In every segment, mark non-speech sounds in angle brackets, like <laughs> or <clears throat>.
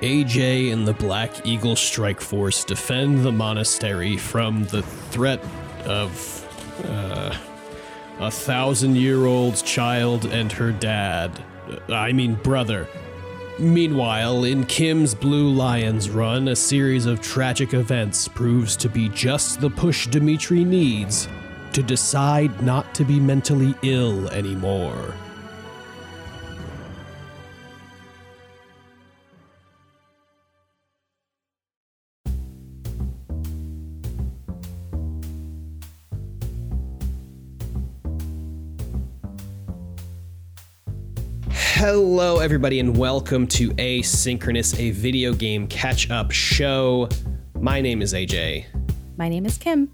AJ and the Black Eagle Strike Force defend the monastery from the threat of uh, a thousand year old child and her dad. Uh, I mean, brother. Meanwhile, in Kim's Blue Lions run, a series of tragic events proves to be just the push Dimitri needs to decide not to be mentally ill anymore. Hello, everybody, and welcome to Asynchronous, a video game catch up show. My name is AJ. My name is Kim.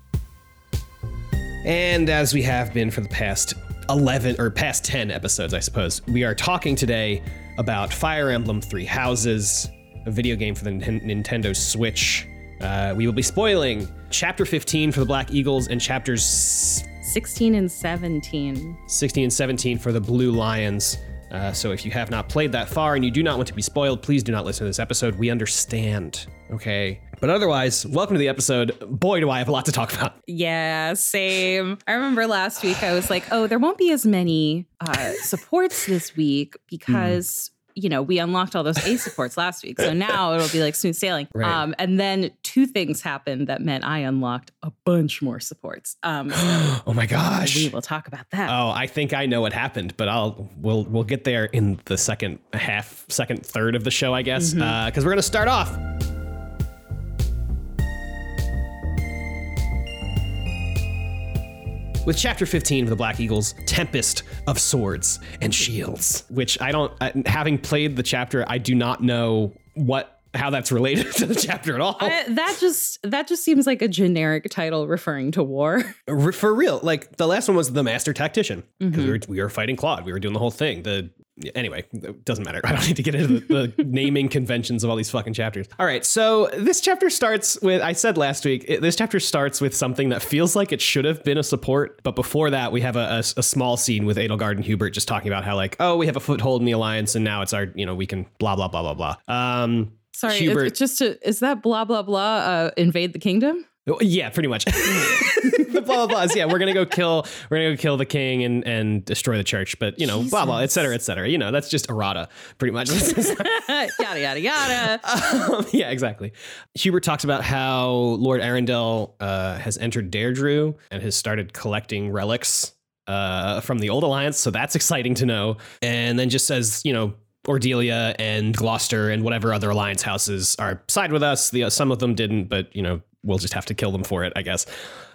And as we have been for the past 11 or past 10 episodes, I suppose, we are talking today about Fire Emblem Three Houses, a video game for the Nin- Nintendo Switch. Uh, we will be spoiling Chapter 15 for the Black Eagles and chapters 16 and 17. 16 and 17 for the Blue Lions. Uh, so if you have not played that far and you do not want to be spoiled, please do not listen to this episode. We understand, okay? But otherwise, welcome to the episode. Boy, do I have a lot to talk about. Yeah, same. I remember last week I was like, oh, there won't be as many uh, supports this week because. You know, we unlocked all those A supports last week. So <laughs> now it'll be like smooth sailing. Right. Um, and then two things happened that meant I unlocked a bunch more supports. Um, so <gasps> oh my gosh. we will talk about that. Oh, I think I know what happened, but I'll we'll we'll get there in the second half, second third of the show, I guess, because we're gonna start off. With chapter 15 of the Black Eagles, Tempest of Swords and Shields, which I don't, having played the chapter, I do not know what how that's related <laughs> to the chapter at all. I- that just that just seems like a generic title referring to war. <laughs> For real like the last one was the master tactician because we, mm-hmm. were, we were fighting claude we were doing the whole thing the anyway it doesn't matter. <laughs> I don't need to get into the, the naming conventions of all these fucking chapters. All right so this chapter starts with i said last week it, this chapter starts with something that feels like it should have been a support but before that we have a, a, a small scene with edelgard and hubert just talking about how like oh we have a foothold in the alliance and now it's our you know we can blah blah blah blah blah. Um Sorry, Hubert- just to, is that blah blah blah uh, invade the kingdom? Yeah, pretty much. <laughs> the blah blah blahs. Yeah, we're gonna go kill. We're gonna go kill the king and and destroy the church. But you know, blah blah, et cetera, et cetera. You know, that's just errata, pretty much. <laughs> <laughs> yada yada yada. um, yeah, exactly. Hubert talks about how Lord Arundel uh, has entered Derdriu and has started collecting relics uh, from the Old Alliance. So that's exciting to know. And then just says, you know. Ordelia and Gloucester and whatever other alliance houses are side with us. The some of them didn't, but you know we'll just have to kill them for it, I guess.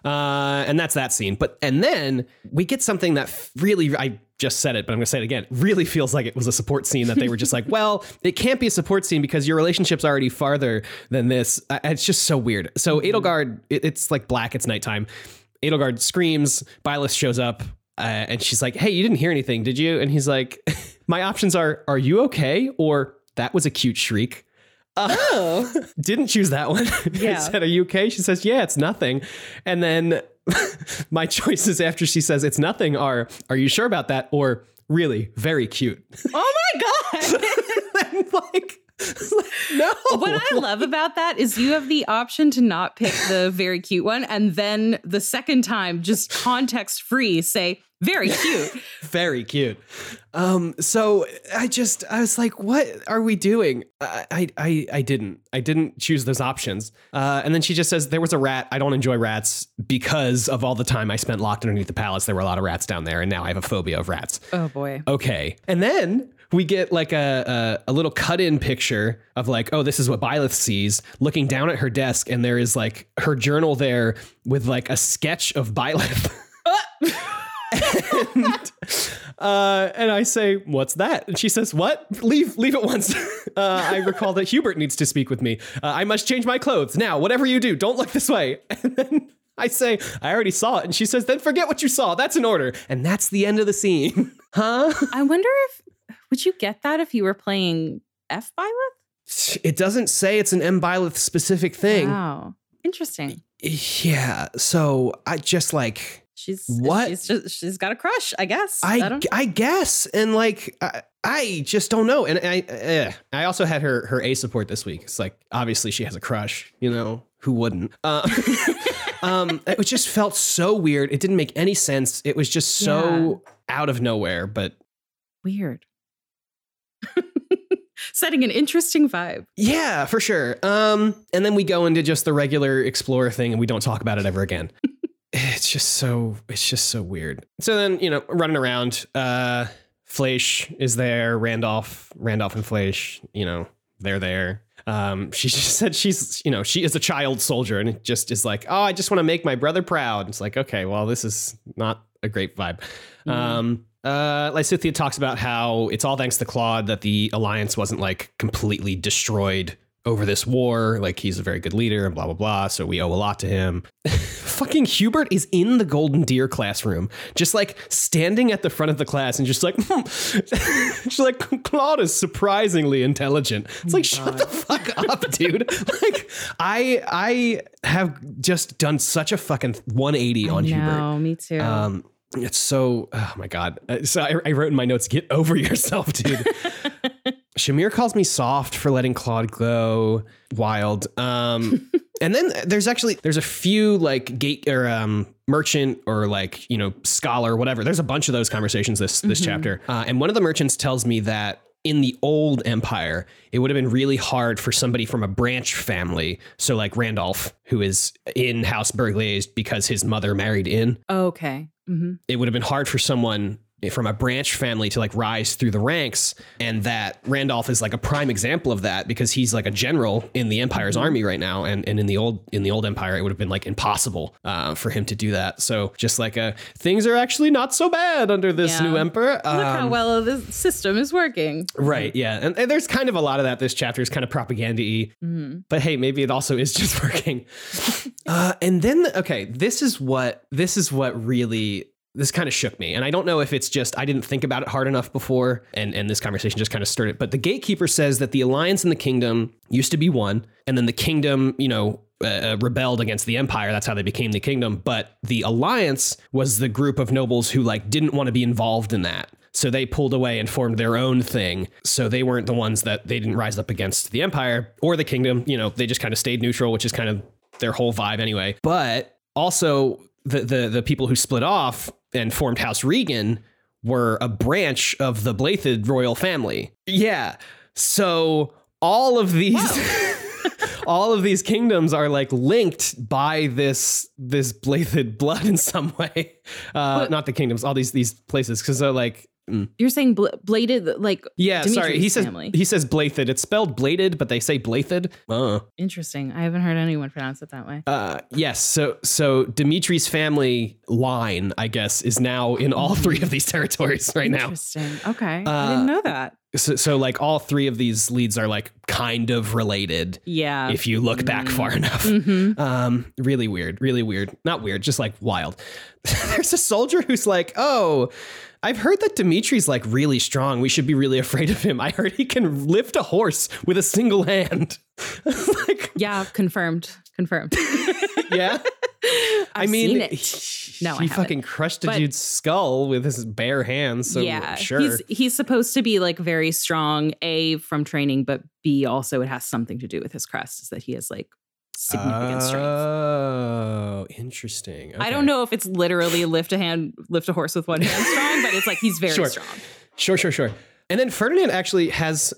Uh, and that's that scene. But and then we get something that really I just said it, but I'm going to say it again. Really feels like it was a support scene that they were just like, <laughs> well, it can't be a support scene because your relationship's already farther than this. It's just so weird. So Edelgard, it's like black. It's nighttime. Edelgard screams. Byleth shows up. Uh, and she's like, "Hey, you didn't hear anything, did you?" And he's like, <laughs> "My options are: Are you okay? Or that was a cute shriek." Uh, Oh, didn't choose that one. <laughs> Yeah. I said, Are you okay? She says, Yeah, it's nothing. And then <laughs> my choices after she says it's nothing are Are you sure about that? Or really, very cute. <laughs> oh my god! Like, no. what I love about that is you have the option to not pick the very cute one, and then the second time, just context free, say very cute. <laughs> very cute. Um, so I just I was like, what are we doing? I I I, didn't. I didn't choose those options. Uh, and then she just says there was a rat. I don't enjoy rats because of all the time I spent locked underneath the palace. There were a lot of rats down there, and now I have a phobia of rats. Oh boy. Okay. And then we get like a, a, a little cut in picture of like, oh, this is what Byleth sees looking down at her desk. And there is like her journal there with like a sketch of Byleth. <laughs> and, uh, and I say, "What's that?" And she says, "What? Leave, leave at once." <laughs> Uh, I recall that Hubert needs to speak with me. Uh, I must change my clothes now. Whatever you do, don't look this way. <laughs> And then I say, "I already saw it," and she says, "Then forget what you saw. That's an order." And that's the end of the scene. <laughs> huh? I wonder if would you get that if you were playing F Byleth? It doesn't say it's an M. Byleth specific thing. Wow, interesting. Yeah. So I just like She's What? She's just she's got a crush, I guess. I, don't- I guess and like I, I just don't know. And I uh, I also had her her A support this week. It's like obviously she has a crush, you know, who wouldn't? Uh, <laughs> um it just felt so weird. It didn't make any sense. It was just so out of nowhere, but Weird. <laughs> Setting an interesting vibe. yeah, for sure. Um and then we go into just the regular explorer thing and we don't talk about it ever again. <laughs> it's just so it's just so weird. So then, you know, running around, uh Fleche is there, Randolph, Randolph and Fleche, you know, they're there. Um, she <laughs> just said she's, you know, she is a child soldier and it just is like, oh, I just want to make my brother proud. It's like, okay, well, this is not a great vibe. Mhm. Um, uh, Lysithea talks about how it's all thanks to Claude that the alliance wasn't like completely destroyed over this war. Like he's a very good leader and blah blah blah. So we owe a lot to him. <laughs> Fucking Hubert is in the Golden Deer classroom, just like standing at the front of the class and just like, <laughs> she's like, Claude is surprisingly intelligent. It's like, shut the fuck up, dude. <laughs> like, I I have just done such a fucking 180 on I Hubert. know, me too. Um, it's so oh my god. Uh, So I, I wrote in my notes, "Get over yourself, dude." Shamir calls me soft for letting Claude go wild. Um, <laughs> and then there's actually there's a few like gate or um merchant or like you know scholar whatever. There's a bunch of those conversations this this Mhm. chapter. Uh, and one of the merchants tells me that in the old empire, it would have been really hard for somebody from a branch family. So like Randolph, who is in House Bergliez because his mother married in okay. hmm it would have been hard for someone from a branch family to like rise through the ranks and that Randolph is like a prime example of that because he's like a general in the empire's Mhm. army right now and, and in the old in the old empire it would have been like impossible uh, for him to do that so just like uh things are actually not so bad under this Yeah. new emperor Look how Um, well this system is working. right yeah and, and there's kind of a lot of that this chapter is kind of propaganda-y Mhm. but hey, maybe it also is just <laughs> working. uh, and then, okay, this is what this is what really this kind of shook me, and I don't know if it's just I didn't think about it hard enough before, and and this conversation just kind of stirred it. But the gatekeeper says that the alliance and the kingdom used to be one, and then the kingdom, you know. Uh, rebelled against the empire that's how they became the kingdom but the alliance was the group of nobles who like didn't want to be involved in that so they pulled away and formed their own thing. So they weren't the ones that they didn't rise up against the empire or the kingdom. You know, they just kind of stayed neutral, which is kind of their whole vibe anyway. But also the the the people who split off and formed House Riegan were a branch of the Blaiddyd royal family. Yeah. So all of these <laughs> all of these kingdoms are like linked by this this Blaiddyd blood in some way. Uh, But- not the kingdoms, all these these places because they're like mm. You're saying bl- bladed, like yeah. sorry, he Dimitri's says family. he says Blathid. It's spelled bladed, but they say blathed. Uh. interesting. I haven't heard anyone pronounce it that way. Uh, yes. So so Dimitri's family line, I guess, is now in all three of these territories right now. Interesting. Okay. I Uh, didn't know that. So, so like all three of these leads are like kind of related Yeah. if you look back far enough. hmm Um, really weird, really weird. Not weird, just like wild. <laughs> There's a soldier who's like, "Oh, I've heard that Dimitri's like really strong. We should be really afraid of him. I heard he can lift a horse with a single hand." <laughs> like, Yeah. Confirmed. Confirmed. <laughs> yeah. <laughs> I I've mean, seen it. he, No, he fucking crushed a But- dude's skull with his bare hands. So yeah, sure. he's he's supposed to be like very strong. A from training, but B also it has something to do with his crest. Is that he has like significant strength. Oh, interesting. I don't know if it's literally lift a hand, lift a horse with one hand strong, but it's like he's very Sure. strong. Sure, sure, sure. And then Ferdinand actually has,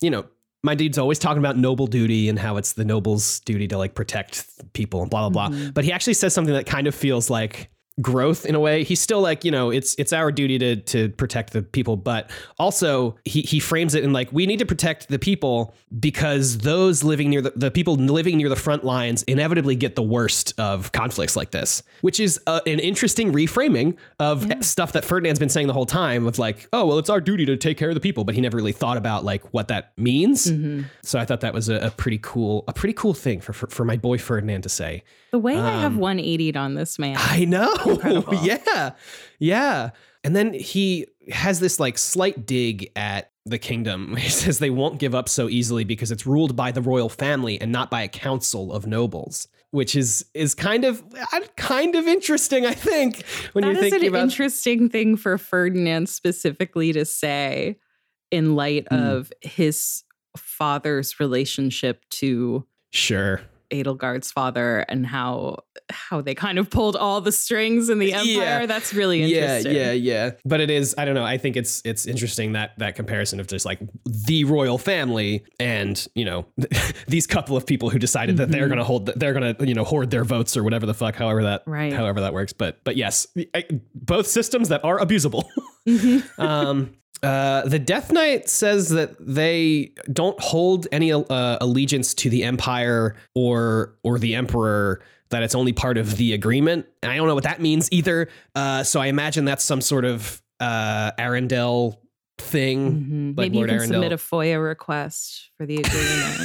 you know, my dude's always talking about noble duty and how it's the noble's duty to like protect people and blah blah blah. Mhm. But he actually says something that kind of feels like growth in a way. He's still like, you know, it's it's our duty to to protect the people, but also he he frames it in like we need to protect the people because those living near the, the people living near the front lines inevitably get the worst of conflicts like this, which is uh, an interesting reframing of Yeah. stuff that Ferdinand's been saying the whole time of like, oh, well, it's our duty to take care of the people, but he never really thought about like what that means. Mhm. So I thought that was a, a pretty cool, a pretty cool thing for, for for my boy Ferdinand to say. The way I have Um, 180'd on this man. I know. Incredible. <laughs> yeah. Yeah. And then he has this like slight dig at the kingdom. <laughs> He says they won't give up so easily because it's ruled by the royal family and not by a council of nobles, which is is kind of uh, kind of interesting, I think, when That you're thinking an about interesting thing for Ferdinand specifically to say. in light Hmm. of his father's relationship to Sure. Edelgard's father and how how they kind of pulled all the strings in the empire. Yeah. That's really interesting. yeah, yeah. Yeah. But it is. I don't know. I think it's it's interesting that that comparison of just like the royal family and you know <laughs> these couple of people who decided that they're Mhm. going to hold they're going to you know hoard their votes or whatever the fuck however that Right. however that works. But but yes, I, both systems that are abusable. Mhm. <laughs> um, uh, the Death Knight says that they don't hold any uh, allegiance to the Empire or or the Emperor. That it's only part of the agreement, and I don't know what that means either. Uh, so I imagine that's some sort of uh, Arundel thing. Mhm. Like Maybe Lord you can submit a FOIA request for the agreement.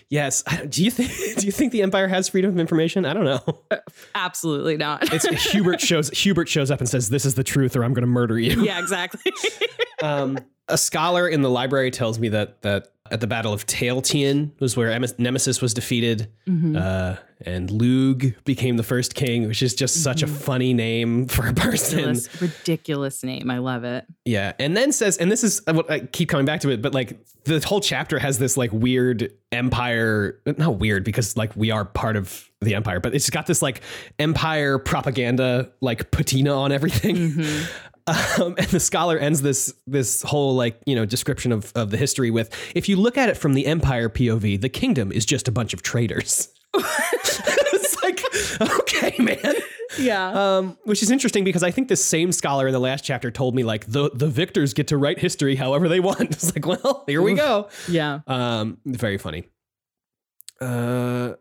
<laughs> <laughs> yes. Do you think <laughs> Do you think the Empire has freedom of information? I don't know. Absolutely not. It's Hubert shows Hubert shows up and says, "This is the truth, or I'm going to murder you." yeah, exactly. um, a scholar in the library tells me that that at the Battle of Tailtean was where Nemesis was defeated, Mhm. uh, and Loog became the first king, which is just such a Mhm. funny name for a person. ridiculous, ridiculous name. I love it. Yeah, and then says, and this is what I keep coming back to it, but like the whole chapter has this like weird empire, not weird because like we are part of the empire, but it's got this like empire propaganda like patina on everything. Mhm. <laughs> Um, <laughs> and the scholar ends this this whole like you know description of of the history with if you look at it from the empire POV, the kingdom is just a bunch of traitors. <laughs> it's like okay, man. Yeah. Um, which is interesting because I think the same scholar in the last chapter told me like the the victors get to write history however they want. <laughs> It's like, well, here we go. yeah. Um, very funny. Uh,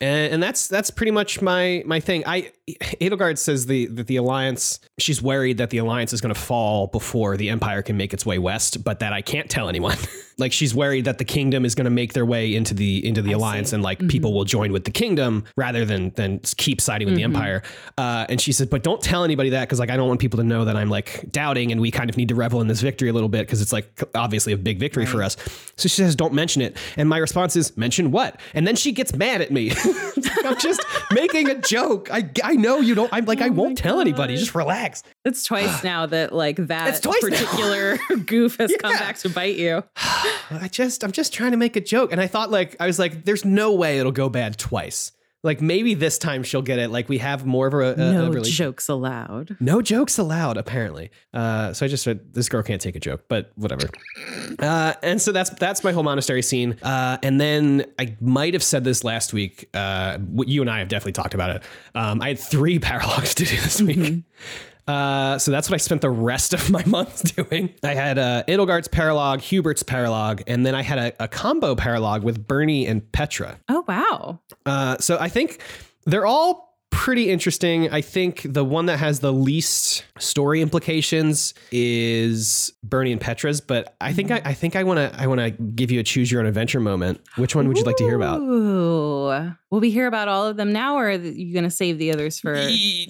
and, and that's that's pretty much my my thing. I Edelgard says the that the alliance. She's worried that the alliance is going to fall before the empire can make its way west, but that I can't tell anyone. <laughs> like she's worried that the kingdom is going to make their way into the into the I alliance, see. and like Mhm. people will join with the kingdom rather than than keep siding with the Mhm. empire. Uh, and she said, but don't tell anybody that because like I don't want people to know that I'm like doubting, and we kind of need to revel in this victory a little bit because it's like obviously a big victory for us. So she says, don't mention it. And my response is, mention what? And then she gets mad at me. <laughs> I'm just <laughs> making a joke. I, I know you don't. I'm like, I Oh won't my tell anybody. Just relax. It's twice <sighs> now that like that particular <laughs> goof has come back to bite you. <sighs> <sighs> I just, I'm just trying to make a joke. And I thought, like, I was like, there's no way it'll go bad twice. Like, maybe this time she'll get it. Like, we have more of a, a, no a really. jokes allowed. No jokes allowed, apparently. Uh, so I just said this girl can't take a joke, but whatever. Uh, and so that's that's my whole monastery scene. Uh, and then I might have said this last week. Uh, you and I have definitely talked about it. Um, I had three paralogs to do this week. Uh, so that's what I spent the rest of my <laughs> month doing. I had uh, Edelgard's paralog, Hubert's paralog, and then I had a, a combo paralog with Bernie and Petra. Oh wow. Uh, so I think they're all pretty interesting. I think the one that has the least story implications is Bernie and Petra's, but I think I, I think I want to I want to give you a choose your own adventure moment. Which one would you like to hear about? Ooh. Will we hear about all of them now, or are you going to save the others for?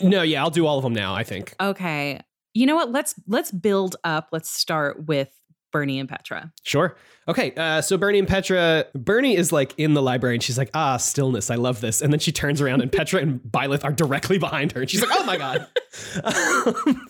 No, yeah, I'll do all of them now. I think. Okay. You know what? Let's let's build up. Let's start with Bernie and Petra. Sure. Okay. Uh, so Bernie and Petra, Bernie is like in the library and she's like, ah, stillness. I love this. And then she turns around and Petra and Byleth are directly behind her. And she's like, oh my God. <laughs> Um,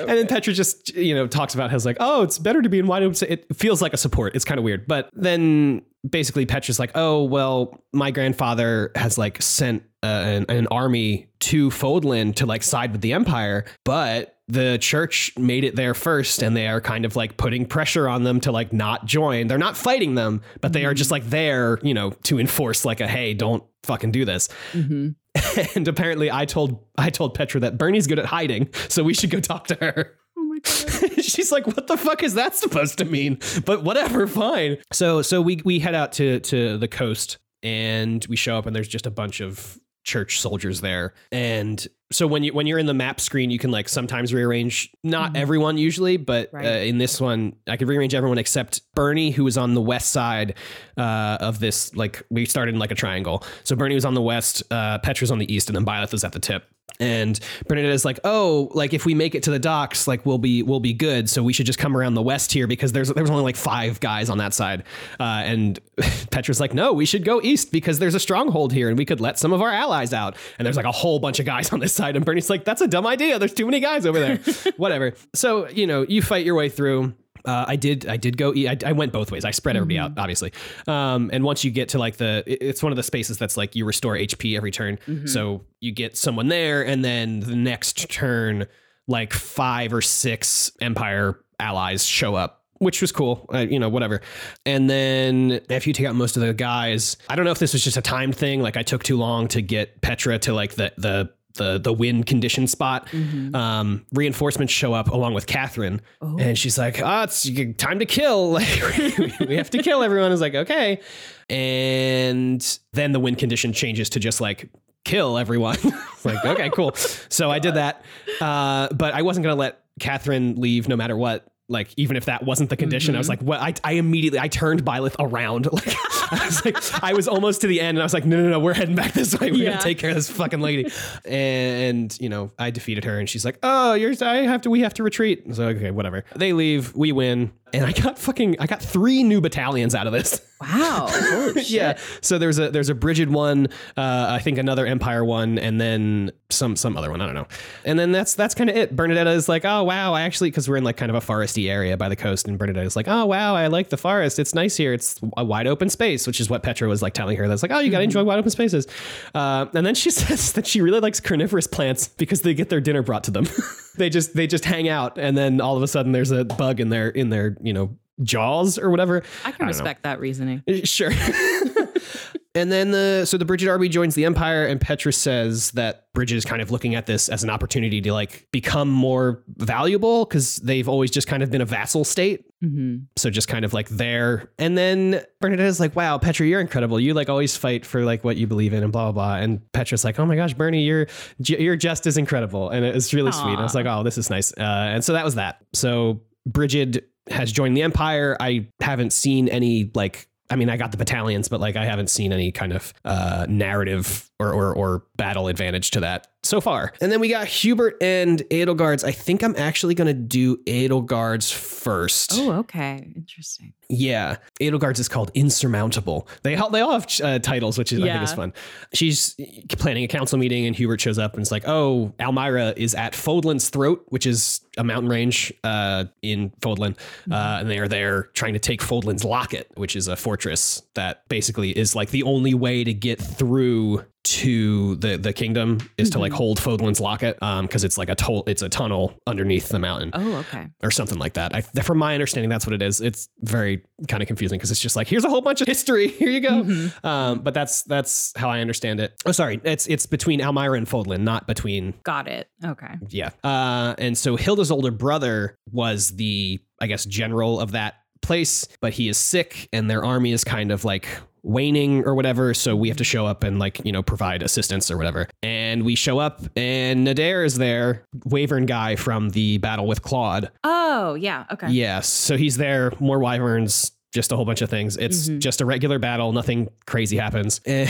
and then Petra just, you know, talks about how it's like, oh, it's better to be in wide open. It feels like a support. It's kind of weird. But then basically Petra's like, oh, well, my grandfather has like sent uh, an, an army to Fodlan to like side with the Empire, but the church made it there first and they are kind of like putting pressure on them to like not join. They're not fighting them, but they are just like there, you know, to enforce like a hey, don't fucking do this. Mm-hmm. <laughs> And apparently I told I told Petra that Bernie's good at hiding, so we should go talk to her. Oh. <laughs> She's like, "What the fuck is that supposed to mean?" But whatever, fine. So so we we head out to to the coast and we show up and there's just a bunch of church soldiers there. And so when you when you're in the map screen, you can like sometimes rearrange not Mhm. everyone usually, but Right. uh, in this one, I could rearrange everyone except Bernie, who was on the west side uh, of this. Like we started in like a triangle. So Bernie was on the west, uh, Petra's on the east, and then Byleth was at the tip. And Bernadetta's like, oh, like if we make it to the docks, like we'll be we'll be good. So we should just come around the west here because there's there's only like five guys on that side. Uh, and <laughs> Petra's like, no, we should go east because there's a stronghold here and we could let some of our allies out. And there's like a whole bunch of guys on this side. And Bernie's like, that's a dumb idea. There's too many guys over there. <laughs> Whatever. So you know, you fight your way through. Uh, I did. I did go. I, I went both ways. I spread everybody out, obviously. Um, and once you get to like the, it's one of the spaces that's like you restore HP every turn. So you get someone there, and then the next turn, like five or six Empire allies show up. Which was cool, uh, you know, whatever. And then if you take out most of the guys, I don't know if this was just a time thing. Like I took too long to get Petra to like the the the the win condition spot. Um, reinforcements show up along with Catherine, and she's like, "Ah, it's time to kill. <laughs> Like we have to kill everyone." I was like, "Okay," and then the wind condition changes to just like kill everyone. <laughs> Like, okay, cool. So I did <laughs> that, uh, but I wasn't gonna let Catherine leave no matter what. Like even if that wasn't the condition, I was like, "What?" I, I immediately I turned Byleth around. Like <laughs> I was like, I was almost to the end, and I was like, "No, no, no, we're heading back this way. We Yeah. gotta take care of this fucking lady." And you know, I defeated her, and she's like, "Oh, you're I have to. We have to retreat." So like, okay, whatever. They leave. We win. And I got fucking I got three new battalions out of this. Wow. <laughs> Yeah. So there's a there's a Brigid one, uh, I think another Empire one, and then some some other one. I don't know. And then that's that's kind of it. Bernadetta is like, oh wow, I actually because we're in like kind of a foresty area by the coast, and Bernadetta is like, oh wow, I like the forest. It's nice here. It's a wide open space, which is what Petra was like telling her. That's like, oh, you gotta enjoy wide open spaces. Uh, and then she <laughs> says that she really likes carnivorous plants because they get their dinner brought to them. <laughs> they just they just hang out, and then all of a sudden there's a bug in their in their you know jaws or whatever. I can know. respect that reasoning. Sure. <laughs> and then the so the Brigid Arby joins the Empire, and Petra says that Brigid is kind of looking at this as an opportunity to like become more valuable because they've always just kind of been a vassal state. hmm So just kind of like there. And then Bernadette is like, wow, Petra, you're incredible. You like always fight for like what you believe in and blah, blah, blah. And Petra's like, oh my gosh, Bernie, you're, you're just as incredible. And it's really sweet. I was like, oh, this is nice. Uh, and so that was that. So Brigid has joined the Empire. I haven't seen any like, I mean, I got the battalions, but like I haven't seen any kind of uh, narrative or, or or battle advantage to that so far. And then we got Hubert and Edelgard's. I think I'm actually going to do Edelgard's first. Oh, okay. Interesting. Yeah, Edelgard's is called Insurmountable. They all, they all have uh, titles, which is, I think is fun. She's planning a council meeting, and Hubert shows up and is like, "Oh, Almyra is at Fodlan's throat, which is a mountain range uh, in Fodlan, uh, and they are there trying to take Fodlan's locket, which is a fortress that basically is like the only way to get through." To the the kingdom is to like hold Fodlan's locket um because it's like a toll it's a tunnel underneath the mountain Oh, okay. or something like that. I, from my understanding, that's what it is. It's very kind of confusing because it's just like here's a whole bunch of history. <laughs> Here you go. Mm-hmm. Um, but that's that's how I understand it. Oh, sorry, it's it's between Almyra and Fodlan, not between. Got it. Okay. Yeah. Uh, and so Hilda's older brother was the I guess general of that place, but he is sick, and their army is kind of like waning or whatever so we have to show up and like you know provide assistance or whatever and we show up and Nader is there Wyvern guy from the battle with Claude Oh, yeah. Okay. Yes. So he's there, more wyverns, just a whole bunch of things. It's Mhm. just a regular battle, nothing crazy happens. <laughs> And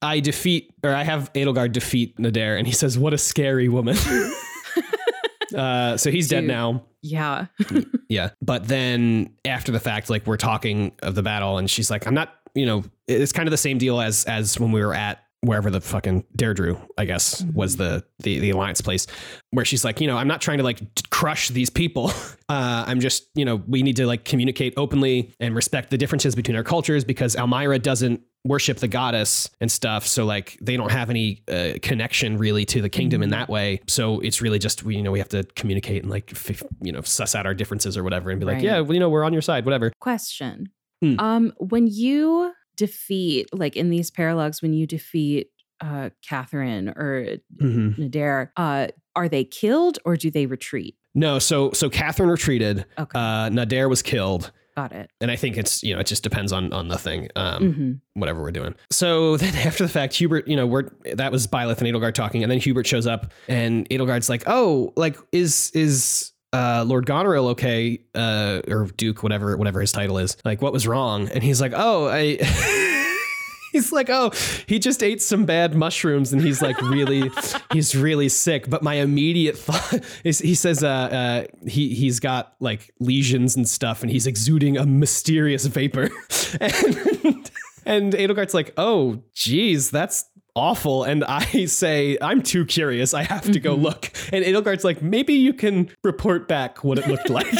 I defeat, or I have Edelgard defeat Nader, and he says, What a scary woman. <laughs> uh, so he's dead now. Yeah. <laughs> Yeah. But then after the fact, like we're talking of the battle, and she's like, I'm not, you know, it's kind of the same deal as as when we were at wherever the fucking Derdriu, I guess, was the, the the alliance place, where she's like, you know, I'm not trying to like crush these people. <laughs> Uh, I'm just, you know, we need to like communicate openly and respect the differences between our cultures because Almyra doesn't worship the goddess and stuff so like they don't have any uh, connection really to the kingdom in that way so it's really just we you know we have to communicate and like f- you know suss out our differences or whatever and be like yeah well, you know we're on your side whatever Question. Hmm. Um, when you defeat, like in these paralogs, when you defeat uh Catherine or Mhm. Nader, uh, are they killed or do they retreat? no so so catherine retreated Okay. uh nader was killed Got it. and i think it's you know it just depends on on the thing um hmm whatever we're doing. So <laughs> then after the fact, Hubert, you know, we're that was Byleth and Edelgard talking, and then Hubert shows up and Edelgard's like, Oh, like is is uh Lord Goneril okay? Uh or Duke, whatever, whatever his title is. Like, what was wrong? And he's like, Oh, I <laughs> he's like, oh, he just ate some bad mushrooms and he's like really, <laughs> he's really sick. But my immediate thought <laughs> is he says, uh, uh, he, he's got like lesions and stuff and he's exuding a mysterious vapor. <laughs> and, and Edelgard's like, oh, geez, that's awful. And I say, I'm too curious. I have to go look. And Edelgard's like, maybe you can report back what it looked like.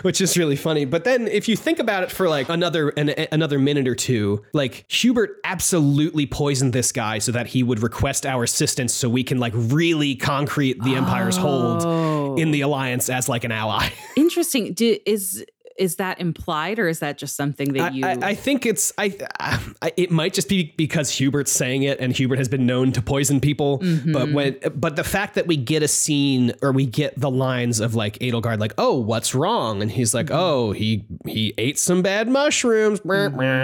<laughs> which is really funny. But then if you think about it for like another an, another minute or two, like Hubert absolutely poisoned this guy so that he would request our assistance so we can like really concrete the Empire's hold in the oh. alliance as like an ally. <laughs> Interesting. Do, is is that implied or is that just something that you I, I think it's I, I, it might just be because Hubert's saying it and Hubert has been known to poison people Mm-hmm. but when but the fact that we get a scene or we get the lines of like Edelgard like oh what's wrong and he's like Mm-hmm. oh he he ate some bad mushrooms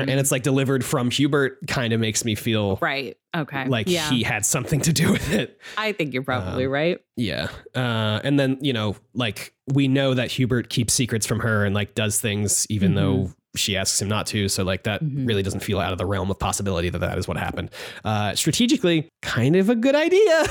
and it's like delivered from Hubert kind of makes me feel right okay like yeah he had something to do <laughs> with it i think you're probably Um, right yeah. Uh, and then, you know, like we know that Hubert keeps secrets from her and like does things even Mm-hmm. though she asks him not to. So, like, that Mhm. really doesn't feel out of the realm of possibility that that is what happened. Uh, strategically, kind of a good idea.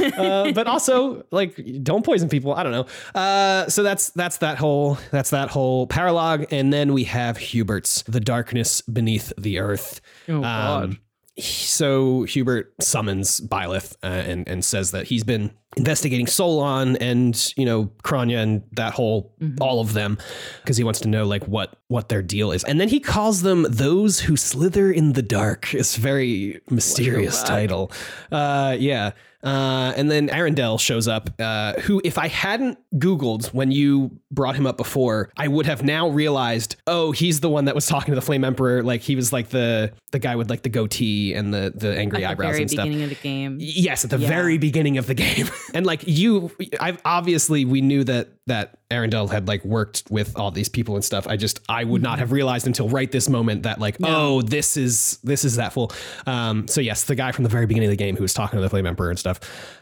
<laughs> uh, but <laughs> also, like, don't poison people. I don't know. Uh, so that's that's that whole that's that whole paralogue. And then we have Hubert's The Darkness Beneath the Earth. oh Um, so Hubert summons Byleth uh, and and says that he's been investigating Solon and you know Kronya and that whole Mhm. all of them because he wants to know like what what their deal is. And then he calls them those who slither in the dark. It's a very mysterious title. Uh, yeah. Uh, and then Arundel shows up, uh, who, if I hadn't Googled when you brought him up before, I would have now realized, oh, he's the one that was talking to the Flame Emperor. Like he was like the the guy with like the goatee and the the angry at the eyebrows very and stuff. beginning of the game Yes, at the Yeah. very beginning of the game. <laughs> and like you I've obviously we knew that that Arundel had like worked with all these people and stuff. I just I would not have realized until right this moment that like, oh, this is this is that fool. Um so yes, the guy from the very beginning of the game who was talking to the Flame Emperor and stuff.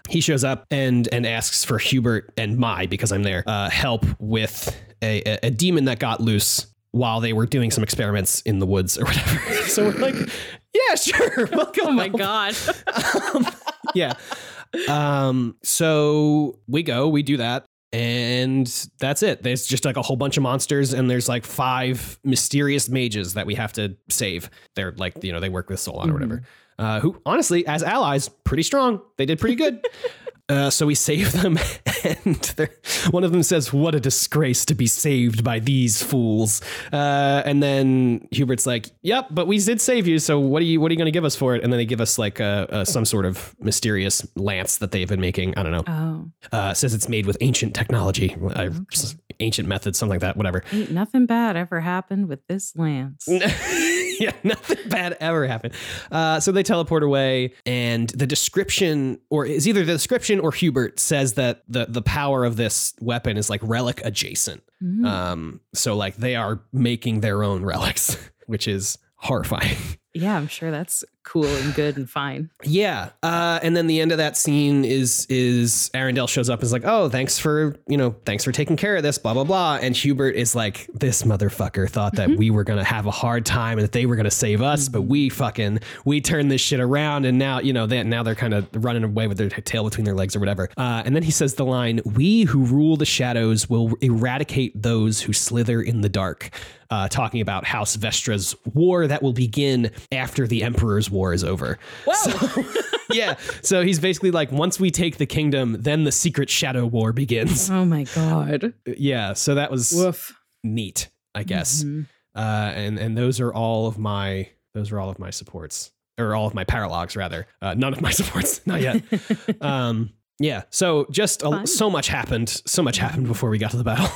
He shows up and and asks for Hubert and Mai because I'm there, uh help with a, a, a demon that got loose while they were doing some experiments in the woods or whatever. <laughs> so we're like, yeah, sure. <laughs> Welcome. oh my god <laughs> um, yeah. Um, so we go, we do that, and that's it. There's just like a whole bunch of monsters, and there's like five mysterious mages that we have to save. They're like, you know, they work with Solon or whatever. Uh, who honestly, as allies, pretty strong. They did pretty good. <laughs> Uh, so we save them, <laughs> and one of them says, "What a disgrace to be saved by these fools." Uh, and then Hubert's like, "Yep, but we did save you. So what are you what are you going to give us for it?" And then they give us like a, a, some sort of mysterious lance that they've been making. I don't know. oh Uh, says it's made with ancient technology, uh, ancient methods, something like that. Whatever. ain't nothing bad ever happened with this lance <laughs> <laughs> yeah, nothing bad ever happened. Uh, so they teleport away, and the description, or is either the description or Hubert says that the the power of this weapon is like relic adjacent. Mhm. Um, so like they are making their own <laughs> relics, which is horrifying. yeah i'm sure that's cool and good and fine Yeah. Uh, and then the end of that scene is is Arundel shows up and is like, oh, thanks for, you know, thanks for taking care of this, blah, blah, blah. And Hubert is like, this motherfucker thought that we were gonna have a hard time and that they were gonna save us, but we fucking we turned this shit around and now, you know, they, now they're kind of running away with their tail between their legs or whatever. Uh, and then he says the line, We who rule the shadows will eradicate those who slither in the dark. Uh, talking about House Vestra's war that will begin after the Emperor's war is over. So, <laughs> yeah. So he's basically like, once we take the kingdom, then the secret shadow war begins. oh my god Yeah. So that was woof neat, I guess. Mhm. Uh, and and those are all of my those are all of my supports or all of my paralogs rather. Uh, none of my <laughs> supports, not yet. <laughs> um, yeah. So just a, so much happened. So much happened before we got to the battle.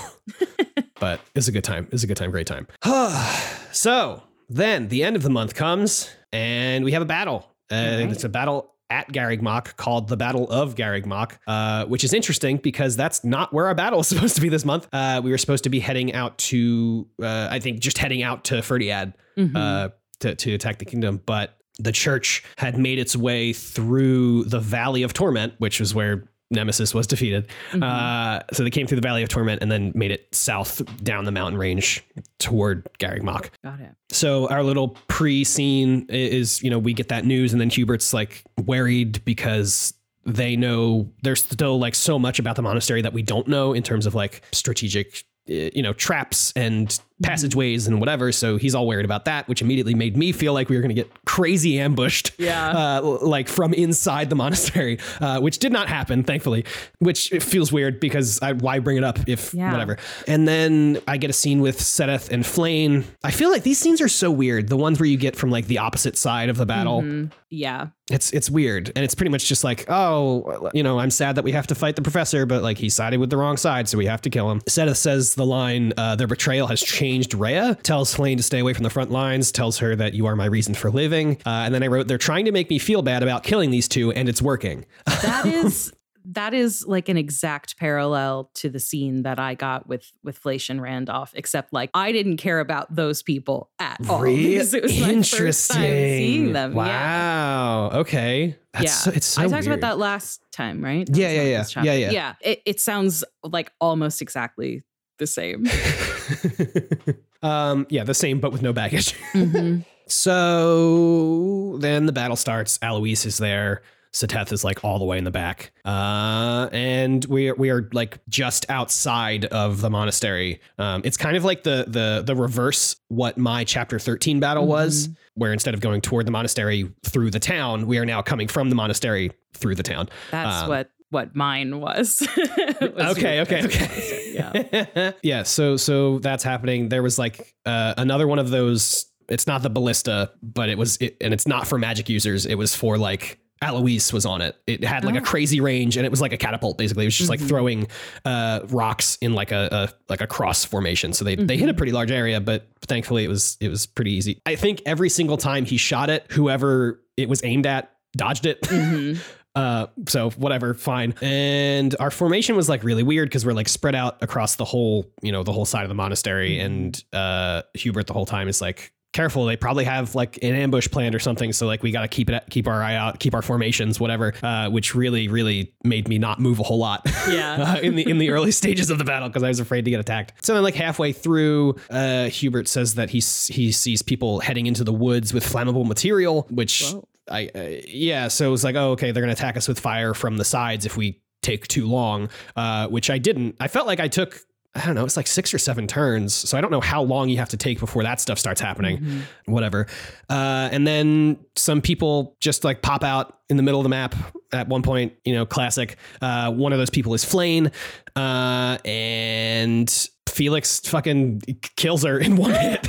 But it's a good time. It's a good time. Great time. <sighs> so then the end of the month comes and we have a battle. Uh, Alright. It's a battle at Garreg Mach called the Battle of Garreg Mach, uh, which is interesting because that's not where our battle is <laughs> supposed to be this month. Uh, we were supposed to be heading out to, uh, I think, just heading out to Fhirdiad Mhm. uh, to, to attack the kingdom, but the church had made its way through the Valley of Torment, which is where nemesis was defeated. Mhm. Uh, so they came through the Valley of Torment and then made it south down the mountain range toward Garreg Mach. Got it. So our little pre-scene is, you know, we get that news, and then Hubert's like worried because they know there's still like so much about the monastery that we don't know in terms of like strategic, you know, traps and passageways and whatever. So he's all worried about that, which immediately made me feel like we were going to get crazy ambushed <laughs> Yeah. uh, like from inside the monastery, <laughs> uh, which did not happen, thankfully. Which it feels weird because I, why bring it up if Yeah. whatever. And then I get a scene with Seteth and Flayn. I feel like these scenes are so weird. The ones where you get from like the opposite side of the battle. Mhm. Yeah. It's it's weird, and it's pretty much just like, oh, you know, I'm sad that we have to fight the professor, but like he sided with the wrong side, so we have to kill him. Seteth says the line, uh, "Their betrayal has changed Rhea." Tells Flayn to stay away from the front lines. Tells her that you are my reason for living. Uh, and then I wrote, "They're trying to make me feel bad about killing these two, and it's working." <laughs> That is that is like an exact parallel to the scene that I got with with Fleche and Randolph, except like I didn't care about those people at all. because <laughs> it was Interesting. time seeing them. Yeah. Wow. Okay. That's yeah. so, it's so I talked weird. about that last time, right? That Yeah, was yeah, yeah. Yeah, yeah. Yeah. It, it sounds like almost exactly the same. <laughs> <laughs> um, yeah, the same, but with no baggage. <laughs> Mhm. So then the battle starts. Alois is there. Seteth is like all the way in the back. Uh, and we are, we are like just outside of the monastery. Um, it's kind of like the the the reverse what my chapter 13 battle was, Mm-hmm. where instead of going toward the monastery through the town, we are now coming from the monastery through the town. That's Um, what what mine was. <laughs> Was okay, okay, okay. Yeah. <laughs> yeah. So so that's happening. There was like uh, another one of those. It's not the ballista, but it was, it, and it's not for magic users. It was for like Alois was on it. It had like a Oh. crazy range, and it was like a catapult. Basically, it was just like Mhm. throwing uh, rocks in like a, a like a cross formation. So they they hit a Mhm. pretty large area, but thankfully it was it was pretty easy. I think every single time he shot it, whoever it was aimed at dodged it. Mhm. <laughs> Uh, so whatever, fine. And our formation was like really weird because we're like spread out across the whole, you know, the whole side of the monastery. Mhm. And uh, Hubert the whole time is like, careful, they probably have like an ambush planned or something. So like we got to keep it, keep our eye out, keep our formations, whatever. Uh, which really, really made me not move a whole lot. <laughs> Yeah. uh, in the in the early <laughs> stages of the battle because I was afraid to get attacked. So then, like halfway through, uh, Hubert says that he he sees people heading into the woods with flammable material, which Whoa. I uh, yeah. So it was like, oh, okay, they're gonna attack us with fire from the sides if we take too long, uh, which I didn't. I felt like I took. I don't know, it's like six or seven turns. So I don't know how long you have to take before that stuff starts happening Mhm. whatever. Uh, and then some people just like pop out in the middle of the map at one point, you know, classic. Uh, one of those people is Flayn. Uh, and Felix fucking kills her in one hit.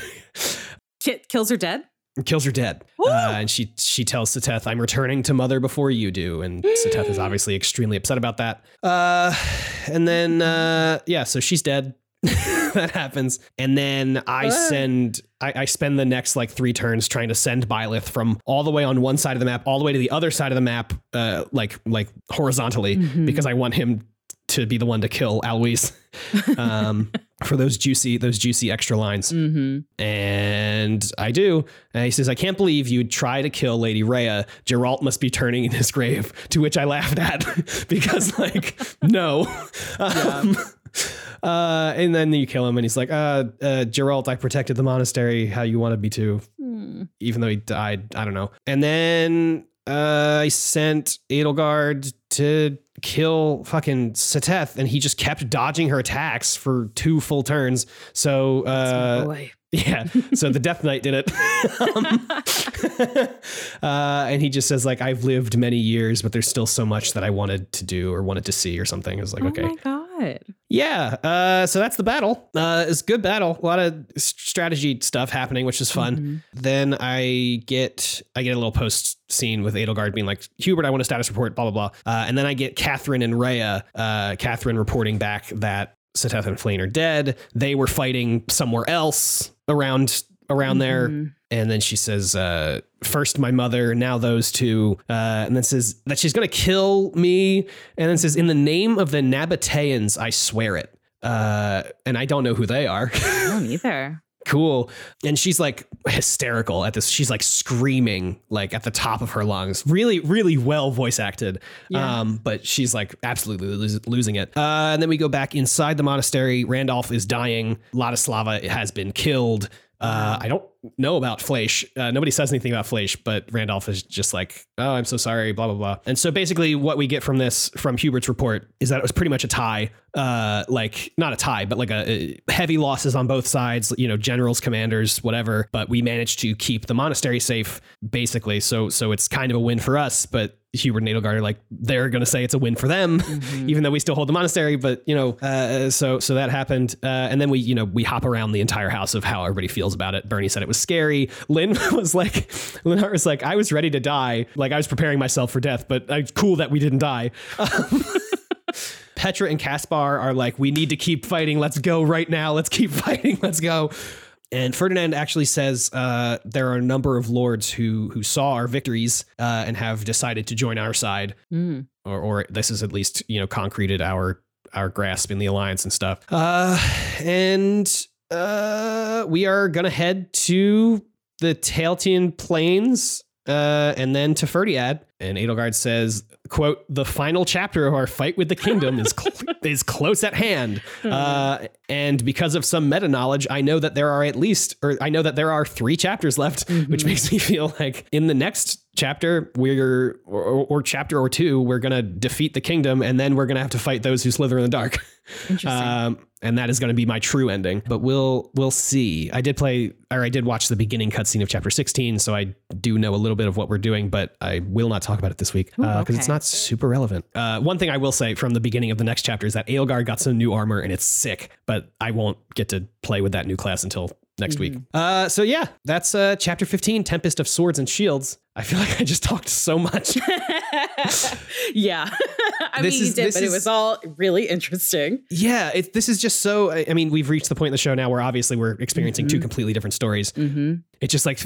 Ki- kills her dead. Kills her dead. Uh, and she she tells Seteth, I'm returning to mother before you do. And <gasps> Seteth is obviously extremely upset about that. Uh, and then, uh, yeah, so she's dead. <laughs> that happens. And then I Ah. send, I, I spend the next like three turns trying to send Byleth from all the way on one side of the map, all the way to the other side of the map, uh, like, like horizontally, Mhm. because I want him to be the one to kill Alois <laughs> um, for those juicy, those juicy extra lines. hmm And I do. And he says, I can't believe you'd try to kill Lady Rhea. Jeralt must be turning in his grave. To which I laughed at <laughs> because, like, no. <laughs> Um, uh, and then you kill him, and he's like, uh, uh, Jeralt, I protected the monastery how you wanted me to, Hmm. even though he died. I don't know. And then uh, I sent Edelgard to kill fucking Seteth, and he just kept dodging her attacks for two full turns. So, uh, Boy. <laughs> yeah. So the Death Knight did it. <laughs> Um, <laughs> uh, and he just says, like, I've lived many years, but there's still so much that I wanted to do or wanted to see or something. I was like, oh okay. God. Yeah. Uh, so that's the battle. Uh, it's a good battle. A lot of strategy stuff happening, which is fun. Mhm. Then I get I get a little post scene with Edelgard being like, Hubert, I want a status report, blah, blah, blah. Uh, and then I get Catherine and Rhea, uh, Catherine reporting back that Seteth and Flayn are dead. They were fighting somewhere else around around there. Mhm. And then she says, uh, first my mother, now those two. Uh, and then says that she's going to kill me. And then says, in the name of the Nabateans, I swear it. Uh, and I don't know who they are. I don't either. <laughs> cool. And she's like hysterical at this. She's like screaming like at the top of her lungs. Really, really well voice acted. Yeah. Um, but she's like absolutely los- losing it. Uh, and then we go back inside the monastery. Randolph is dying. Ladislava has been killed. Uh, I don't know about Fleche. Uh, nobody says anything about Fleche, but Randolph is just like, oh, I'm so sorry, blah, blah, blah. And so basically, what we get from this, from Hubert's report, is that it was pretty much a tie. Uh, like, not a tie, but like a, a heavy losses on both sides, you know, generals, commanders, whatever. But we managed to keep the monastery safe, basically. So, so it's kind of a win for us, but Hubert and Edelgard are like they're going to say it's a win for them, Mhm. <laughs> even though we still hold the monastery. But you know, uh, so so that happened, uh, and then we you know we hop around the entire house of how everybody feels about it. Bernie said it was scary. Lynn <laughs> was like, Linhardt was like, I was ready to die, like I was preparing myself for death, but uh, cool that we didn't die. Um, <laughs> Petra and Caspar are like, we need to keep fighting. Let's go right now. Let's keep fighting. Let's go. And Ferdinand actually says uh, there are a number of lords who who saw our victories uh, and have decided to join our side, Mm. or, or this is at least you know concreted our our grasp in the alliance and stuff. Uh, and uh, we are gonna head to the Tailtean Plains uh, and then to Fhirdiad. And Edelgard says, "quote The final chapter of our fight with the kingdom is cl- <laughs> is close at hand, uh, and because of some meta knowledge, I know that there are at least, or I know that there are three chapters left, which Mhm. makes me feel like in the next chapter, we're or, or chapter or two, we're gonna defeat the kingdom, and then we're gonna have to fight those who slither in the dark." Interesting. <laughs> Um, and that is going to be my true ending. But we'll we'll see. I did play or I did watch the beginning cutscene of chapter 16, so I do know a little bit of what we're doing, but I will not talk about it this week because it's okay. not super relevant. Uh, one thing I will say from the beginning of the next chapter is that Edelgard got some new armor and it's sick, but I won't get to play with that new class until next week. Mhm. Uh, so yeah, that's uh, chapter 15, Tempest of Swords and Shields. I feel like I just talked so much. <laughs> <laughs> yeah. <laughs> I This mean, you did, but it is- was all really interesting. yeah, it, this is just so. I I mean, we've reached the point in the show now where obviously we're experiencing two Mhm. completely different stories. hmm It's just like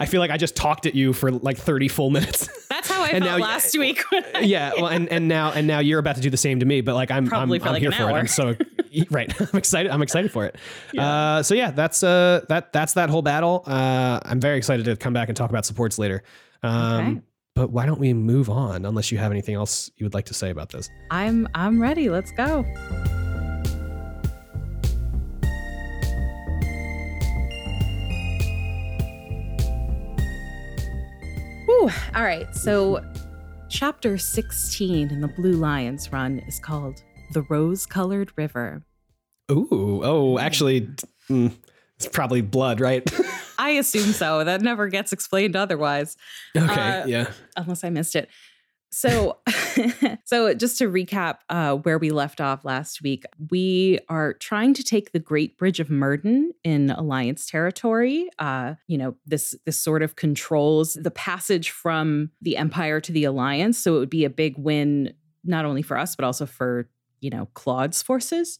I feel like I just talked at you for like 30 full minutes. That's how I And felt now- last week. yeah, well, and and now and now you're about to do the same to me, but like I'm Probably I'm, I'm like here for it. I'm so <laughs> right. <laughs> I'm excited. I'm excited for it. Yeah. Uh, so yeah, that's uh that that's that whole battle. Uh, I'm very excited to come back and talk about supports later. Um, Okay. But why don't we move on? Unless you have anything else you would like to say about this. I'm I'm ready. Let's go. Whew. All right. So, chapter 16 in the Blue Lions run is called The Rose Colored River. Ooh, oh, actually, mm, it's probably blood, right? <laughs> I assume so. That never gets explained otherwise. okay, Uh, yeah. unless I missed it. So, <laughs> so just to recap uh, where we left off last week, we are trying to take the Great Bridge of Myrddin in Alliance territory. Uh, you know, this this sort of controls the passage from the Empire to the Alliance, so it would be a big win not only for us but also for you know Claude's forces.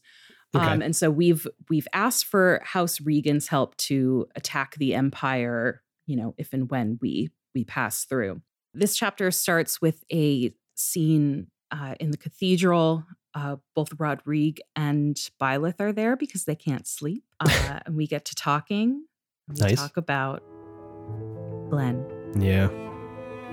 Okay. Um, and so we've we've asked for House Riegan's help to attack the Empire. You know, if and when we we pass through. This chapter starts with a scene uh, in the cathedral. Uh, both Rodrigue and Byleth are there because they can't sleep, <laughs> uh, and we get to talking. We Nice. talk about Glenn. Yeah.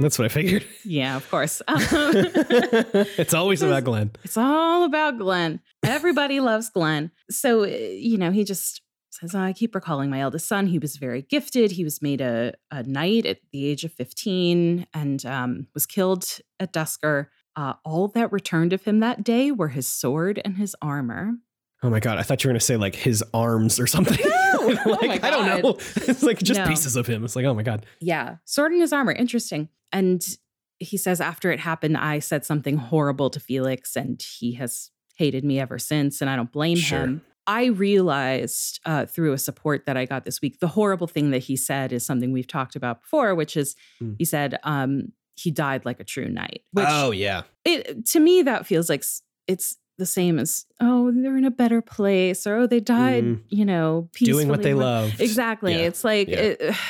That's what I figured. Yeah, of course. <laughs> <laughs> it's always about Glenn. It's all about Glenn. Everybody loves Glenn. So, uh, you know, he just says, I keep recalling my eldest son. He was very gifted. He was made a, a knight at the age of 15 and um, was killed at Duscur. Uh, all that returned of him that day were his sword and his armor. Oh my god! I thought you were gonna say like his arms or something. No! <laughs> like Oh I don't know. <laughs> It's like just No. pieces of him. It's like oh my god. Yeah, sword in his armor. Interesting. And he says, after it happened, I said something horrible to Felix, and he has hated me ever since, and I don't blame Sure. him. I realized uh, through a support that I got this week, the horrible thing that he said is something we've talked about before, which is Hmm. he said um, he died like a true knight. Which oh yeah. it to me that feels like it's the same as oh they're in a better place or oh they died Mm. you know Doing what peacefully they love. Exactly. Yeah. It's like, Yeah. it, <sighs>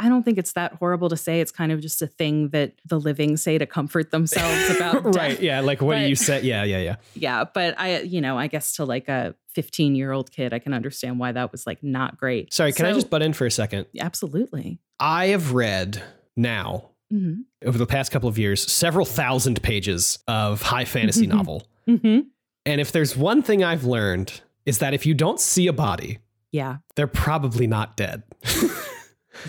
I don't think it's that horrible to say. It's kind of just a thing that the living say to comfort themselves <laughs> about right. death. Yeah. Like what do you say? Yeah. Yeah. Yeah. Yeah. But I, you know, I guess to like a 15 year old kid, I can understand why that was like not great. Sorry, can I just butt in for a second? Absolutely. I have read now hmm over the past couple of years several thousand pages of high fantasy <laughs> novel. hmm And if there's one thing I've learned is that if you don't see a body, Yeah. they're probably not dead. <laughs>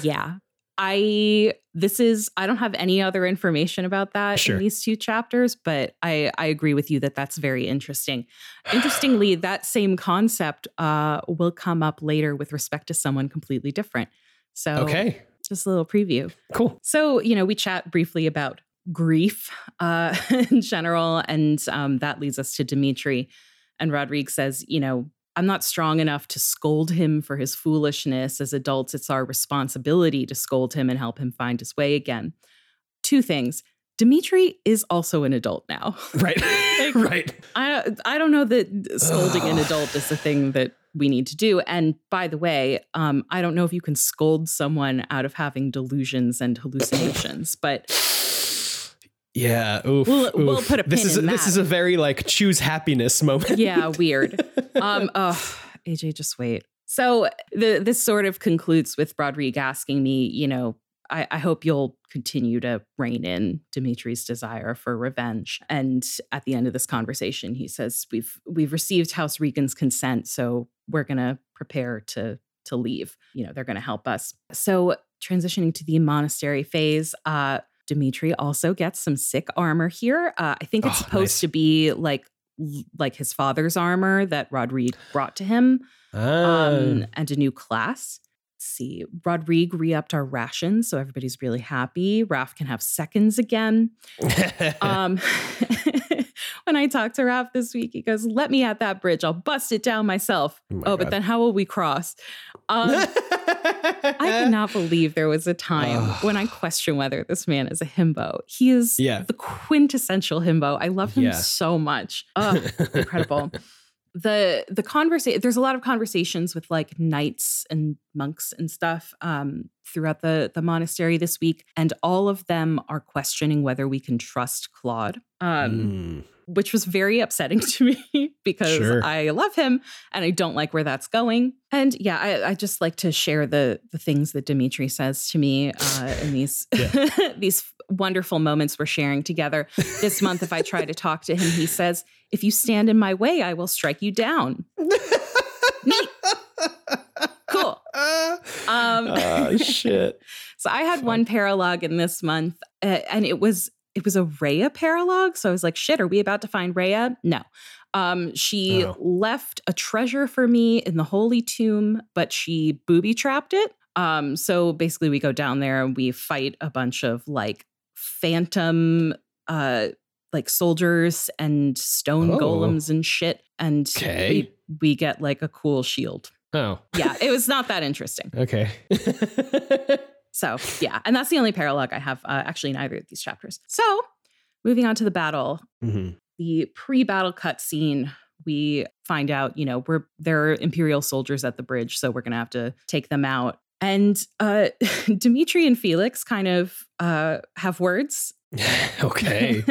Yeah. I this is I don't have any other information about that Sure. in these two chapters, but I I agree with you that that's very interesting. Interestingly, <sighs> that same concept uh will come up later with respect to someone completely different. So okay, just a little preview. cool. So, you know, we chat briefly about grief uh, <laughs> in general, and um, that leads us to Dimitri. And Rodrigue says, you know, I'm not strong enough to scold him for his foolishness. As adults, it's our responsibility to scold him and help him find his way again. Two things. Dimitri is also an adult now. <laughs> Right, <laughs> right. I I don't know that scolding an adult is the thing that we need to do. And by the way, um, I don't know if you can scold someone out of having delusions and hallucinations, but Yeah, oof, We'll- we'll oof. put a this pin is in this that. is a very like choose happiness moment. yeah, weird. <laughs> Um, oh, AJ, just wait. So the this sort of concludes with Rodrigue asking me, you know, I, I hope you'll continue to rein in Dimitri's desire for revenge. And at the end of this conversation, he says, We've we've received House Riegan's consent, so we're gonna prepare to to leave. You know, they're gonna help us. So transitioning to the monastery phase, uh, Dimitri also gets some sick armor here. Uh, I think it's Oh, supposed nice. to be like like his father's armor that Rodrigue brought to him Ah. um, and a new class. Let's see, Rodrigue re-upped our rations, so everybody's really happy. Raf can have seconds again. <laughs> Um, <laughs> when I talked to Raf this week, he goes, "Let me at that bridge. I'll bust it down myself." Oh my Oh, but then how will we cross? Um, <laughs> <laughs> I cannot believe there was a time when I question whether this man is a himbo. He is Yeah. the quintessential himbo. I love him Yeah. so much. Oh, <laughs> incredible. the the conversation there's a lot of conversations with like knights and monks and stuff um throughout the the monastery this week and all of them are questioning whether we can trust Claude um Mm. which was very upsetting <laughs> to me because Sure. I love him and I don't like where that's going. And yeah, I, I just like to share the the things that Dimitri says to me uh, in these <laughs> <laughs> these wonderful moments we're sharing together. This month, if I try to talk to him, he says, "If you stand in my way, I will strike you down." Neat. Cool. Um, oh <laughs> shit. <laughs> So I had one paralog in this month, uh, and it was it was a Rhea paralog. So I was like, "Shit, are we about to find Rhea?" No. Um, she Oh. left a treasure for me in the Holy Tomb, but she booby trapped it. Um, so basically, we go down there and we fight a bunch of like phantom, uh, like soldiers and stone Oh. golems and shit, and Okay. we we get like a cool shield. Oh, Yeah, it was not that interesting. okay. <laughs> So yeah, and that's the only paralogue I have uh, actually in either of these chapters. So moving on to the battle, Mhm. the pre-battle cutscene, we find out you know we're there are imperial soldiers at the bridge, so we're gonna have to take them out. And uh, <laughs> Dimitri and Felix kind of uh, have words. <laughs> okay.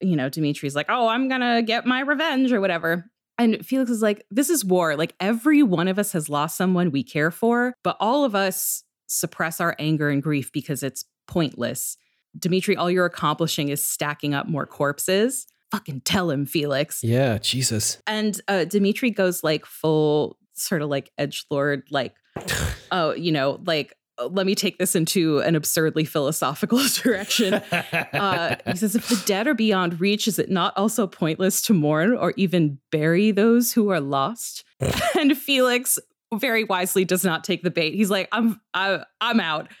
you know, Dimitri's like, "Oh, I'm gonna get my revenge" or whatever. And Felix is like, "This is war. Like every one of us has lost someone we care for, but all of us suppress our anger and grief because it's pointless." Dimitri, all you're accomplishing is stacking up more corpses. Fucking tell him, Felix. Yeah, Jesus. And uh, Dimitri goes like full sort of like edge lord, like, <laughs> oh, you know, like let me take this into an absurdly philosophical <laughs> direction. Uh, he says, if the dead are beyond reach, is it not also pointless to mourn or even bury those who are lost? <laughs> and Felix very wisely does not take the bait. He's like, I'm, I, I'm out. <laughs>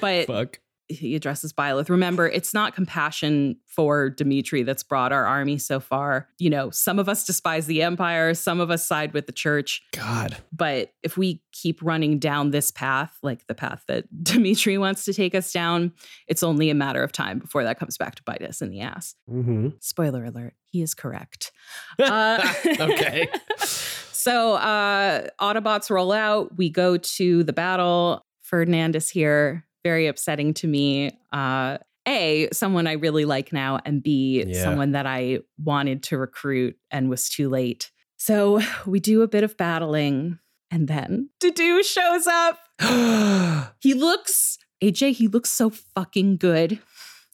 But Fuck. He addresses Byleth. Remember, it's not compassion for Dimitri that's brought our army so far. You know, some of us despise the empire, some of us side with the church. God. But if we keep running down this path, like the path that <laughs> Dimitri wants to take us down, it's only a matter of time before that comes back to bite us in the ass. hmm Spoiler alert, he is correct. <laughs> Uh, okay. <laughs> so uh Autobots roll out. We go to the battle. Ferdinand is here. Very upsetting to me. Uh A, someone I really like now, and B, Yeah. someone that I wanted to recruit and was too late. So <sighs> we do a bit of battling, and then Dedue shows up. <gasps> He looks, AJ, he looks so fucking good.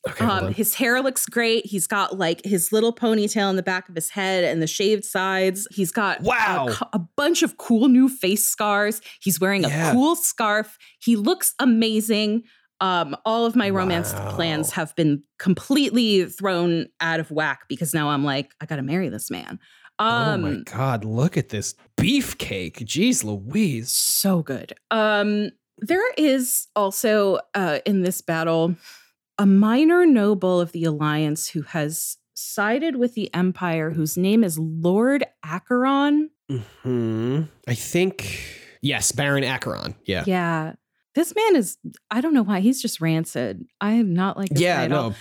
Okay, Um, his hair looks great. He's got like his little ponytail in the back of his head and the shaved sides. He's got a Wow. co- a, bunch of cool new face scars. He's wearing Yeah. a cool scarf. He looks amazing. Um, all of my romance Wow. plans have been completely thrown out of whack because now I'm like, I gotta marry this man. Um, oh my god, look at this beefcake. Jeez Louise. so good. Um, there is also uh, in this battle a minor noble of the alliance who has sided with the empire, whose name is Lord Acheron. Hmm. I think yes, Baron Acheron. Yeah. Yeah, this man is. I don't know why he's just rancid. I am not like Yeah, all. no.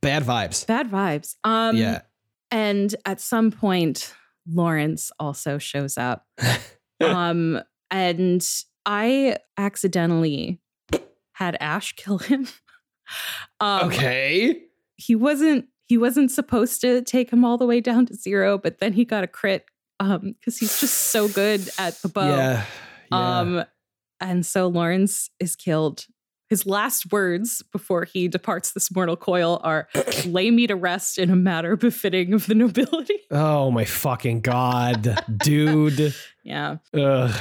Bad vibes. bad vibes. Um, yeah. and at some point, Lorenz also shows up. <laughs> um, and I accidentally had Ash kill him. Um, okay. he wasn't he wasn't supposed to take him all the way down to zero, but then he got a crit um because he's just so good at the bow. Yeah. yeah. Um and so Lorenz is killed. His last words before he departs this mortal coil are <coughs> lay me to rest in a matter befitting of the nobility. <laughs> oh my fucking god, dude. Yeah. Ugh.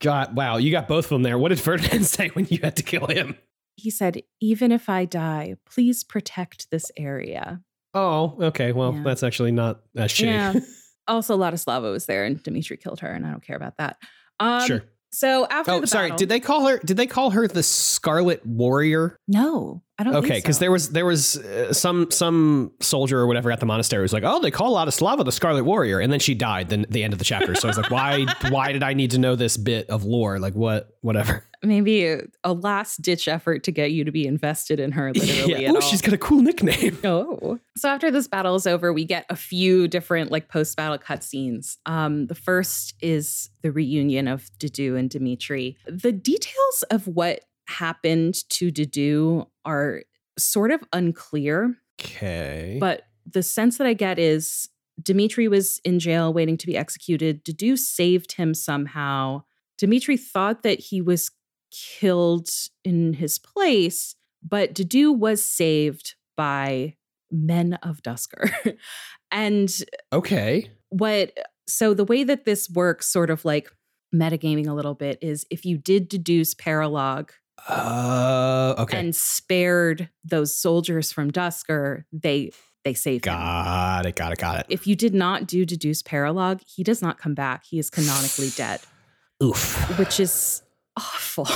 God, wow, you got both of them there. What did Ferdinand <laughs> say when you had to kill him? He said, even if I die, please protect this area. Oh, okay. Well, Yeah. that's actually not that shitty. Yeah. <laughs> Also, Ladislava was there and Dimitri killed her, and I don't care about that. Um, sure. So after Oh, sorry. battle- Did they call her? Did they call her the Scarlet Warrior? No, I don't. Okay, because so. there was there was uh, some some soldier or whatever at the monastery was like, oh, they call Ladislava the Scarlet Warrior, and then she died. Then the end of the chapter. So I was like, why <laughs> why did I need to know this bit of lore? Like what whatever. <laughs> maybe a, a last ditch effort to get you to be invested in her. <laughs> Literally, yeah. Oh, all. she's got a cool nickname. Oh. So after this battle is over, we get a few different like post-battle cutscenes. Um, the first is the reunion of Dedue and Dimitri. The details of what happened to Dedue are sort of unclear, Okay. but the sense that I get is Dimitri was in jail waiting to be executed. Dedue saved him somehow. Dimitri thought that he was killed in his place, but Dedue was saved by men of Duscur. <laughs> and okay. what so the way that this works, sort of like metagaming a little bit, is if you did Dedue's paralogue Uh. Okay. and spared those soldiers from Duscur, they they saved him. got it. Got it. Got it. If you did not do Dedue's paralogue, he does not come back. He is canonically <sighs> dead, Oof. which is awful.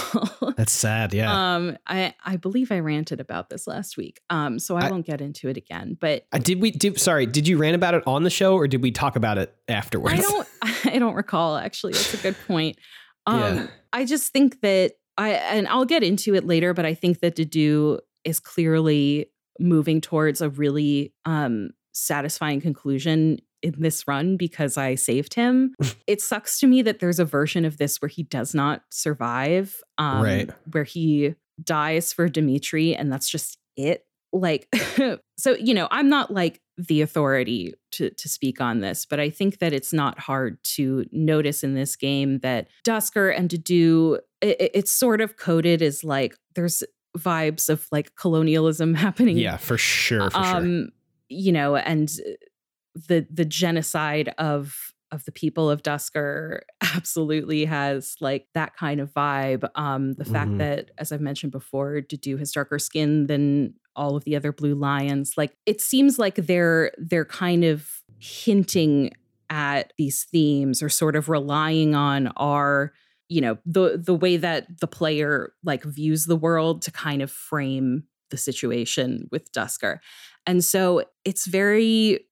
<laughs> That's sad. Yeah. Um, I I believe I ranted about this last week. Um, so I, I- won't get into it again. But did we? Did, sorry. Did you rant about it on the show, or did we talk about it afterwards? I don't <laughs> I don't recall actually. That's a good point. <laughs> Um, Yeah. I just think that I and I'll get into it later, but I think that Dedue is clearly moving towards a really um satisfying conclusion in this run because I saved him. <laughs> it sucks to me that there's a version of this where he does not survive. Um Right. where he dies for Dimitri and that's just it. Like <laughs> so, you know, I'm not like the authority to to speak on this, but I think that it's not hard to notice in this game that Duscur and Dedue, it, it- it's sort of coded as like there's vibes of like colonialism <laughs> happening Yeah, for sure. For sure. um you know and the the genocide of of the people of Duscur absolutely has like that kind of vibe um the fact Mhm. that as I've mentioned before Dedue has darker skin than all of the other blue lions like it seems like they're they're kind of hinting at these themes or sort of relying on our you know the the way that the player like views the world to kind of frame the situation with Duscur. And so it's very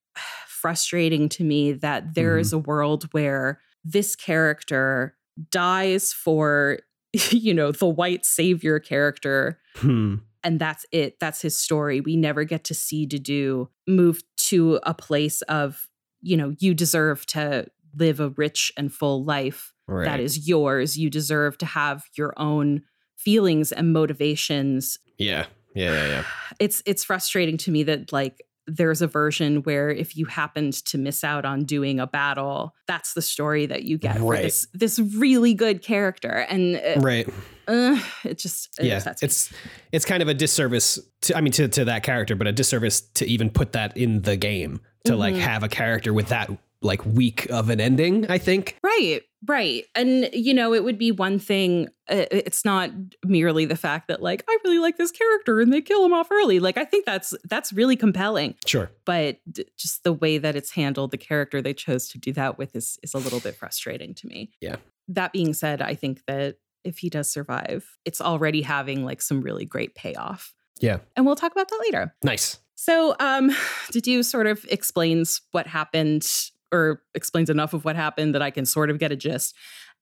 frustrating to me that there Mhm. is a world where this character dies for <laughs> you know the white savior character Hmm. and that's it that's his story we never get to see Dedue move to a place of you know you deserve to live a rich and full life Right. that is yours you deserve to have your own feelings and motivations Yeah. Yeah. Yeah. Yeah. <sighs> it's it's frustrating to me that like there's a version where if you happened to miss out on doing a battle, that's the story that you get for this this really good character, and uh, Right. uh, it just it yeah. upsets. It's it's kind of a disservice to I mean to to that character, but a disservice to even put that in the game to like Mhm. have a character with that like weak of an ending, I think. Right, right. And, you know, it would be one thing. uh, It's not merely the fact that, like, I really like this character and they kill him off early. Like, I think that's that's really compelling. Sure. But just the way that it's handled, the character they chose to do that with is is a little bit frustrating to me. Yeah. That being said, I think that if he does survive, it's already having like some really great payoff. Yeah. And we'll talk about that later. Nice. So, um, <sighs> Dedue sort of explains what happened or explains enough of what happened that I can sort of get a gist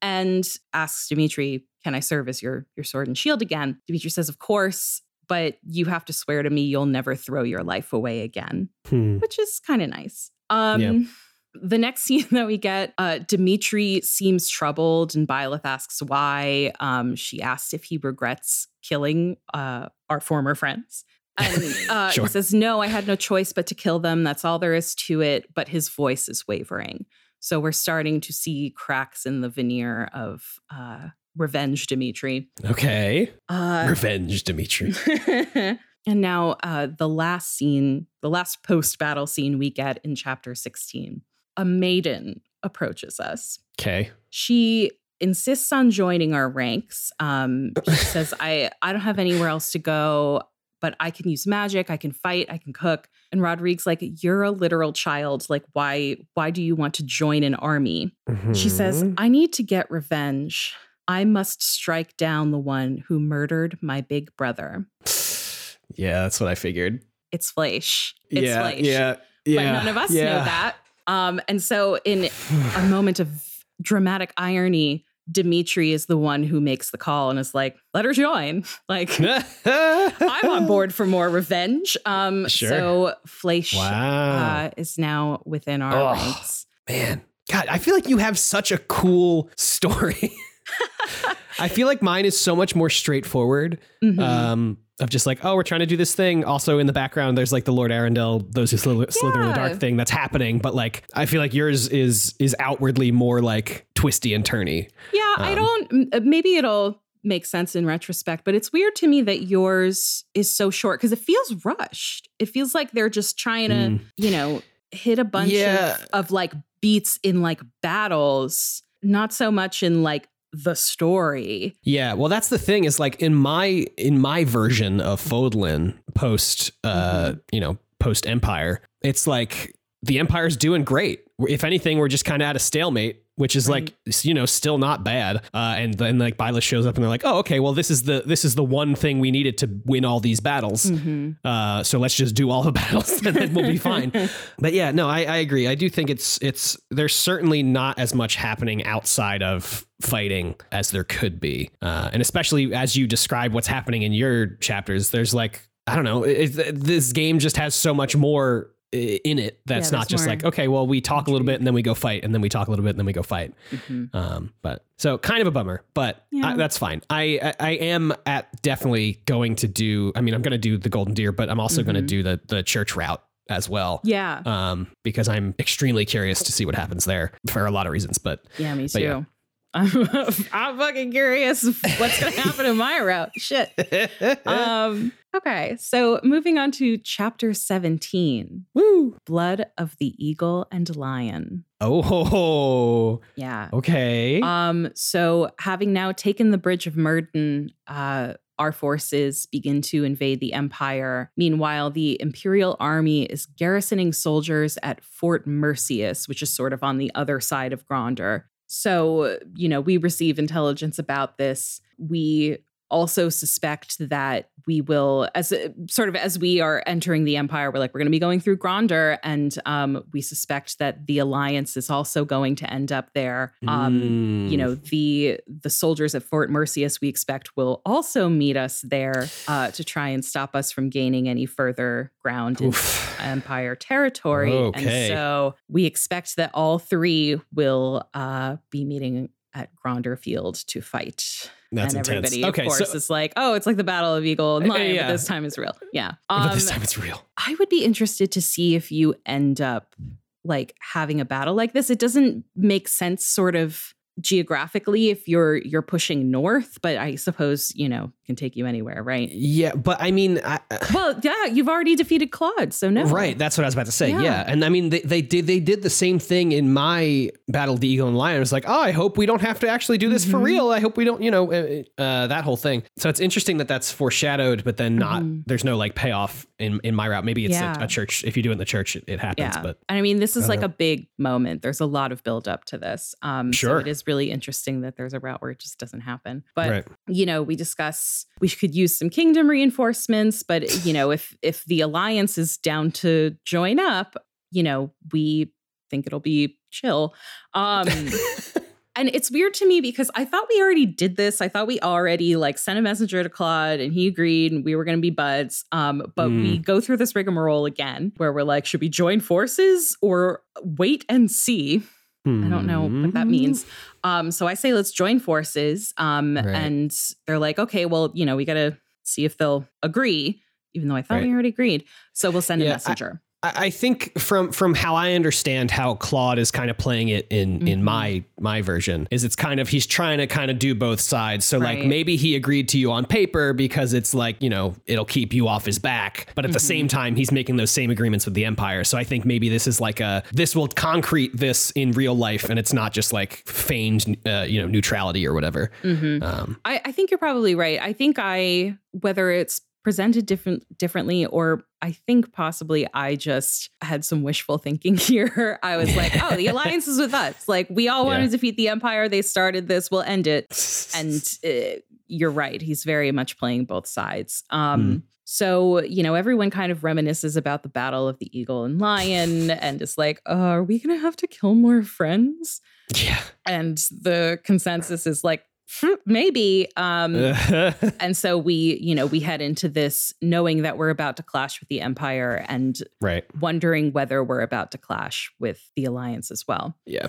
and asks Dimitri, Can I serve as your, your sword and shield again? Dimitri says, Of course, but you have to swear to me you'll never throw your life away again, Hmm. which is kind of nice. Um, Yeah. The next <laughs> scene that we get, uh, Dimitri seems troubled, and Byleth asks why. Um, she asks if he regrets killing uh, our former friends. And <laughs> uh, Sure. he says, No, I had no choice but to kill them. That's all there is to it. But his voice is wavering. So we're starting to see cracks in the veneer of uh, revenge, Dimitri. Okay. Uh, Revenge, Dimitri. <laughs> and now uh, the last scene, the last post battle scene we get in chapter 16. A maiden approaches us. Okay. She insists on joining our ranks. Um, she says, I, I don't have anywhere else to go, but I can use magic, I can fight, I can cook. And Rodrigue's like, You're a literal child. Like, why, why do you want to join an army? She says, Mhm. I need to get revenge. I must strike down the one who murdered my big brother. <sighs> Yeah, that's what I figured. It's Fleche. It's yeah, Fleche. yeah, yeah. But none of us yeah. know that. Um, and so, in a moment of dramatic irony, Dimitri is the one who makes the call and is like, let her join. <laughs> Like, I'm on <laughs> board for more revenge. Um, Sure. So, Fleche Wow. uh, is now within our Oh. ranks. Man, God, I feel like you have such a cool story. <laughs> I feel like mine is so much more straightforward. Mhm. Um, of just like, oh, we're trying to do this thing. Also, in the background, there's like the Lord Arundel, those who slither, slither in the dark thing that's happening. But like, I feel like yours is is outwardly more like twisty and turny. Yeah, I Um, don't. uh, Maybe it'll make sense in retrospect, but it's weird to me that yours is so short because it feels rushed. It feels like they're just trying to, Mm. you know, hit a bunch Yeah. of, of like beats in like battles, not so much in like the story. Yeah, well, that's the thing is like in my in my version of Fodlan post, uh, you know, post Empire, it's like the Empire's doing great. If anything, we're just kind of at a stalemate, which is like you know still not bad. Uh, and then like Byleth shows up and they're like, oh, okay, well this is the this is the one thing we needed to win all these battles. Uh, so let's just do all the <laughs> battles and then we'll be fine. <laughs> But yeah, no, I, I agree. I do think it's it's there's certainly not as much happening outside of fighting as there could be, uh, and especially as you describe what's happening in your chapters. There's like I don't know, it, it- this game just has so much more in it that's Yeah, not just more like okay, well we talk a little bit and then we go fight, and then we talk a little bit and then we go fight. Mhm. Um, but so kind of a bummer, but Yeah. I, that's fine. I, I I am at definitely going to do. I mean, I'm going to do the Golden Deer, but I'm also going to do the the church route as well. Yeah, Um, because I'm extremely curious to see what happens there for a lot of reasons. But yeah, me too. I'm, I'm fucking curious what's going to happen in my route. Shit. <laughs> Um, okay, so moving on to chapter 17 woo. Blood of the Eagle and Lion. Oh, ho, ho. Yeah. okay. Um, so having now taken the bridge of Myrddin, uh, our forces begin to invade the Empire. Meanwhile, the Imperial Army is garrisoning soldiers at Fort Merceus, which is sort of on the other side of Gronder. So, you know, we receive intelligence about this. We also suspect that we will as sort of as we are entering the empire we're like we're going to be going through gronder and um, we suspect that the alliance is also going to end up there um, Mm. you know the the soldiers at fort merceus we expect will also meet us there uh, to try and stop us from gaining any further ground in empire territory Okay. and so we expect that all three will uh, be meeting at Gronder Field to fight. That's and intense. everybody, okay, of course, so is like, oh, it's like the Battle of Eagle and Uh, Lion, yeah. but this time is real. <laughs> Yeah. but this Um, time it's real. I would be interested to see if you end up like having a battle like this. It doesn't make sense sort of geographically if you're you're pushing north, but I suppose, you know, can take you anywhere, right? Yeah, but I mean, I, Well, yeah, you've already defeated Claude, so no. Right, that's what I was about to say. Yeah. Yeah. and I mean, they, they did they did the same thing in my Battle of the Eagle and Lion. It was like, oh, I hope we don't have to actually do this for Mhm. real. I hope we don't, you know, uh, uh, that whole thing. So it's interesting that that's foreshadowed, but then not. Mhm. There's no like payoff in in my route. Maybe it's Yeah. a, a church. If you do it in the church, it, it happens. Yeah. But And I mean, this is like don't a big moment. There's a lot of build up to this. Um, Sure. So it is really interesting that there's a route where it just doesn't happen. But right, you know, we discuss we could use some kingdom reinforcements, but you know, if if the alliance is down to join up, you know, we think it'll be chill. Um <laughs> and it's weird to me because I thought we already did this. I thought we already like sent a messenger to Claude and he agreed and we were going to be buds. Um but we go through this rigmarole again where we're like should we join forces or wait and see? I don't know what that means. Um, so I say let's join forces. Um, Right. and they're like, okay, well, you know, we got to see if they'll agree, even though I thought Right. we already agreed. So we'll send Yeah, a messenger. I think from from how I understand how Claude is kind of playing it in in Mhm. my my version is it's kind of he's trying to kind of do both sides. So like maybe he agreed to you on paper because it's like you know it'll keep you off his back, but at the Mhm. same time he's making those same agreements with the Empire. So I think maybe this is like a this will concrete this in real life, and it's not just like feigned uh, you know neutrality or whatever. Mhm. Um, I, I think you're probably right. I think I, whether it's presented different differently or I think possibly I just had some wishful thinking <laughs> here. I was like, oh, the <laughs> alliance is with us. Like we all want Yeah. to defeat the empire. They started this. We'll end it. <laughs> and uh, you're right he's very much playing both sides um Hmm. so you know everyone kind of reminisces about the battle of the eagle and lion and is like uh, are we gonna have to kill more friends yeah. and the consensus is like "Hmm, maybe um <laughs> and so we you know we head into this knowing that we're about to clash with the empire and right. wondering whether we're about to clash with the alliance as well Yeah.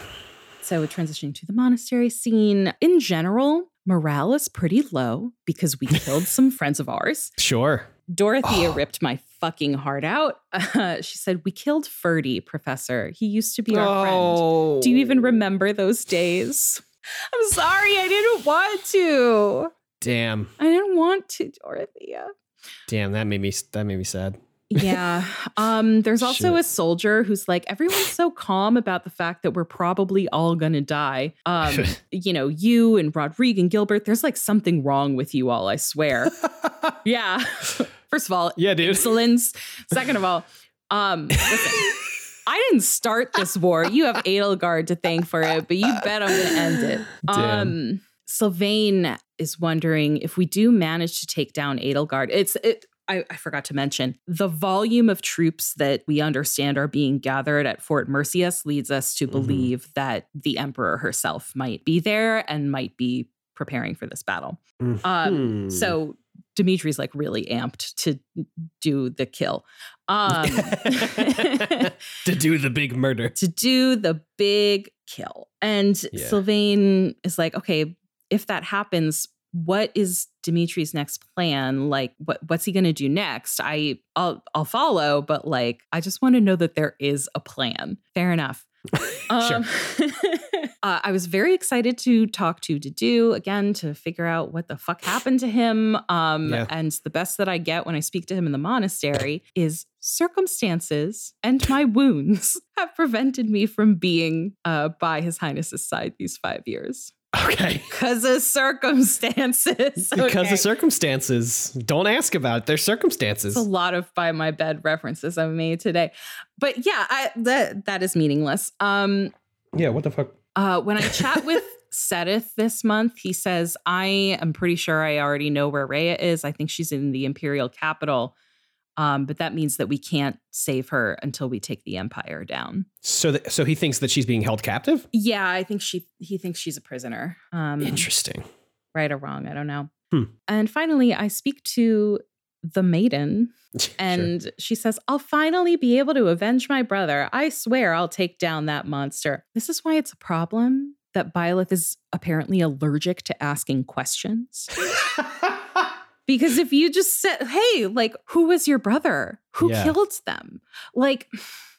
so transitioning to the monastery scene. In general, morale is pretty low because we <laughs> killed some friends of ours. Sure. Dorothea Oh. ripped my fucking heart out. Uh, <laughs> she said, We killed Ferdy, Professor. He used to be our friend. Oh. Do you even remember those days? I'm sorry, I didn't want to. Damn. I didn't want to, Dorothea. Damn. That made me that made me sad. Yeah. Um, there's <laughs> also Shit. a soldier who's like, everyone's so calm about the fact that we're probably all gonna die. Um, <laughs> you know, you and Rodrigue and Gilbert, there's like something wrong with you all, I swear. <laughs> yeah. First of all, yeah, dude. excellence. Second of all, um, listen, I didn't start this war. You have <laughs> Edelgard to thank for it, but you bet I'm gonna end it. <laughs> Damn. Um Sylvain is wondering if we do manage to take down Edelgard. It's it I, I forgot to mention the volume of troops that we understand are being gathered at Fort Merceus leads us to Mhm. believe that the Emperor herself might be there and might be preparing for this battle. Um, Mhm. so Dimitri's like really amped to do the kill. Um, <laughs> to do the big murder. <laughs> to do the big kill. And Yeah. Sylvain is like, okay, if that happens, what is Dimitri's next plan? Like, what what's he gonna do next? I I'll I'll follow, but like, I just want to know that there is a plan. Fair enough. <laughs> Um, <laughs> uh, I was very excited to talk to Dedue again to figure out what the fuck happened to him. Um, Yeah. And the best that I get when I speak to him in the monastery is circumstances and my <laughs> wounds have prevented me from being uh, by His Highness's side these five years. Okay. <laughs> Because of circumstances. <laughs> Because Okay. of circumstances. Don't ask about it. There's circumstances. It's a lot of by my bed references I've made today. But yeah, I, that that is meaningless. Um, yeah, what the fuck? Uh, when I chat with <laughs> Seteth this month, he says, I am pretty sure I already know where Rhea is. I think she's in the Imperial capital. Um, but that means that we can't save her until we take the Empire down. So th- so he thinks that she's being held captive? Yeah, I think she he thinks she's a prisoner. Um, Interesting. right or wrong, I don't know. Hmm. And finally, I speak to the maiden <laughs> Sure. and she says, I'll finally be able to avenge my brother. I swear I'll take down that monster. This is why it's a problem that Byleth is apparently allergic to asking questions. <laughs> Because if you just said, "Hey, like, who was your brother? Who Yeah. killed them?" Like,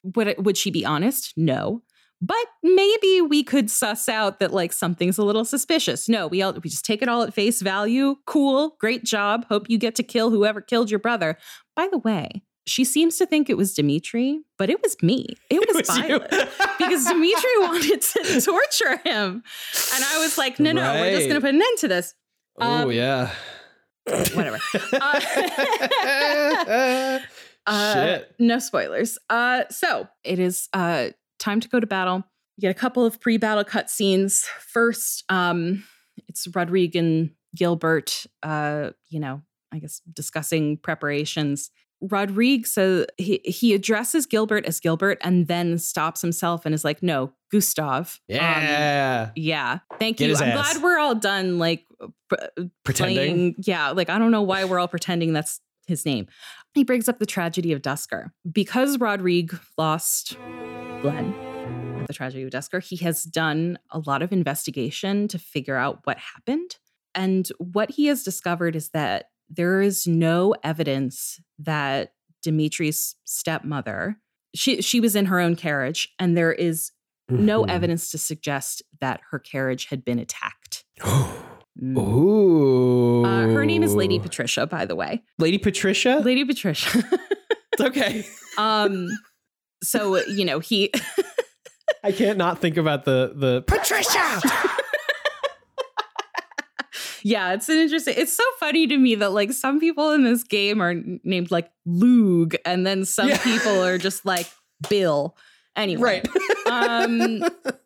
would it, would she be honest? No. But maybe we could suss out that like something's a little suspicious. No, we all we just take it all at face value. Cool, great job. Hope you get to kill whoever killed your brother. By the way, she seems to think it was Dimitri, but it was me. It <laughs> was, was you. Violet because Dimitri <laughs> wanted to torture him, and I was like, no, no, we're just gonna put an end to this. oh Um, yeah. Whatever. Uh, <laughs> <laughs> Uh, Shit. No spoilers. Uh, so it is uh, time to go to battle. You get a couple of pre-battle cutscenes. First, um, it's Rodrigue and Gilbert. Uh, you know, I guess discussing preparations. Rodrigue says uh, he he addresses Gilbert as Gilbert and then stops himself and is like, "No, Gustav." Um, Yeah. yeah. Thank Get you. I'm ass. glad we're all done. Like uh, pr- uh, Pretending. playing- yeah, like I don't know why we're all pretending that's his name. He brings up the tragedy of Duscur. Because Rodrigue lost Glenn, the tragedy of Duscur, he has done a lot of investigation to figure out what happened. And what he has discovered is that there is no evidence that Dimitri's stepmother, she she was in her own carriage, and there is no Mhm. evidence to suggest that her carriage had been attacked. <gasps> Mm. Ooh. Uh, her name is Lady Patricia, by the way. Lady Patricia? Lady Patricia. <laughs> okay. um, so you know he. <laughs> I can't not think about the the <laughs> Patricia. Yeah, it's an interesting. It's so funny to me that like some people in this game are named like Loog, and then some Yeah. people are just like Bill. Anyway, right. um,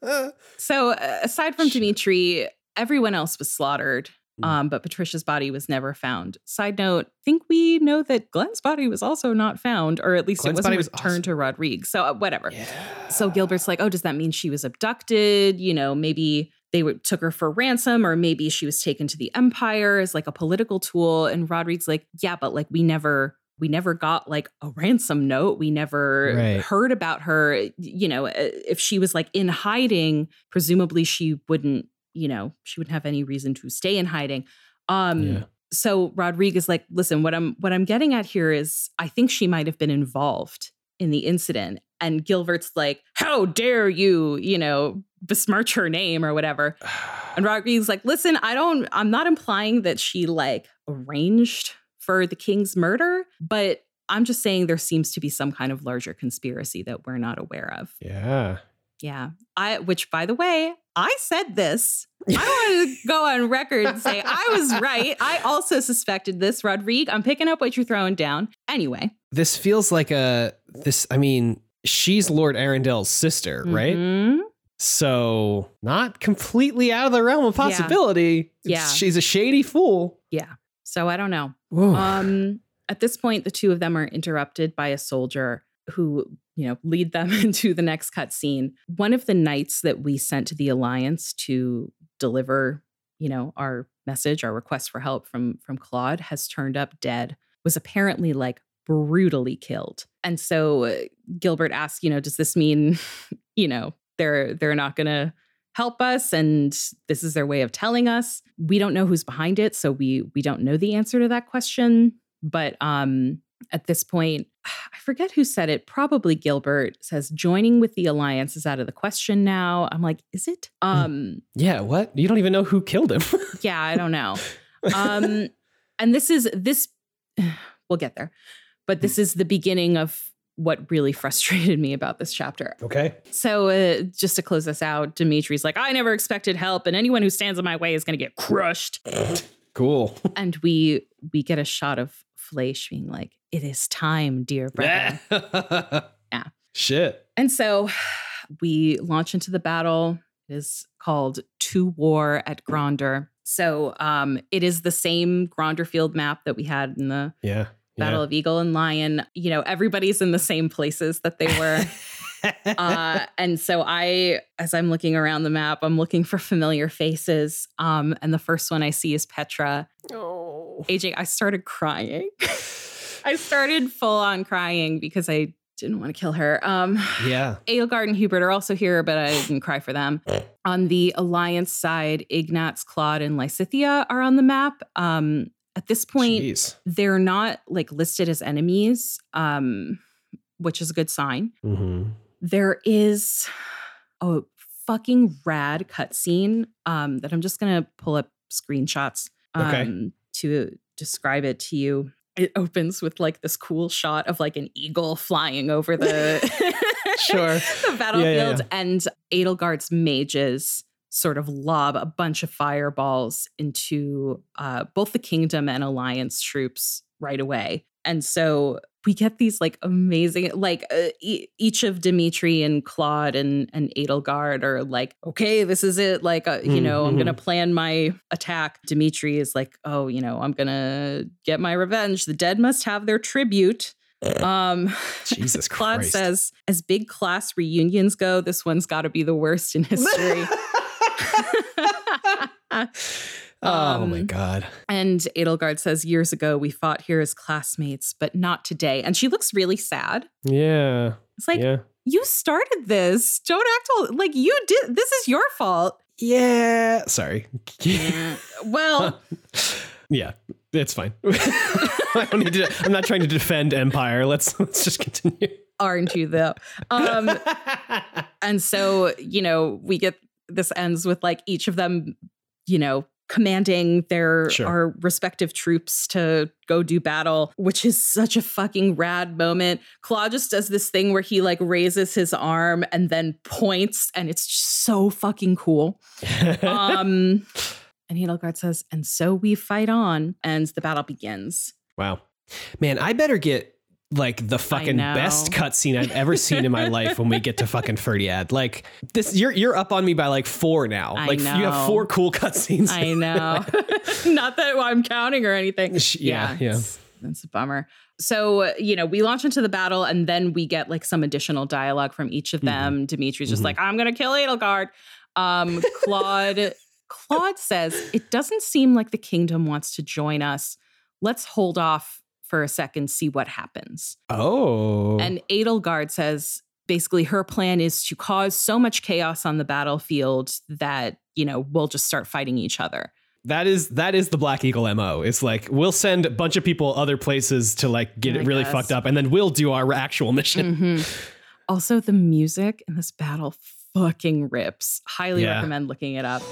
<laughs> so uh, aside from Dimitri, everyone else was slaughtered. Mm. Um, but Patricia's body was never found. Side note, I think we know that Glenn's body was also not found, or at least Glenn's it wasn't was returned also- to Rodrigue. So uh, whatever. yeah. So Gilbert's like, oh, does that mean she was abducted? You know, maybe they took her for ransom, or maybe she was taken to the Empire as like a political tool. And Rodrigue's like, yeah, but like we never, we never got like a ransom note. We never Right. heard about her. You know, uh, if she was like in hiding, presumably she wouldn't, you know, she wouldn't have any reason to stay in hiding. Um, Yeah. so Rodrigue's like, listen, what I'm what I'm getting at here is I think she might have been involved in the incident. And Gilbert's like, how dare you, you know, besmirch her name or whatever. <sighs> And Rodriguez's like, listen, I don't, I'm not implying that she like arranged for the king's murder, but I'm just saying there seems to be some kind of larger conspiracy that we're not aware of. yeah. Yeah. I which by the way, I said this. I want to <laughs> go on record and say I was right. I also suspected this, Rodrigue. I'm picking up what you're throwing down. Anyway. This feels like a this I mean, she's Lord Arundel's sister, right? Mhm. So, not completely out of the realm of possibility. It's- Yeah. She's a shady fool. Yeah. So I don't know. Um, at this point, the two of them are interrupted by a soldier who, you know, lead them <laughs> into the next cutscene. One of the knights that we sent to the Alliance to deliver, you know, our message, our request for help from from Claude has turned up dead. Was apparently like brutally killed. And so uh, Gilbert asks, you know, does this mean, <laughs> you know, they're they're not going to help us and this is their way of telling us. We don't know who's behind it so we we don't know the answer to that question. But um at this point <sighs> i forget who said it. Probably gilbert says joining with the alliance is out of the question now. I'm like is it? Um yeah, what? You don't even know who killed him. <laughs> yeah i don't know. <laughs> Um and this is this <sighs> we'll get there. But this is the beginning of what really <laughs> frustrated me about this chapter okay. so, uh, just to close this out, Dimitri's like, I never expected help, and anyone who stands in my way is going to get crushed. <laughs> Cool. <laughs> and we we get a shot of Fleche being like, "It is time, dear brother." Yeah. Shit. and so we launch into the battle. It is called To War at Gronder. So, um, it is the same Gronder field map that we had in the Yeah. Battle of Eagle and Lion. You know, everybody's in the same places that they were. <laughs> uh, and so I, as I'm looking around the map, I'm looking for familiar faces. Um, and the first one I see is Petra. oh. AJ, I started crying. <laughs> I started full on crying because I didn't want to kill her. Um, Yeah. Edelgard and Hubert are also here, but I didn't cry for them. On the Alliance side, Ignatz, Claude, and Lysithea are on the map. Um, at this point, Jeez. they're not like listed as enemies, um, which is a good sign. hmm There is a fucking rad cutscene um, that I'm just gonna pull up screenshots um, Okay. to describe it to you. It opens with like this cool shot of like an eagle flying over the <laughs> Sure. <laughs> the battlefield, yeah. and Edelgard's mages sort of lob a bunch of fireballs into uh, both the kingdom and alliance troops right away. And so we get these like amazing, like uh, e- each of Dimitri and Claude and and Edelgard are like, okay, this is it. Like, uh, you know, I'm Mhm. gonna plan my attack. Dimitri is like, oh, you know, I'm gonna get my revenge. The dead must have their tribute. Um, Jesus <laughs> Claude Christ. says, as big class reunions go, this one's got to be the worst in <laughs> history. <laughs> oh my Um, God. and Edelgard says, years ago, we fought here as classmates, but not today. And she looks really sad. Yeah. It's like, yeah. you started this. Don't act all like you did. This is your fault. Yeah. Sorry. well, <laughs> yeah, it's fine. <laughs> I don't need to. I'm not trying to defend Empire. Let's let's just continue. aren't you though? Um, and so, you know, we get this ends with like each of them, you know, commanding their Sure. our respective troops to go do battle, which is such a fucking rad moment. Claude just does this thing where he like raises his arm and then points, and it's so fucking cool. Um, <laughs> and Edelgard says, and so we fight on, and the battle begins. wow, man, I better get like the fucking best cutscene I've ever seen in my <laughs> life when we get to fucking Fhirdiad. Like this, you're you're up on me by like four now. I like you have four cool <laughs> cutscenes. I know. <laughs> Not that I'm counting or anything. Yeah, yeah. It's, it's a bummer. So, you know, we launch into the battle and then we get like some additional dialogue from each of Mm-hmm. them. Dimitri's just Mhm. like, I'm going to kill Edelgard. Um, Claude, Claude says, it doesn't seem like the kingdom wants to join us. Let's hold off for a second, see what happens. Oh, And Edelgard says basically her plan is to cause so much chaos on the battlefield that, you know, we'll just start fighting each other. that is that is the Black Eagle mo. It's like we'll send a bunch of people other places to like get I it really guess. fucked up, and then we'll do our actual mission. Mhm. Also, the music in this battle fucking rips. Highly Yeah. recommend looking it up.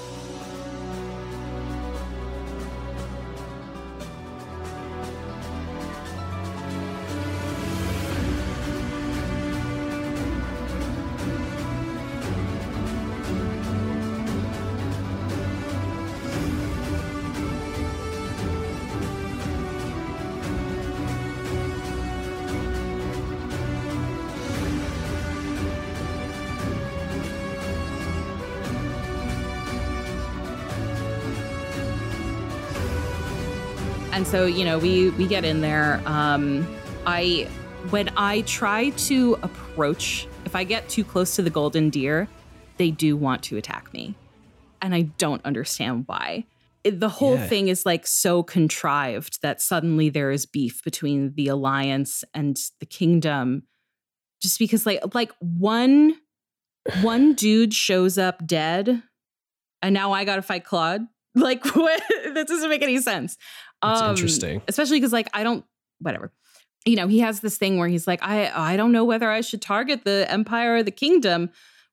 So, you know, we we get in there. Um, I when I try to approach, if I get too close to the golden deer, they do want to attack me, and I don't understand why. It- the whole Yeah. thing is like so contrived that suddenly there is beef between the alliance and the kingdom, just because like like one one dude shows up dead, and now I got to fight Claude. Like <laughs> what? that doesn't make any sense. That's Um, interesting. Especially because like I don't whatever. You know, he has this thing where he's like, I I don't know whether I should target the empire or the kingdom.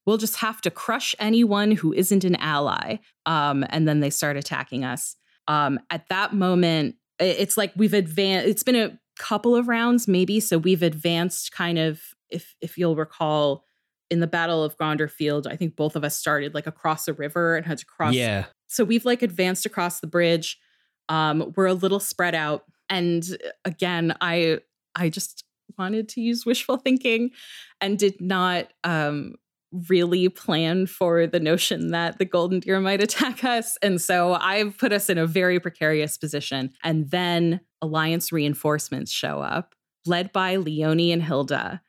We'll just have to crush anyone who isn't an ally. Um, and then they start attacking us. Um, at that moment, it's like we've advanced. It's been a couple of rounds, maybe. So we've advanced kind of, if if you'll recall, in the Battle of Gronderfield, I think both of us started like across a river and had to cross yeah, so we've like advanced across the bridge. Um we're a little spread out. And uh, again i i just wanted to use wishful thinking and did not um really plan for the notion that the golden deer might attack us. And so i've put us in a very precarious position. And then alliance reinforcements show up led by leonie and hilda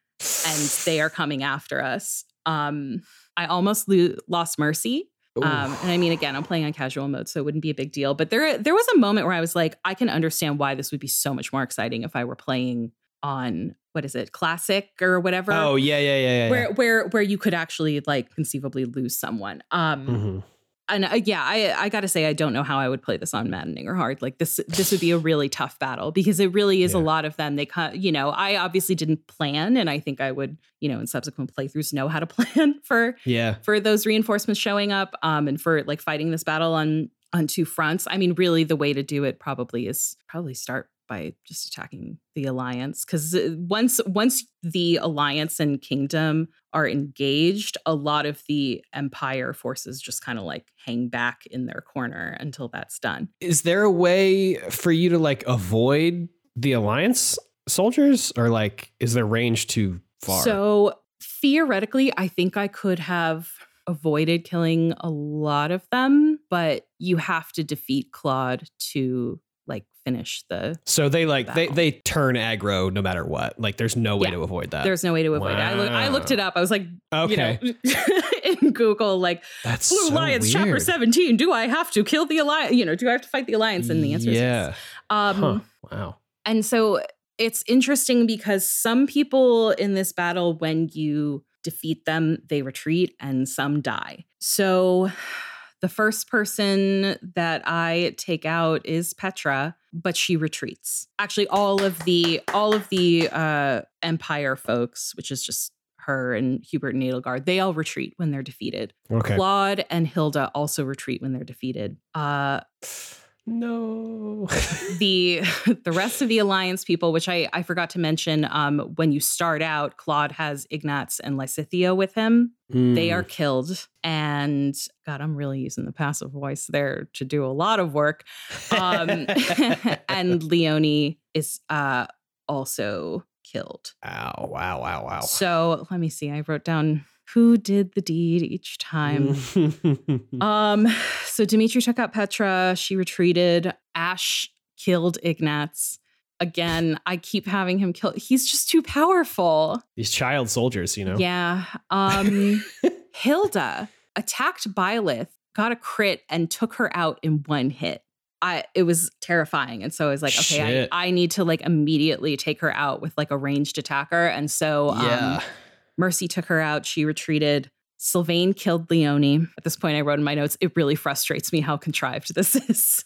and they are coming after us um i almost lo- lost mercy um, and I mean, again, I'm playing on casual mode, so it wouldn't be a big deal. But there, there was a moment where I was like, I can understand why this would be so much more exciting if I were playing on what is it, classic or whatever. Oh yeah, yeah, yeah, yeah. where where where you could actually like conceivably lose someone. Um Mhm. And uh, yeah, I I got to say I don't know how I would play this on maddening or hard. Like this this would be a really tough battle because it really is a lot of them. They cut, you know, I obviously didn't plan and I think I would, you know, in subsequent playthroughs know how to <laughs> plan for Yeah. for those reinforcements showing up um and for like fighting this battle on on two fronts. I mean, really the way to do it probably is probably start by just attacking the alliance cuz uh, once once the alliance and kingdom are engaged, a lot of the empire forces just kind of like hang back in their corner until that's done. Is there a way for you to like avoid the alliance soldiers, or like is their range too far? So theoretically, I think I could have avoided killing a lot of them, but you have to defeat Claude to like finish the So they like they battle. they turn aggro no matter what. Like there's no way Yeah. to avoid that. there's no way to avoid it. I, look, I looked it up. I was like, okay, you know, <laughs> in Google, like that's Blue so Alliance weird. chapter 17. Do I have to kill the alliance? You know, do I have to fight the alliance? And the answer is yeah. yes. Um, huh. Wow. And so it's interesting because some people in this battle, when you defeat them, they retreat and some die. So the first person that I take out is Petra, but she retreats. Actually, all of the all of the uh Empire folks, which is just her and Hubert and Edelgard, they all retreat when they're defeated. Okay. Claude and Hilda also retreat when they're defeated. Uh No. <laughs> the <laughs> the rest of the alliance people which i i forgot to mention um when you start out claude has ignatz and lysithea with him they Mm. are killed and god i'm really using the passive voice there to do a lot of work um <laughs> and leonie is uh also killed Ow! Wow! Wow! Wow! so let me see i wrote down who did the deed each time <laughs> um, so Dimitri took out Petra. She retreated. Ash killed Ignatz. Again, I keep having him kill. He's just too powerful. These child soldiers, you know. Yeah. Um, <laughs> Hilda attacked Byleth, got a crit, and took her out in one hit. I it was terrifying. And so I was like, okay, I, I need to like immediately take her out with like a ranged attacker. And so um, Yeah. Mercy took her out. She retreated. Sylvain killed Leonie. At this point, I wrote in my notes, it really frustrates me how contrived this <laughs> is.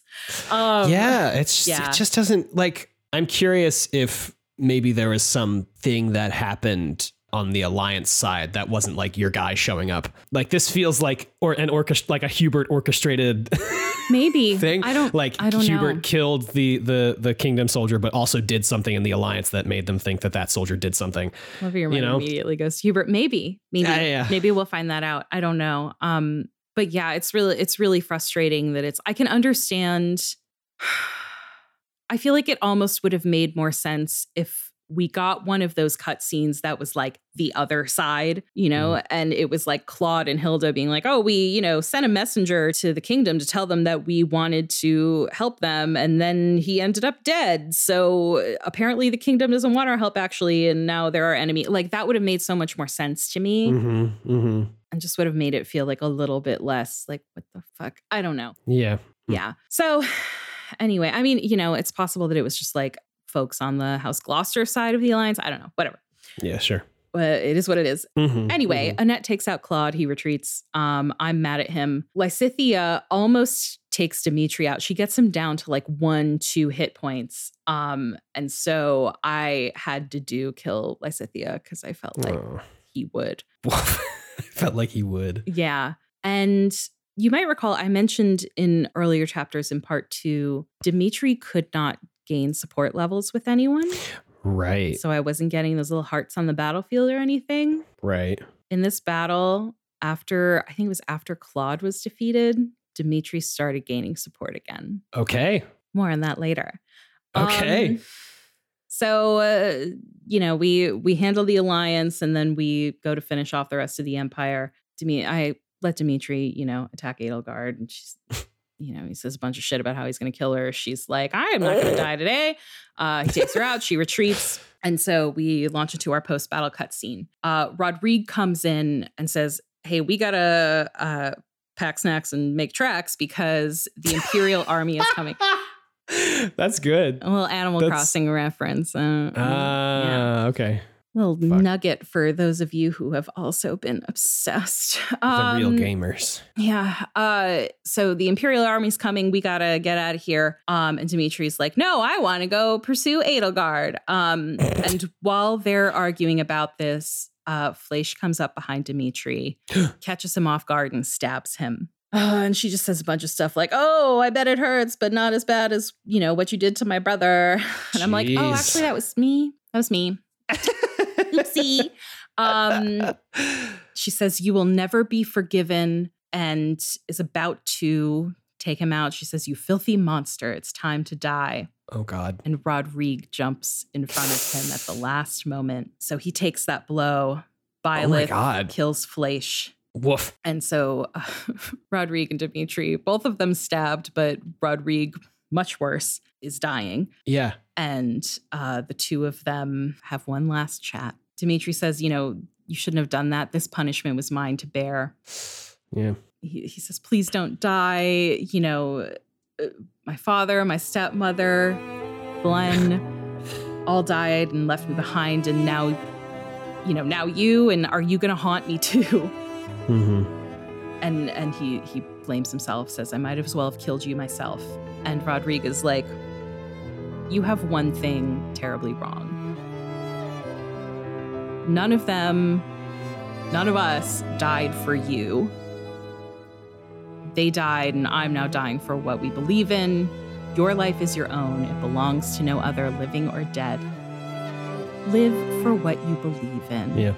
Um, yeah. It's yeah. it just doesn't like. I'm curious if maybe there was something that happened on the alliance side that wasn't like your guy showing up. Like this feels like or an orchestra like a Hubert orchestrated <laughs> Maybe. thing. I don't like I don't Hubert know. killed the the the kingdom soldier, but also did something in the alliance that made them think that that soldier did something. Love your you mind know? immediately goes Hubert. Maybe. Maybe. Yeah, yeah. Maybe we'll find that out. I don't know. Um, but yeah, it's really it's really frustrating that it's I can understand <sighs> I feel like it almost would have made more sense if we got one of those cutscenes that was like the other side, you know, Mm. and it was like Claude and Hilda being like, oh, we, you know, sent a messenger to the kingdom to tell them that we wanted to help them. And then he ended up dead. So apparently the kingdom doesn't want our help, actually. And now they're our enemy. Like that would have made so much more sense to me Mm-hmm. Mm-hmm. and just would have made it feel like a little bit less like, what the fuck? I don't know. Yeah. Yeah. So <sighs> anyway, I mean, you know, it's possible that it was just like folks on the House Gloucester side of the alliance. I don't know. Whatever. Yeah. Sure. But it is what it is. Mhm, Anyway, mhm. Annette takes out Claude. He retreats. Um, I'm mad at him. Lysithea almost takes Dimitri out. She gets him down to like one, two hit points. Um, and so I had to do kill Lysithea because I felt like Oh. he would. <laughs> I felt like he would. Yeah. And you might recall I mentioned in earlier chapters in part two, Dimitri could not gain support levels with anyone. Right. So I wasn't getting those little hearts on the battlefield or anything. Right. In this battle, after I think it was after Claude was defeated, Dimitri started gaining support again. Okay. More on that later. Okay. Um, so uh, you know, we we handle the alliance and then we go to finish off the rest of the empire. Demi, I let Dimitri, you know, attack Edelgard, and she's, you know, he says a bunch of shit about how he's going to kill her. She's like, I am not going to die today. Uh, he takes her out. She retreats, and so we launch into our post battle cutscene. Uh, Rodrigue comes in and says, "Hey, we gotta uh, pack snacks and make tracks because the Imperial army is coming." <laughs> That's good. A little Animal That's- Crossing reference. Uh, Ah, yeah. okay. Little fuck. nugget for those of you who have also been obsessed. <laughs> The real Um, gamers. Yeah. Uh so the Imperial Army's coming. We gotta get out of here. Um and Dimitri's like, no, I want to go pursue Edelgard. Um <laughs> and while they're arguing about this, uh Fleche comes up behind Dimitri, <gasps> catches him off guard, and stabs him. Uh, <sighs> and she just says a bunch of stuff like, "Oh, I bet it hurts, but not as bad as you know what you did to my brother." <laughs> And I'm like, "Oh, actually, that was me. That was me." Oopsie. Um, she says, You will never be forgiven, and is about to take him out. She says, You filthy monster, it's time to die. oh God. And Rodrigue jumps in front of him at the last moment. So he takes that blow. Oh my Violet God. kills Fleche. Woof. And so uh, <laughs> Rodrigue and Dimitri, both of them stabbed, but Rodrigue, much worse, is dying Yeah. and uh, the two of them have one last chat. Dimitri says, "You know, you shouldn't have done that. This punishment was mine to bear." Yeah. He, he says, "Please don't die. You know, uh, my father, my stepmother, Glenn, all died and left me behind, and now, you know, now you. And are you going to haunt me too?" Mm-hmm. and and he he blames himself says i might as well have killed you myself and rodrigue's like you have one thing terribly wrong none of them none of us died for you. They died and i'm now dying for what we believe in. Your life is your own. It belongs to no other living or dead. Live for what you believe in. Yeah.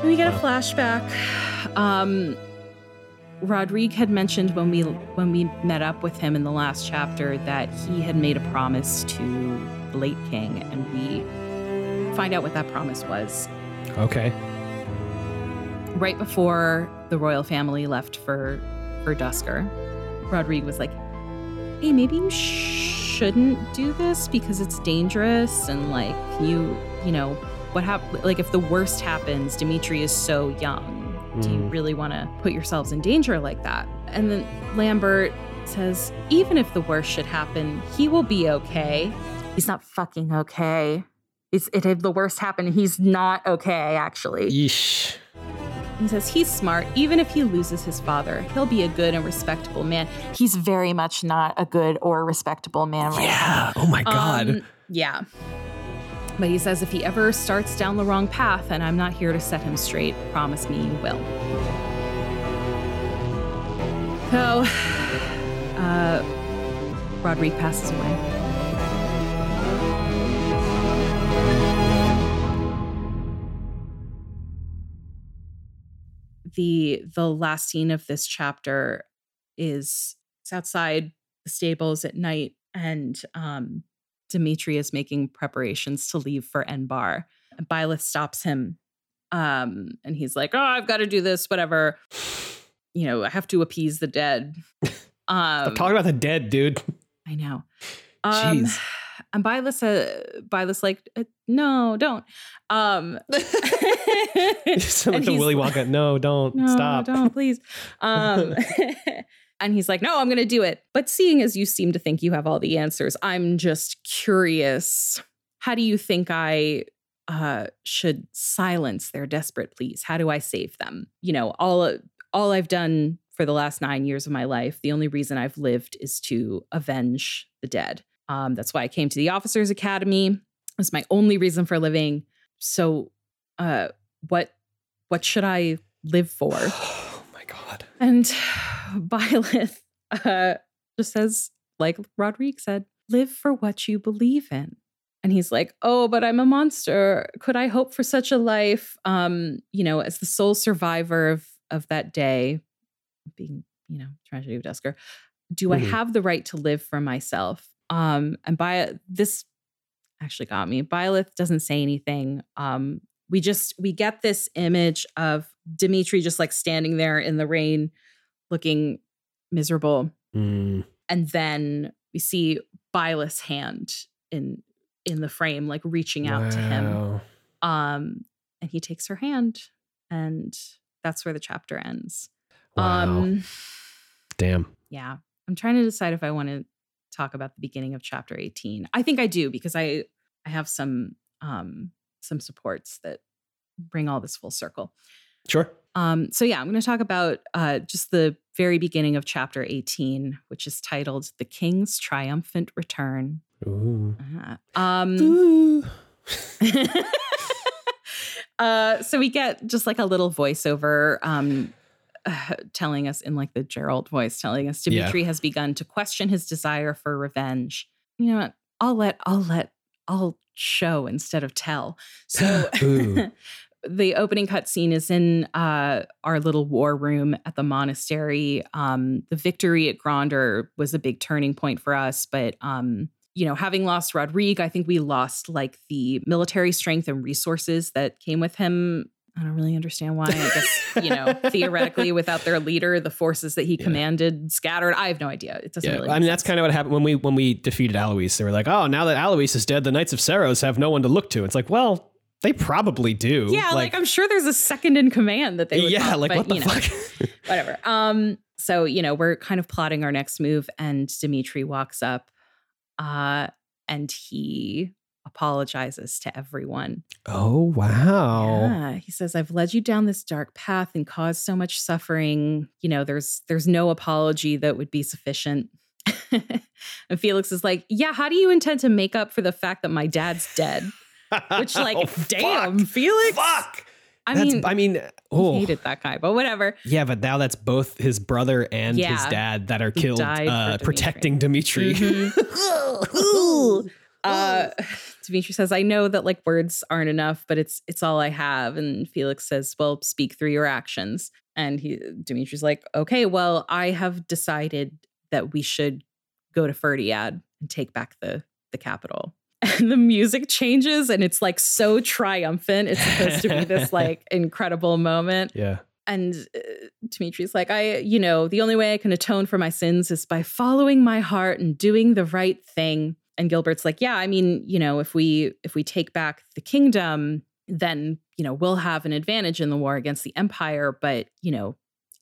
and we get a flashback. Um, Rodrigue had mentioned when we when we met up with him in the last chapter that he had made a promise to late king, and we find out what that promise was Okay. right before the royal family left for for Duscur. Rodrigue was like, "Hey, maybe you shouldn't do this because it's dangerous, and like you, you know, what hap- Like if the worst happens, Dimitri is so young." Do you Mm. really want to put yourselves in danger like that? And then Lambert says, even if the worst should happen, he will be okay. He's not fucking okay. It's, it if the worst happened, he's not okay, actually. Yeesh. He says he's smart. Even if he loses his father, he'll be a good and respectable man. He's very much not a good or respectable man right Yeah. Oh my God. um, yeah. But he says if he ever starts down the wrong path and I'm not here to set him straight, promise me you will. So, <sighs> uh, Rodrigue passes away. The the last scene of this chapter is it's outside the stables at night and um Dimitri is making preparations to leave for Enbarr. And Byleth stops him. Um, and he's like, Oh, I've got to do this, whatever. You know, I have to appease the dead. <laughs> Um, Stop talking about the dead, dude. I know. <laughs> Um, Jeez. And Byleth's, uh, Byleth's like, "Uh, no, don't. Um, <laughs> <laughs> like the Willy Wonka. No, don't no, stop. don't please. Um, <laughs> and he's like, no, I'm going to do it. But seeing as you seem to think you have all the answers, I'm just curious. How do you think I uh, should silence their desperate pleas? How do I save them? You know, all all I've done for the last nine years of my life, the only reason I've lived is to avenge the dead. Um, that's why I came to the Officers Academy. It's my only reason for living. So, uh, what what should I live <sighs> for? Oh my God. And <sighs> Byleth <laughs> uh, just says, like Rodrigue said, live for what you believe in. And he's like, oh, but I'm a monster. Could I hope for such a life? Um, you know, as the sole survivor of of that day, being, you know, tragedy of Duscur, do I Mhm. have the right to live for myself? Um, and by this actually got me. Byleth doesn't say anything. Um, we just we get this image of Dimitri just like standing there in the rain, looking miserable, Mm. and then we see Byleth's hand in in the frame, like reaching out to him. Wow. Um, and he takes her hand, and that's where the chapter ends. Wow. Um, Damn. yeah, I'm trying to decide if I want to talk about the beginning of chapter 18. I think I do because I I have some um some supports that bring all this full circle. Sure. Um, so yeah, I'm going to talk about uh, just the very beginning of chapter 18, which is titled "The King's Triumphant Return." Ooh. Uh, um, Ooh. <laughs> uh, so we get just like a little voiceover um, uh, <sighs> telling us in like the Jeralt voice, telling us Yeah. Dimitri has begun to question his desire for revenge. You know what? I'll let I'll let I'll show instead of tell. So <gasps> <laughs> the opening cutscene is in uh, our little war room at the monastery. Um, the victory at Gronder was a big turning point for us, but um, you know, having lost Rodrigue, I think we lost like the military strength and resources that came with him. I don't really understand why. I guess you know, <laughs> theoretically, without their leader, the forces that he Yeah. commanded scattered. I have no idea. It doesn't Yeah, really. I mean that's kind of what happened when we when we defeated Alois. They were like, "Oh, now that Alois is dead, the Knights of Seiros have no one to look to." It's like, well, they probably do. Yeah, like, I'm sure there's a second in command that they would. yeah, call, like but, what the you know. fuck? <laughs> whatever. Um, so you know, we're kind of plotting our next move, and Dimitri walks up, uh, and he apologizes to everyone. oh wow. Yeah, he says, "I've led you down this dark path and caused so much suffering. You know, there's there's no apology that would be sufficient." <laughs> and Felix is like, "Yeah, how do you intend to make up for the fact that my dad's dead?" Which, like, <laughs> Oh, damn, fuck. Felix. Fuck. I That's, mean, I mean, oh, hated that guy, but whatever. yeah, but now that's both his brother and his dad that are killed uh, Dimitri. protecting Dimitri. <laughs> Mhm. Uh, Dimitri says, "I know that like words aren't enough, but it's it's all I have." And Felix says, "Well, speak through your actions." And he Dimitri's like, "Okay, well, I have decided that we should go to Fhirdiad and take back the the capital." <laughs> And the music changes, and it's like so triumphant. It's supposed to be this <laughs> like incredible moment. yeah. And uh, Dimitri's like, I, you know, the only way I can atone for my sins is by following my heart and doing the right thing. And Gilbert's like, yeah, I mean, you know, if we if we take back the kingdom, then you know we'll have an advantage in the war against the empire. But you know,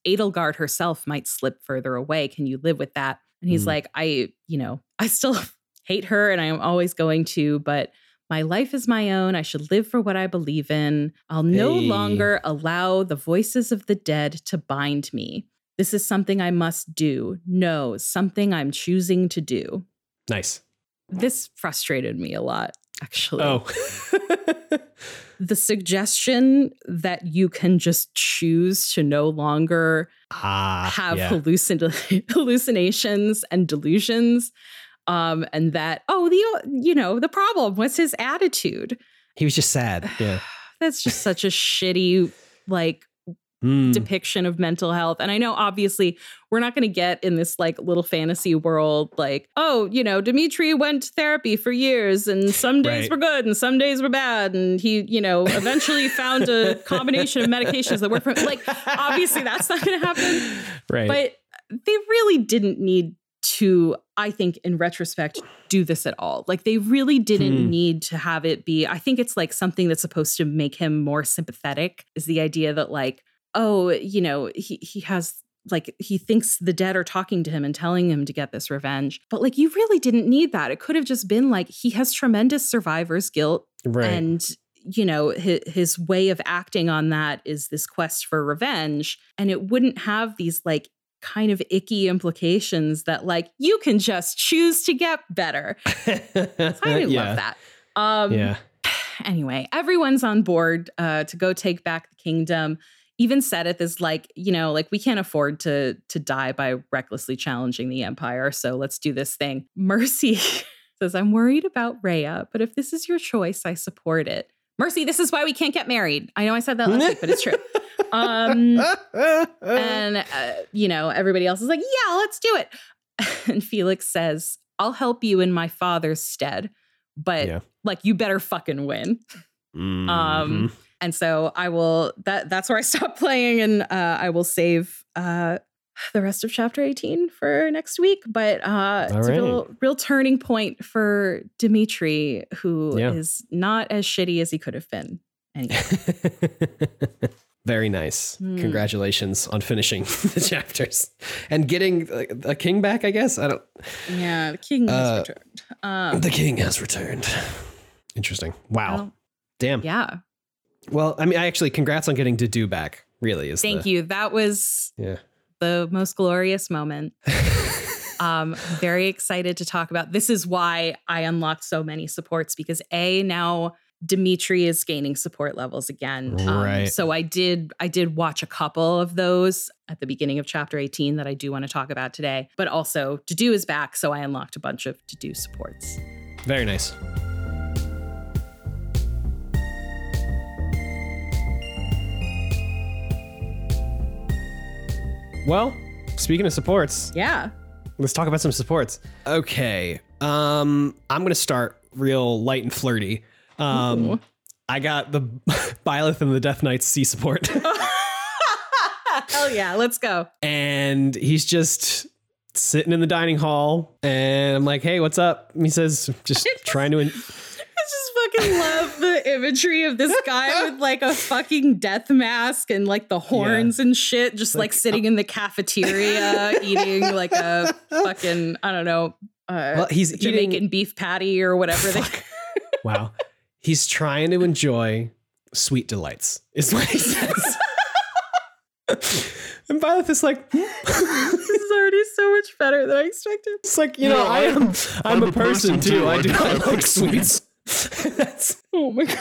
Edelgard herself might slip further away. Can you live with that? And he's Mm. like, I, you know, I still <laughs> hate her, and I am always going to, but my life is my own. I should live for what I believe in. I'll no Hey. longer allow the voices of the dead to bind me. This is something I must do. No, something I'm choosing to do. Nice. This frustrated me a lot, actually. Oh. <laughs> The suggestion that you can just choose to no longer ah, have yeah. hallucin- <laughs> hallucinations and delusions. Um, and that, oh, the, you know, the problem was his attitude. He was just sad. Yeah. <sighs> That's just such a shitty, like, Mm. depiction of mental health. And I know obviously we're not going to get in this like little fantasy world like, oh, you know, Dimitri went to therapy for years and <laughs> some days Right. were good and some days were bad and he, you know, eventually found a <laughs> combination of medications that work for him. Like obviously that's not going to happen, right. but they really didn't need to I think in retrospect do this at all. Like they really didn't Hmm. need to have it be I think it's like something that's supposed to make him more sympathetic is the idea that like oh, you know, he he has like he thinks the dead are talking to him and telling him to get this revenge. But like you really didn't need that. It could have just been like he has tremendous survivor's guilt right. and you know his, his way of acting on that is this quest for revenge and it wouldn't have these like kind of icky implications that like you can just choose to get better <laughs> i didn't yeah. love that um Yeah. <sighs> anyway everyone's on board uh to go take back the kingdom even Seteth is like, you know, like we can't afford to to die by recklessly challenging the empire. So let's do this thing. <laughs> Mercy says, I'm worried about Rhea, but if this is your choice, I support it. Mercy, this is why we can't get married. I know I said that last week, but it's true. <laughs> Um, and uh, you know, everybody else is like, "Yeah, let's do it." <laughs> And Felix says, "I'll help you in my father's stead, but Yeah. like you better fucking win." Mhm. Um, and so I will that that's where I <laughs> stop playing and uh I will save uh the rest of chapter 18 for next week. But uh it's a real real turning point for Dimitri, who is Yeah. not as shitty as he could have been. Anyway. <laughs> Very nice. Hmm. Congratulations on finishing <laughs> the chapters and getting a, a king back. I guess I don't. Yeah, the king has Uh, returned. Um, The king has returned. Interesting. Wow. well, Damn. yeah. Well, I mean, I actually congrats on getting Dedue back. Really is. Thank the, you. That was Yeah. the most glorious moment. <laughs> um very excited to talk about this is why i unlocked so many supports because a now dimitri is gaining support levels again Um, Right. so i did i did watch a couple of those at the beginning of chapter 18 that i do want to talk about today but also Dedue is back so i unlocked a bunch of Dedue supports Very nice. Well, speaking of supports, yeah let's talk about some supports. Okay. Um, I'm gonna start real light and flirty. Um, Ooh. I got the <laughs> Byleth and the Death Knights C support, <laughs> hell yeah let's go and he's just sitting in the dining hall, and I'm like, "Hey, what's up?" And he says, "Just <laughs> trying to." En- I just fucking love the imagery of this guy <laughs> with like a fucking death mask and like the horns and shit, just like, Like, sitting in the cafeteria <laughs> eating like a fucking, I don't know, uh, well, he's Jamaican eating. beef patty or whatever they <laughs> Wow, he's trying to enjoy sweet delights. Is what he says. and Byleth is like, This is already so much better than I expected. It's like you know, No, I am. I'm, a person, too. I do. I like sweets. <laughs> that's Oh my god.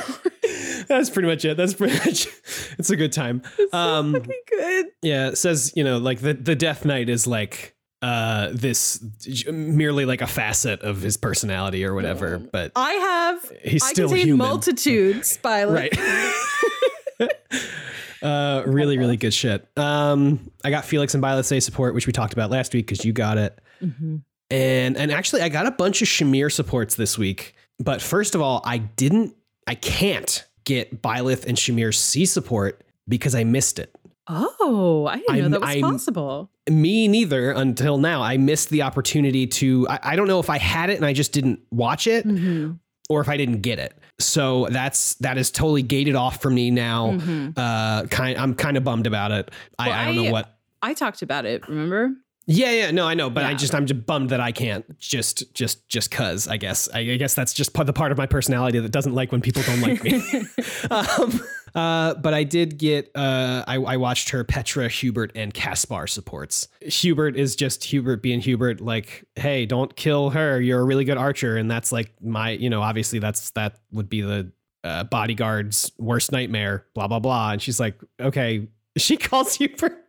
<laughs> that's pretty much it. That's pretty much. <laughs> It's a good time. Um, Fucking good. yeah, it says you know, like the the Death Knight is like uh this merely like a facet of his personality or whatever, but I have he's I still human. multitudes, Violet. right. uh, really, really good shit. Um, I got Felix and Violet Say support, which we talked about last week because you got it. Mhm. And and actually I got a bunch of Shamir supports this week. But first of all, I didn't I can't get Byleth and Shamir's C support because I missed it. Oh, I didn't I'm- know that was I'm- possible. Me neither until now. I missed the opportunity to I, I don't know if I had it and I just didn't watch it Mhm. or if I didn't get it. So that's that is totally gated off for me now. Mhm. Uh kind I'm kind of bummed about it. I, Well, I don't I- know what I talked about it, remember? Yeah, yeah, no, I know, but I just I'm just bummed that I can't just just just cuz I guess I, I guess that's just part, the part of my personality that doesn't like when people don't like me. <laughs> um, uh, but I did get uh, I, I watched her Petra, Hubert, and Caspar supports. Hubert is just Hubert being Hubert, like, hey, don't kill her. You're a really good archer, and that's like my, you know, obviously that's that would be the uh, bodyguard's worst nightmare. Blah blah blah. And she's like, okay, <laughs> she calls Hubert.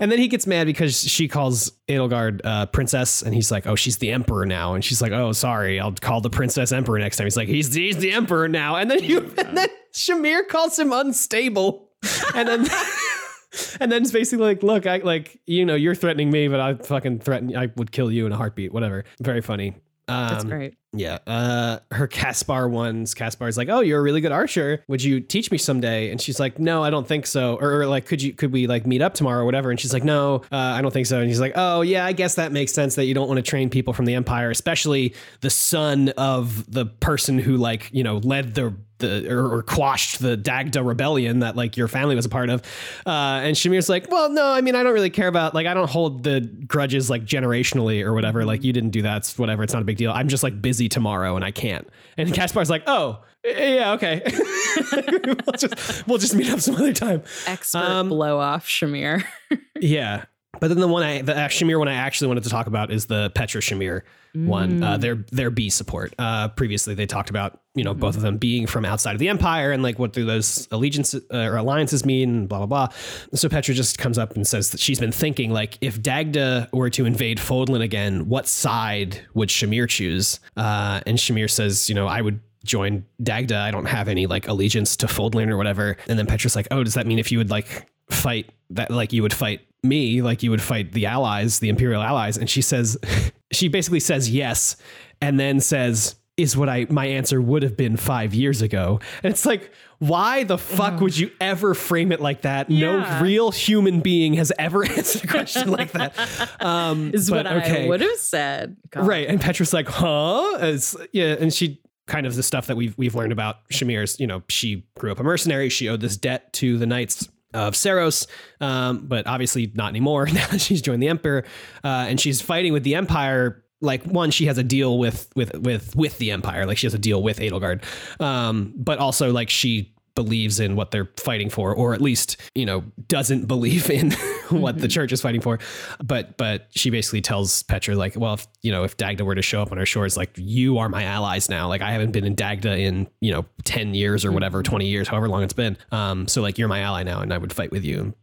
And then he gets mad because she calls Edelgard uh, princess, and he's like, "Oh, she's the emperor now." And she's like, "Oh, sorry, I'll call the princess emperor next time." He's like, "He's he's the emperor now." And then you, <laughs> and then Shamir calls him unstable, and then <laughs> and then it's basically like, "Look, I like you know you're threatening me, but I fucking threaten. I would kill you in a heartbeat. Whatever." Very funny. Um, That's great. Yeah. Uh, her Caspar ones. Caspar's like, "Oh, you're a really good archer. Would you teach me someday?" And she's like, "No, I don't think so." Or, or like, "Could you? Could we like meet up tomorrow or whatever?" And she's like, "No, uh, I don't think so." And he's like, "Oh, yeah, I guess that makes sense that you don't want to train people from the Empire, especially the son of the person who like you know led the." The, or, or quashed the Dagda rebellion that like your family was a part of, uh, and Shamir's like, well, no, I mean, I don't really care about like I don't hold the grudges like generationally or whatever. Like you didn't do that, it's whatever. It's not a big deal. I'm just like busy tomorrow and I can't. And Caspar's like, oh, yeah, okay. <laughs> we'll just we'll just meet up some other time. Expert um, blow off Shamir. <laughs> Yeah. But then the one I the uh, Shamir one I actually wanted to talk about is the Petra Shamir one. Uh, their their B support. Uh, previously they talked about you know both of them being from outside of the empire and like what do those allegiances uh, or alliances mean blah blah blah. So Petra just comes up and says that she's been thinking like if Dagda were to invade Fodlan again, what side would Shamir choose? Uh, and Shamir says, you know, I would join Dagda. I don't have any like allegiance to Fodlan or whatever. And then Petra's like, oh, does that mean if you would like fight that, like you would fight me, like you would fight the allies, the Imperial allies? And she says, <laughs> she basically says yes, and then says, is what I my answer would have been five years ago. And it's like, why the fuck would you ever frame it like that? No real human being has ever <laughs> answered a question like that. <laughs> Um, Is but what I would have said. God. Right. And Petra's like, huh? It's, yeah. And she kind of the stuff that we've we've learned about Shamir's, you know, she grew up a mercenary. She owed this debt to the knights of Seiros, um, but obviously not anymore <laughs> now she's joined the Emperor, uh, and she's fighting with the Empire. Like one, she has a deal with with with with the Empire, like she has a deal with Edelgard, um, but also like she believes in what they're fighting for, or at least you know doesn't believe in <laughs> what the church is fighting for. But but she basically tells Petra like, well, if, you know, if Dagda were to show up on our shores, like you are my allies now. Like I haven't been in Dagda in you know ten years or whatever, twenty years, however long it's been. Um, so like you're my ally now, and I would fight with you.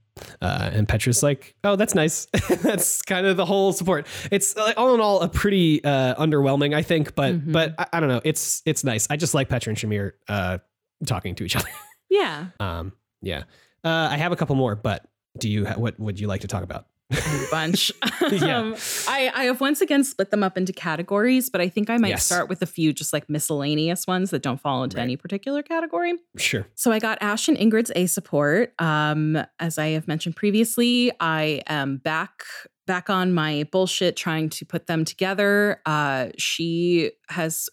Uh, and Petra's like, oh, that's nice. <laughs> that's kind of the whole support. It's like, all in all a pretty uh, underwhelming, I think, but Mhm. but I, I don't know. It's it's nice. I just like Petra and Shamir uh, talking to each <laughs> other. Yeah. Um, yeah. Uh, I have a couple more, but do you ha- what would you like to talk about? a bunch. <laughs> <laughs> Yeah. um, I, I have once again split them up into categories, but I think I might Yes. start with a few just like miscellaneous ones that don't fall into Right. any particular category. Sure. So I got Ash and Ingrid's A support. Um, as I have mentioned previously, I am back back on my bullshit trying to put them together. Uh, she has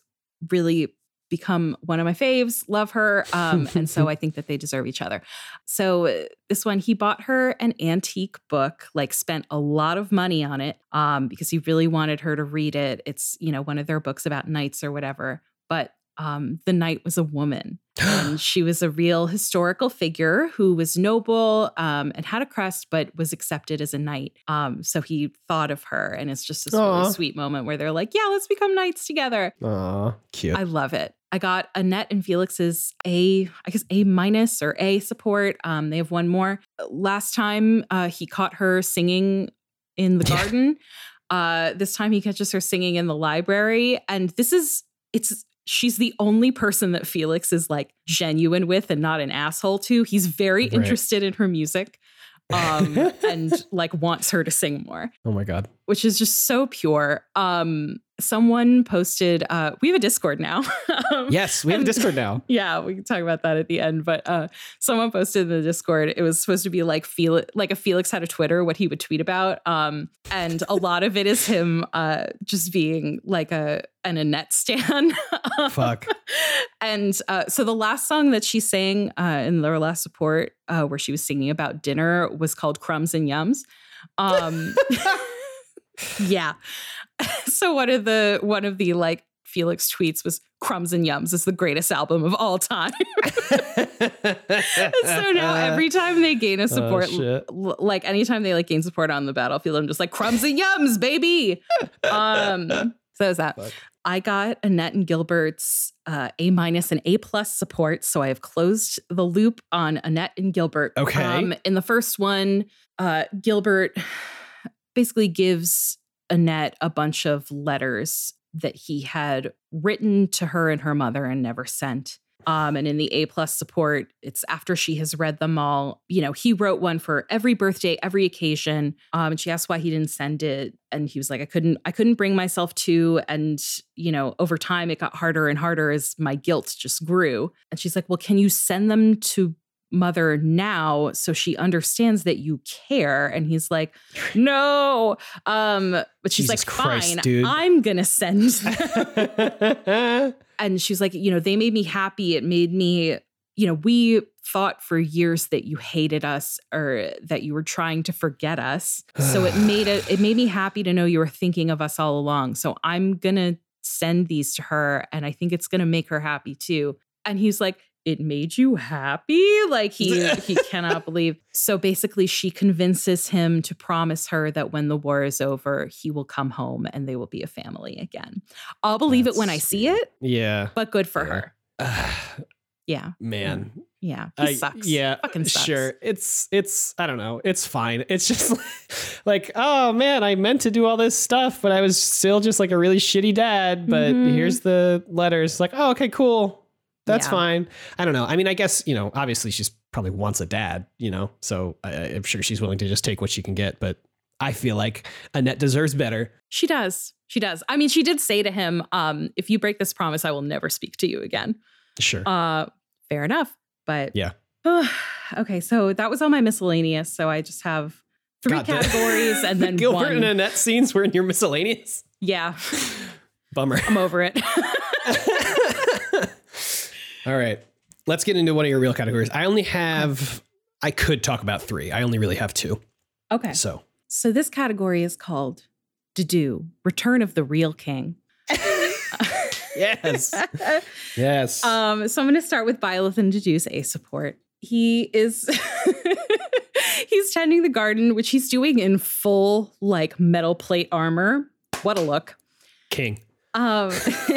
really become one of my faves. Love her. Um, <laughs> and so I think that they deserve each other. So uh, this one, he bought her an antique book, like spent a lot of money on it um, because he really wanted her to read it. It's, you know, one of their books about knights or whatever. But um, the knight was a woman and <gasps> she was a real historical figure who was noble um, and had a crest, but was accepted as a knight. Um, so he thought of her, and it's just this Aw. really sweet moment where they're like, "Yeah, let's become knights together." Aw, cute. I love it. I got Annette and Felix's A, I guess A minus or A support. Um, they have one more. Last time uh, he caught her singing in the <laughs> garden. Uh, this time he catches her singing in the library, and this is it's. She's the only person that Felix is like genuine with and not an asshole to. He's very Right. interested in her music um, <laughs> and like wants her to sing more oh my god. which is just so pure. Um, someone posted, uh, we have a Discord now. <laughs> um, Yes, we have a Discord now. <laughs> Yeah, we can talk about that at the end. But uh, someone posted in the Discord. It was supposed to be like Felix, like a Felix had a Twitter, what he would tweet about, um, and a lot of it is him uh, just being like a an Annette stan. <laughs> Fuck. And uh, so the last song that she sang uh, in their last support, uh, where she was singing about dinner, was called "Crumbs and Yums." Um, yeah. <laughs> So one of the one of the like Felix tweets was "Crumbs and Yums" is the greatest album of all time. <laughs> so now every time they gain a <laughs> support, Oh, l- like anytime they like gain support on the battlefield, I'm just like crumbs and yums, baby. Um, so is that. Fuck. I got Annette and Gilbert's uh, A minus and A plus support, so I have closed the loop on Annette and Gilbert. Okay. Um, in the first one, uh, Gilbert basically gives Annette a bunch of letters that he had written to her and her mother and never sent. Um, and in the A plus support, it's after she has read them all. You know, he wrote one for every birthday, every occasion. Um, and she asked why he didn't send it, and he was like, "I couldn't, I couldn't bring myself to." And you know, over time, it got harder and harder as my guilt just grew. And she's like, "Well, can you send them to mother now so she understands that you care?" And he's like, <laughs> "No." Um, but she's Jesus like, Christ, "Fine, dude." I'm gonna send." <laughs> and she's like, you know, they made me happy. It made me, you know, we thought for years that you hated us or that you were trying to forget us. So it <sighs> made it it made me happy to know you were thinking of us all along. So I'm gonna send these to her and I think it's gonna make her happy too. And he's like, it made you happy? Like he <laughs> he cannot believe. <laughs> So basically she convinces him to promise her that when the war is over, he will come home and they will be a family again. I'll believe it when I see it, yeah. but good for Yeah. her. <sighs> Yeah. Man. Yeah. He I- sucks. Yeah, Fucking sucks. sure. It's it's I don't know. It's fine. It's just like, <laughs> like, oh man, I meant to do all this stuff, but I was still just like a really shitty dad. But Mhm. here's the letters. Like, oh, okay, cool. That's Yeah. fine. I don't know. I mean, I guess you know. Obviously, she's probably wants a dad. You know, so I, I'm sure she's willing to just take what she can get. But I feel like Annette deserves better. She does. She does. I mean, she did say to him, um, if you break this promise, I will never speak to you again. Sure. Uh, fair enough. But Yeah. <sighs> okay, so that was all my miscellaneous. So I just have three God, the- categories and the <laughs> then Gilbert one. and Annette scenes were in your miscellaneous. yeah, Bummer. I'm over it. <laughs> All right. Let's get into one of your real categories. I only have I could talk about three. I only really have two. Okay. So So this category is called Dedue, Return of the Real King. <laughs> yes, <laughs> yes. Um, so I'm going to start with Byleth Dedue's A support. He is <laughs> he's tending the garden, which he's doing in full like metal plate armor. What a look! King. Um,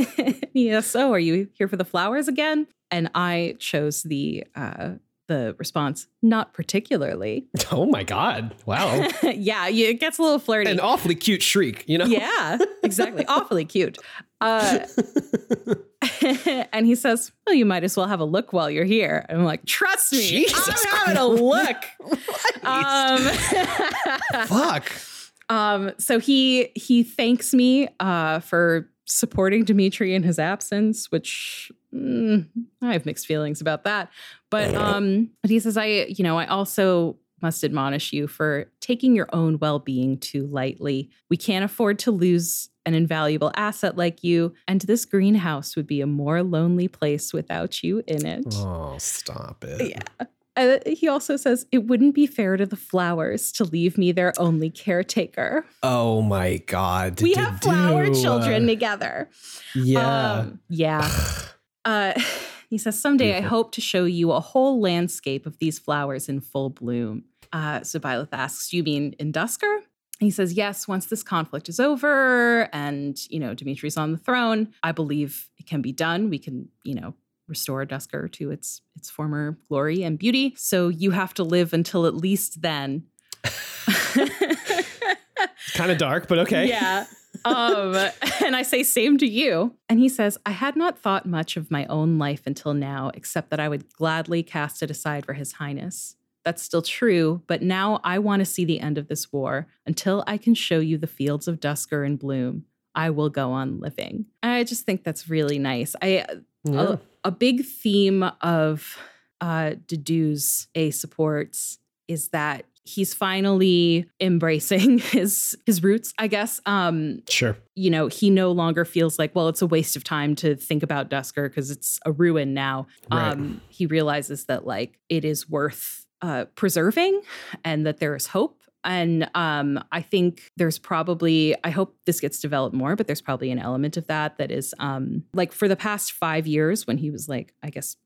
<laughs> yes. So, are you here for the flowers again? And I chose the uh, the response, not particularly. <laughs> Oh my God! Wow. <laughs> yeah, yeah, it gets a little flirty. An awfully cute shriek. You know. Yeah, exactly. Awfully cute. Uh, and he says, Well, you might as well have a look while you're here. And I'm like, Trust me, Jesus I'm having a look. um, Fuck. um, so he he thanks me uh, for supporting Dimitri in his absence, which mm, I have mixed feelings about that. But um, he says, I, you know, I also must admonish you for taking your own well-being too lightly. We can't afford to lose an invaluable asset like you, and this greenhouse would be a more lonely place without you in it. Oh, stop it. Yeah. Uh, he also says it wouldn't be fair to the flowers to leave me their only caretaker. Oh my God. We have flower do, children together. yeah. Um, yeah. <sighs> Uh, he says, Someday I hope to show you a whole landscape of these flowers in full bloom. Uh, so Byleth asks, You mean in Duscur? He says, Yes, once this conflict is over and, you know, Dimitri's on the throne, I believe it can be done. We can, you know, restore Duscur to its its former glory and beauty. So you have to live until at least then. kind of dark, but okay. Yeah. Um, and I say, same to you. And he says, I had not thought much of my own life until now, except that I would gladly cast it aside for his highness. That's still true, but now I want to see the end of this war. Until I can show you the fields of Duscur in bloom, I will go on living. I just think that's really nice. I Yeah. A, big theme of uh Dedue's A supports is that he's finally embracing <laughs> his his roots, I guess. Um, Sure. you know, he no longer feels like, well, it's a waste of time to think about Duscur because it's a ruin now. Right. Um, he realizes that like it is worth uh, preserving and that there is hope. And um, I think there's probably, I hope this gets developed more, but there's probably an element of that that is um, like for the past five years when he was like, I guess,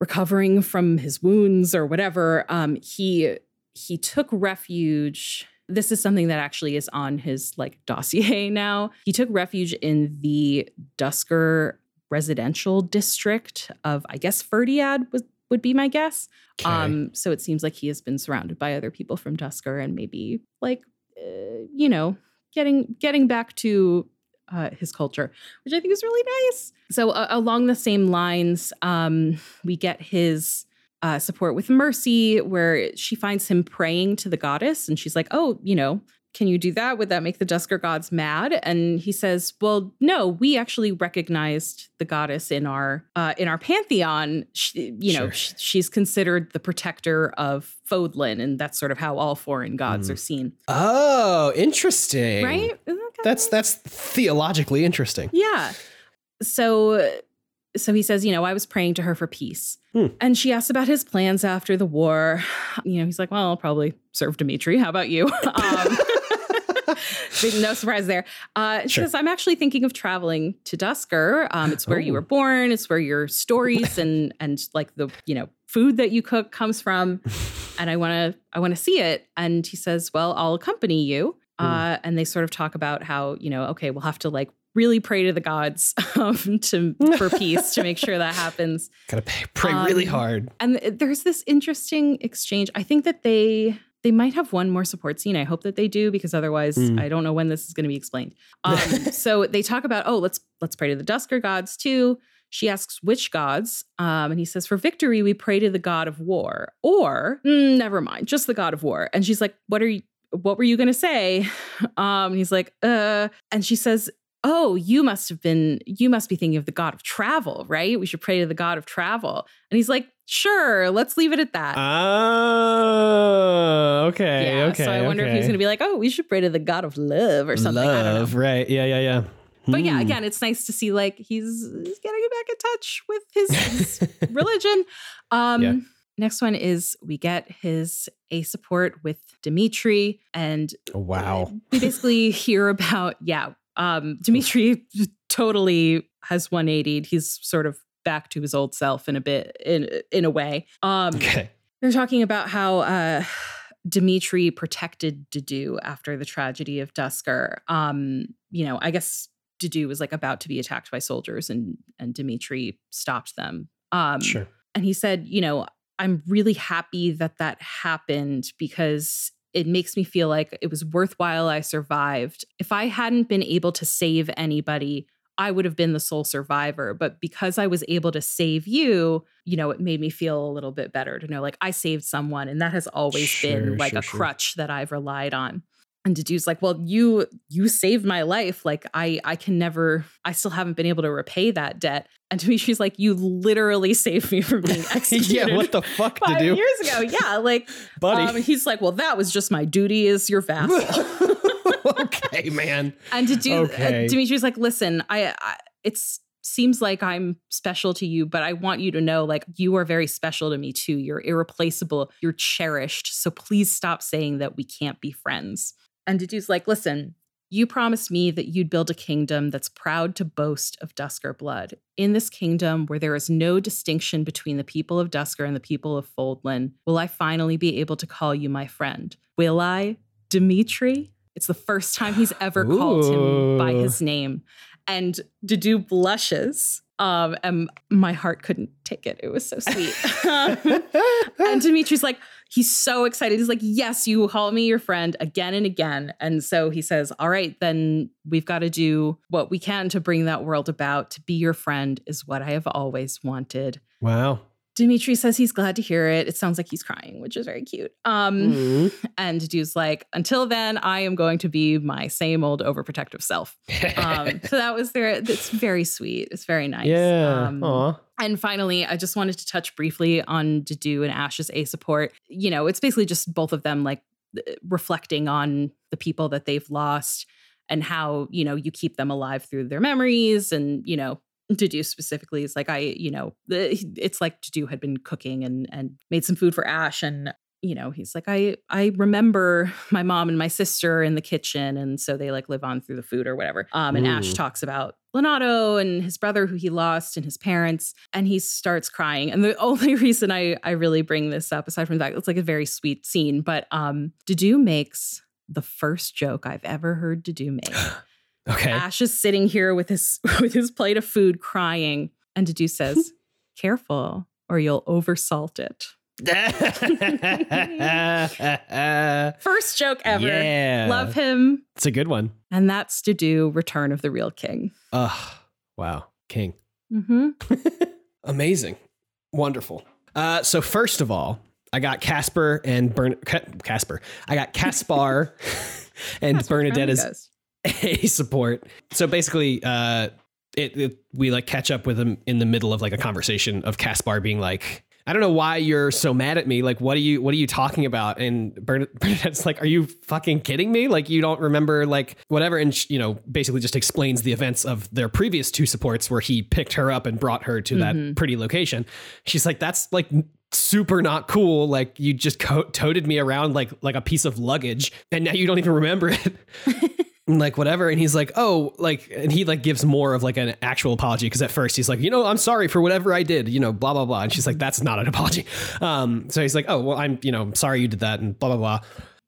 recovering from his wounds or whatever, um, he he took refuge this is something that actually is on his like <laughs> dossier now. He took refuge in the Duscur residential district of, I guess, Fhirdiad was, would be my guess. Okay. Um, so it seems like he has been surrounded by other people from Duscur and maybe like, uh, you know, getting getting back to uh, his culture, which I think is really nice. So uh, along the same lines, um, we get his uh, support with Mercy, where she finds him praying to the goddess, and she's like, "Oh, you know, can you do that? Would that make the Duscur gods mad?" And he says, "Well, no. We actually recognized the goddess in our uh, in our pantheon. She, you know, Sure. sh- she's considered the protector of Fodlan, and that's sort of how all foreign gods Mm. are seen, Oh, interesting. right? Isn't that of That's that's theologically interesting. Yeah. So so he says, you know, I was praying to her for peace. Hmm. And she asks about his plans after the war. <sighs> You know, he's like, well, I'll probably serve Dimitri. How about you? <laughs> Um, <laughs> no surprise there. Uh, she Sure. says, I'm actually thinking of traveling to Duscur. Um, it's where you Oh. were born. It's where your stories <laughs> and and like the you know food that you cook comes from. <laughs> And I want to I want to see it. And he says, well, I'll accompany you. Uh, and they sort of talk about how you know, okay, we'll have to like really pray to the gods um, to for peace to make sure that happens. Gotta pay, pray really Um, hard. And th- there's this interesting exchange. I think that they they might have one more support scene. I hope that they do because otherwise, Mm. I don't know when this is going to be explained. Um, <laughs> so they talk about, oh, let's let's pray to the Duscur gods too. She asks which gods, um, and he says, for victory we pray to the god of war, or "Mm, never mind, just the god of war. And she's like, what are you? What were you going to say? <laughs> Um, and he's like, uh, and she says, oh, you must have been, you must be thinking of the god of travel, right? We should pray to the god of travel. And he's like, sure, let's leave it at that. Oh, okay. yeah. okay. so I wonder if he's going to be like, oh, we should pray to the god of love or something. I don't know. Love, right? Yeah, yeah, yeah. But yeah, Hmm. again, it's nice to see like he's, he's getting back in touch with his, his <laughs> religion. Um, Yeah. Next one is we get his A support with Dimitri, and Oh, wow. we basically <laughs> hear about yeah, um, Dimitri totally has 180. He's sort of back to his old self in a bit in in a way. Um, Okay. they're talking about how uh, Dimitri protected Dedue after the tragedy of Duscur. Um, you know, I guess Dedue was like about to be attacked by soldiers, and and Dimitri stopped them. Um, Sure. and he said, you know, I'm really happy that that happened because it makes me feel like it was worthwhile I survived. If I hadn't been able to save anybody, I would have been the sole survivor. But because I was able to save you, you know, it made me feel a little bit better to know like I saved someone. And that has always Sure, been like sure, a sure. crutch that I've relied on. And Dedue's like, well, you you saved my life. Like I I can never, I still haven't been able to repay that debt. And to me, she's like, you literally saved me from being <laughs> executed. yeah, what the fuck to Five years ago, yeah, like, <laughs> Buddy. um, he's like, well, that was just my duty as your vassal. <laughs> <laughs> okay, man. and Dedue, Okay. uh, Dimitri's like, listen, I, I, it's seems like I'm special to you, but I want you to know, like, you are very special to me too. You're irreplaceable. You're cherished. So please stop saying that we can't be friends. And Dedue's like, listen, you promised me that you'd build a kingdom that's proud to boast of Duscur blood. In this kingdom where there is no distinction between the people of Duscur and the people of Fodlan, will I finally be able to call you my friend? Will I, Dimitri? It's the first time he's ever called him by his name. And Dedue blushes. Um, and my heart couldn't take it. It was so sweet. <laughs> and Dimitri's like, he's so excited. He's like, Yes, you call me your friend again and again. And so he says, All right, then we've got to do what we can to bring that world about. To be your friend is what I have always wanted. wow. Dimitri says he's glad to hear it. It sounds like he's crying, which is very cute. Um, Mm. and Dedue's like, Until then, I am going to be my same old overprotective self. Um, <laughs> so that was there. It's very sweet. It's very nice. yeah. Um, Aw. and finally, I just wanted to touch briefly on Dedue and Ash's A support. You know, it's basically just both of them like uh, reflecting on the people that they've lost and how, you know, you keep them alive through their memories. And, you know, Dedue specifically is like, I, you know, it's like Dedue had been cooking and, and made some food for Ash. And, you know, he's like, I, I remember <laughs> my mom and my sister in the kitchen. And so they like live on through the food or whatever. Um, and Ash talks about Lonato and his brother who he lost and his parents. And he starts crying. And the <laughs> only reason I, I really bring this up, aside from that, it's like a very sweet scene, but um, Dedue makes the first joke I've ever heard Dedue make. <laughs> Okay. Ash is sitting here with his <laughs> with his plate of food crying. And Dedue says, <laughs> Careful, or you'll oversalt it. <laughs> First joke ever. Yeah. Love him. It's a good one. And that's Dedue, Return of the Real King. Ugh. Wow. King. hmm Amazing. Wonderful. Uh, so first of all, I got Caspar and Bern Caspar. I got Caspar and Bernadette as a <laughs> support. So basically, uh, it, it we like catch up with him in the middle of like a conversation of Caspar being like, I don't know why you're so mad at me. Like, what are you what are you talking about? And Bern- <laughs> Bernadette's like, Are you fucking kidding me? Like, you don't remember like whatever? And you know, basically just explains the events of their previous two supports where he picked her up and brought her to that Mhm. pretty location. She's like, That's like super not cool. Like, you just co- toted me around like like a piece of luggage, and now you don't even remember it. <laughs> like whatever and he's like oh like and he like gives more of like an actual apology because at first he's like you know i'm sorry for whatever i did you know blah blah blah and she's like that's not an apology um so he's like oh well i'm you know sorry you did that and blah blah blah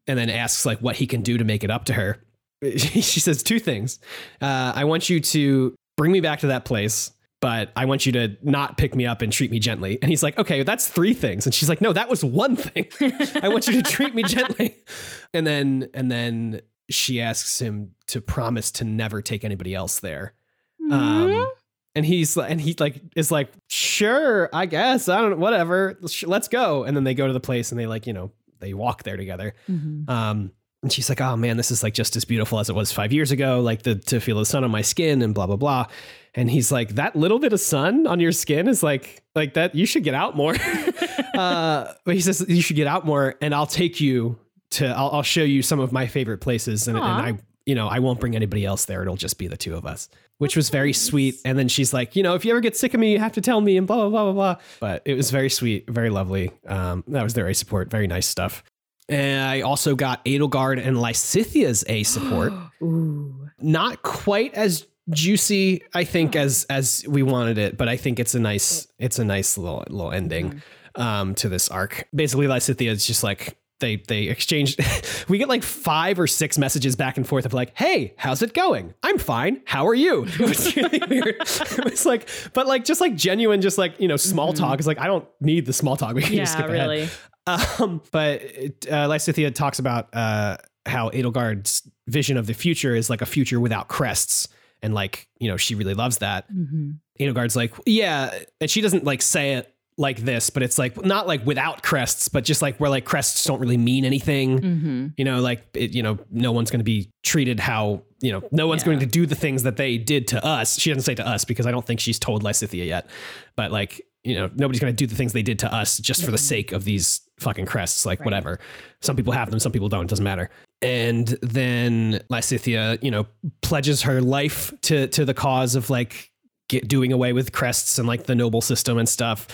and then asks like what he can do to make it up to her <laughs> she says two things uh i want you to bring me back to that place but I want you to not pick me up and treat me gently. And he's like, okay, that's three things. And she's like, no, that was one thing. <laughs> I want you to treat me gently. And then, and then she asks him to promise to never take anybody else there. Um, and he's and he like is like, sure, I guess I don't, know, whatever, let's go. And then they go to the place and they like, you know, they walk there together. Mhm. Um, and she's like, oh man, this is like just as beautiful as it was five years ago. Like the to feel the sun on my skin and blah blah blah. And he's like, that little bit of sun on your skin is like like that. You should get out more. <laughs> uh, but he says you should get out more, and I'll take you to. I'll, I'll show you some of my favorite places, and, and I, you know, I won't bring anybody else there. It'll just be the two of us. which was very sweet. And then she's like, you know, if you ever get sick of me, you have to tell me and blah, blah, blah, blah, blah. But it was very sweet, very lovely. Um, that was their A support. Very nice stuff. And I also got Edelgard and Lysithea's A support. <gasps> Ooh. Not quite as juicy, I think, as as we wanted it, but I think it's a nice it's a nice little little ending um to this arc. Basically, Lysithia is just like they they exchange <laughs> we get like five or six messages back and forth of like hey how's it going i'm fine how are you <laughs> it was really weird <laughs> it was like but like just like genuine just like you know small talk is like i don't need the small talk we can just Yeah, skip ahead. really. Um, but uh, Lysithea talks about uh, how Edelgard's vision of the future is like a future without crests. And like, you know, she really loves that. Mhm. Edelgard's like, yeah. And she doesn't like say it like this, but it's like not like without crests, but just like where like crests don't really mean anything. Mhm. You know, like, it, you know, no one's going to be treated how, you know, no one's Yeah. going to do the things that they did to us. She doesn't say to us because I don't think she's told Lysithea yet. But like, you know, nobody's going to do the things they did to us just for the sake of these fucking crests. Like, Right. whatever. Some people have them, some people don't. It doesn't matter. And then Lysithea, you know, pledges her life to to the cause of like get doing away with crests and like the noble system and stuff.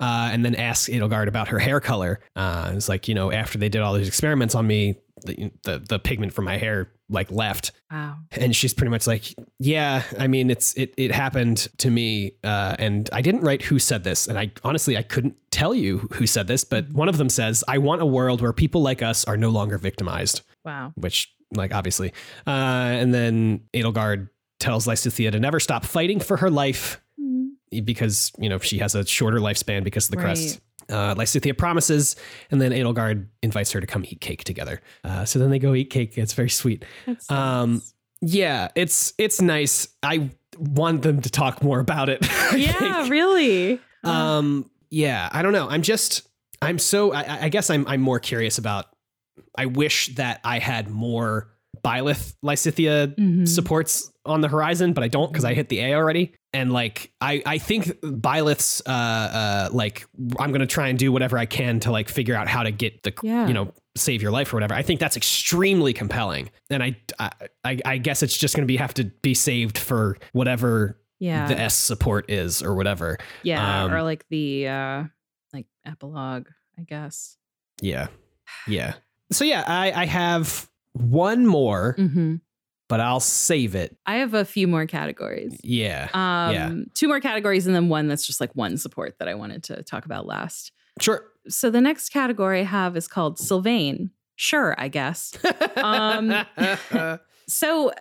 Uh, and then asks Edelgard about her hair color. Uh, it's like, you know, after they did all these experiments on me, the, the the pigment from my hair like left Wow. and she's pretty much like yeah i mean it's it, it happened to me uh, and i didn't write who said this and i honestly i couldn't tell you who said this but one of them says i want a world where people like us are no longer victimized Wow. which like obviously uh, and then edelgard tells lysithea to never stop fighting for her life Mm. because you know she has a shorter lifespan because of the Right. crest. Uh, Lysithea promises, and then Edelgard invites her to come eat cake together. Uh, so then they go eat cake. It's very sweet. Um, nice. Yeah, it's it's nice. I want them to talk more about it. <laughs> Yeah, really. Um, yeah, I don't know. I'm just I'm so I, I guess I'm I'm more curious about. I wish that I had more Byleth Lysithea Mhm. supports on the horizon, but I don't because I hit the A already. And like I, I think Byleth's uh uh like I'm gonna try and do whatever I can to like figure out how to get the Yeah. you know save your life or whatever. I think that's extremely compelling, and I I, I guess it's just gonna be have to be saved for whatever yeah. the S support is or whatever. yeah. um, or like the uh like epilogue, I guess. Yeah, yeah. So yeah, I I have one more, hmm but I'll save it. I have a few more categories. Yeah, Um, Yeah. two more categories and then one that's just like one support that I wanted to talk about last. sure. So the next category I have is called Sylvain. Sure, I guess. Um, <laughs> So, uh,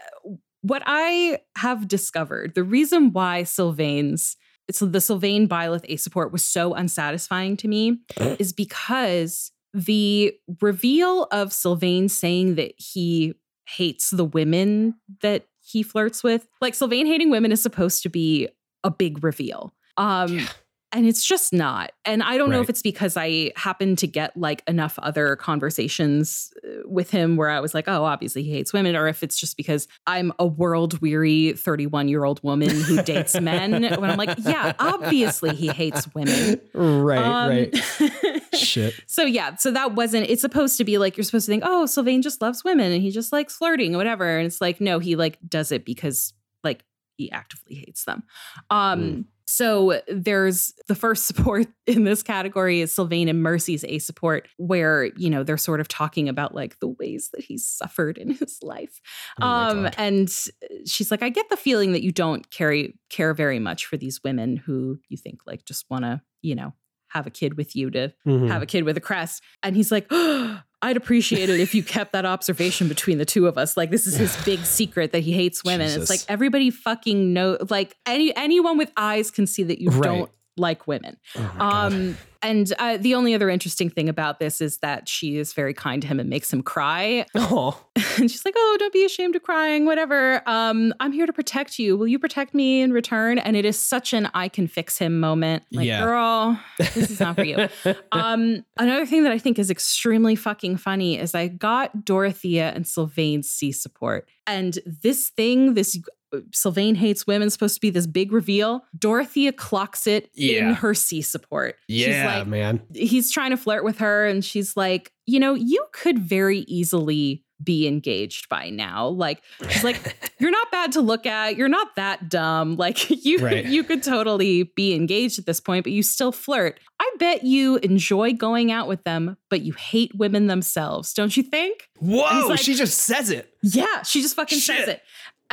what I have discovered, the reason why Sylvain's so the Sylvain Byleth A support was so unsatisfying to me <clears throat> is because the reveal of Sylvain saying that he hates the women that he flirts with, like Sylvain hating women is supposed to be a big reveal. Um Yeah. and it's just not. And I don't know if it's because I happen to get like enough other conversations uh, with him where I was like, oh, obviously he hates women, or if it's just because I'm a world weary 31 year old woman who dates men. When I'm like, yeah, obviously he hates women. <laughs> right, Um, right. <laughs> Shit. <laughs> so yeah, so that wasn't. It's supposed to be like you're supposed to think, oh, Sylvain just loves women and he just likes flirting or whatever. And it's like, no, he like does it because like he actively hates them. Um. Mm. So there's the first <laughs> support in this category is Sylvain and Mercy's A support, where you know they're sort of talking about like the ways that he's suffered in <laughs> his life. Oh um, and she's like, I get the feeling that you don't carry care very much for these women who you think like just want to, you know, have a kid with you to Mhm. have a kid with a crest. And he's like, <gasps> I'd appreciate it if you kept that observation between the two of us. Like this is his <sighs> big secret that he hates women. It's like everybody fucking know like any anyone with eyes can see that you Right. don't like women. Oh. Um and uh, the only other interesting thing about this is that she is very kind to him and makes him cry. <laughs> oh, And she's like, "Oh, don't be ashamed of crying, whatever. Um, I'm here to protect you. Will you protect me in return?" And it is such an "I can fix him" moment. Like, Yeah. girl, this is not for you. <laughs> Um, another thing that I think is extremely fucking funny is I got Dorothea and Sylvain's C support, and this thing, this Sylvain hates women, supposed to be this big reveal. Dorothea clocks it in her C support. yeah, She's like, man. he's trying to flirt with her and she's like, you know, you could very easily be engaged by now. Like she's like, <laughs> you're not bad to look at. You're not that dumb. <laughs> Like you Right. you could totally be engaged at this point, but you still flirt. I bet you enjoy going out with them, but you hate women themselves, don't you think? Whoa, like- she just says it. Yeah, she just fucking says it.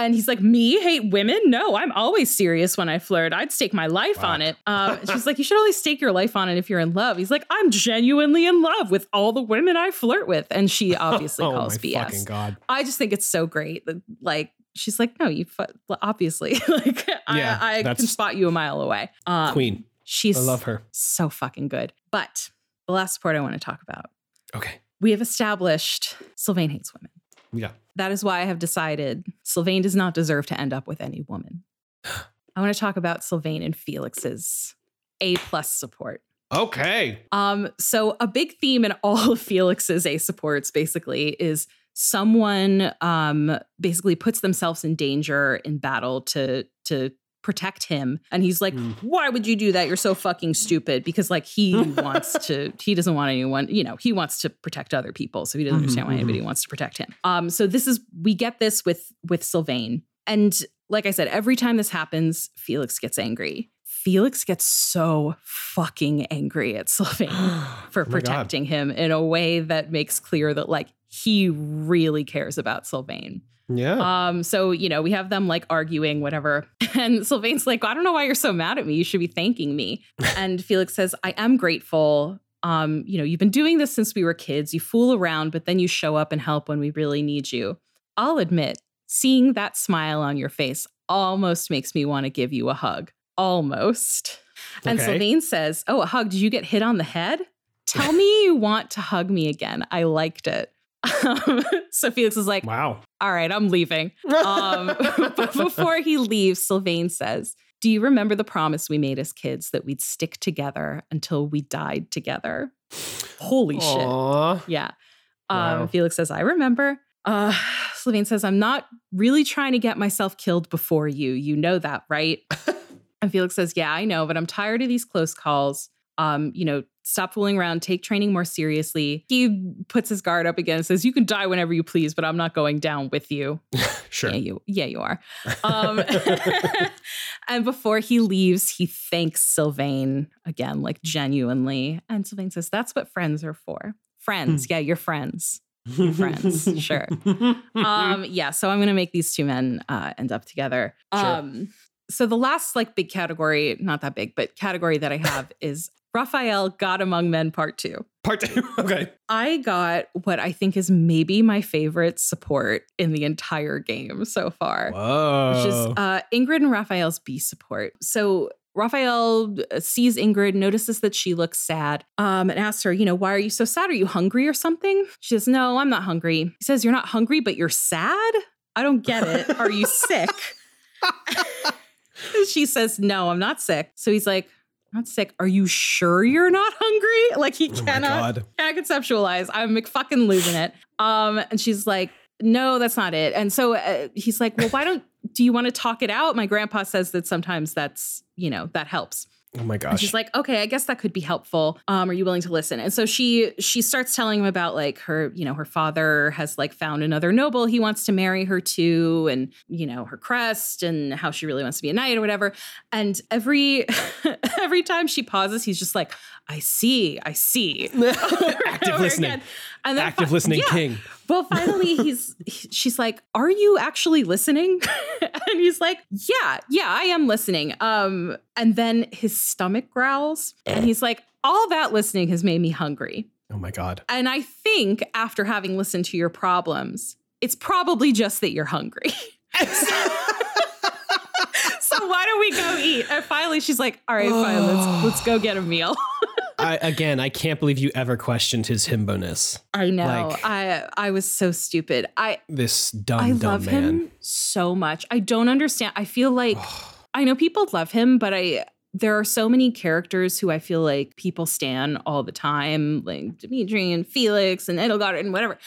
And he's like, Me hate women? No, I'm always serious when I flirt. I'd stake my life on it. Um, <laughs> she's like, You should only stake your life on it if you're in love. He's like, I'm genuinely in love with all the women I flirt with. And she <laughs> obviously oh calls my BS. fucking god. I just think it's so great that, like, she's like, No, you fu- obviously, <laughs> like, Yeah, I, I can spot you a mile away. Um, Queen. She's I love her. so fucking good. But the last support I want to talk about Okay. we have established Sylvain hates women. Yeah. That is why I have decided Sylvain does not deserve to end up with any woman. <gasps> I want to talk about Sylvain and Felix's A plus support. Okay. Um, so a big theme in all of Felix's A supports basically is someone um basically puts themselves in danger in battle to to protect him and he's like Mm. why would you do that you're so fucking stupid because like he <laughs> wants to he doesn't want anyone you know he wants to protect other people so he doesn't Mhm, understand why mhm. anybody wants to protect him um so this is we get this with with Sylvain and like i said every time this happens felix gets angry felix gets so fucking angry at <laughs> sylvain <gasps> for Oh my God. protecting him in a way that makes clear that like he really cares about Sylvain. Yeah. Um, so you know, we have them like arguing, whatever. <laughs> And Sylvain's like, I don't know why you're so mad at me. You should be thanking me. <laughs> and Felix says, I am grateful. Um, you know, you've been doing this since we were kids. You fool around, but then you show up and help when we really need you. I'll admit, seeing that smile on your face almost makes me want to give you a hug. Almost. And Sylvain says, Oh, a hug. Did you get hit on the head? Tell <laughs> me you want to hug me again. I liked it. Um, so Felix is like, wow. All right, I'm leaving. Um, <laughs> <laughs> but before he leaves, Sylvain says, Do you remember the promise we made as kids that we'd stick together until we died together? Holy shit. Yeah. Um, Wow. Felix says, I remember. Uh, Sylvain says, I'm not really trying to get myself killed before you. You know that, right? <laughs> and Felix says, Yeah, I know, but I'm tired of these close calls. Um, you know, stop fooling around, take training more seriously. He puts his guard up again and says, You can die whenever you please, but I'm not going down with you. <laughs> Sure. Yeah, you yeah, you are. <laughs> Um, <laughs> and before he leaves, he thanks Sylvain again, like genuinely. And Sylvain says, That's what friends are for. Friends. Yeah, you're friends. friends, sure. Um, yeah, so I'm gonna make these two men uh end up together. Sure. Um so the last like big category, not that big, but category that I have is Raphael God Among Men Part Two. Part two. <laughs> Okay. I got what I think is maybe my favorite support in the entire game so far Whoa. which is uh, Ingrid and Raphael's B support. So Raphael uh, sees Ingrid, notices that she looks sad, um, and asks her, you know, why are you so sad? Are you hungry or something? She says, no, I'm not hungry. He says, you're not hungry, but you're sad? I don't get it. Are you <laughs> sick? <laughs> she says, no, I'm not sick. So he's like, not sick. Are you sure you're not hungry? <laughs> Like he oh my cannot conceptualize. I'm McFucking losing it. Um, and she's like, no, that's not it. And so uh, he's like, well, why don't do you want to talk it out? My grandpa says that sometimes that's you know that helps. Oh my And gosh. she's like, okay, I guess that could be helpful. Um, are you willing to listen? And so she she starts telling him about like her, you know, her father has like found another noble he wants to marry her to, and you know, her crest and how she really wants to be a knight or whatever. And every <laughs> every time she pauses, he's just like, I see, I see. <laughs> <laughs> Active listening. again. And then Active fi- listening yeah. king. Well, finally, <laughs> he's he- she's like, "Are you actually listening?" <laughs> and he's like, "Yeah, yeah, I am listening." Um, and then his stomach growls, and he's like, "All that listening has made me hungry." Oh my god. And I think after having listened to your problems, it's probably just that you're hungry. <laughs> so why don't we go eat? And finally, she's like, "All right, fine, let's let's go get a meal." I, again, I can't believe you ever questioned his himboness. I know. Like- I I was so stupid. I This dumb, I dumb love man. him so much. I don't understand. I feel like <sighs> I know people love him, but I there are so many characters who I feel like people stan all the time, like Dimitri and Felix and Edelgard and whatever.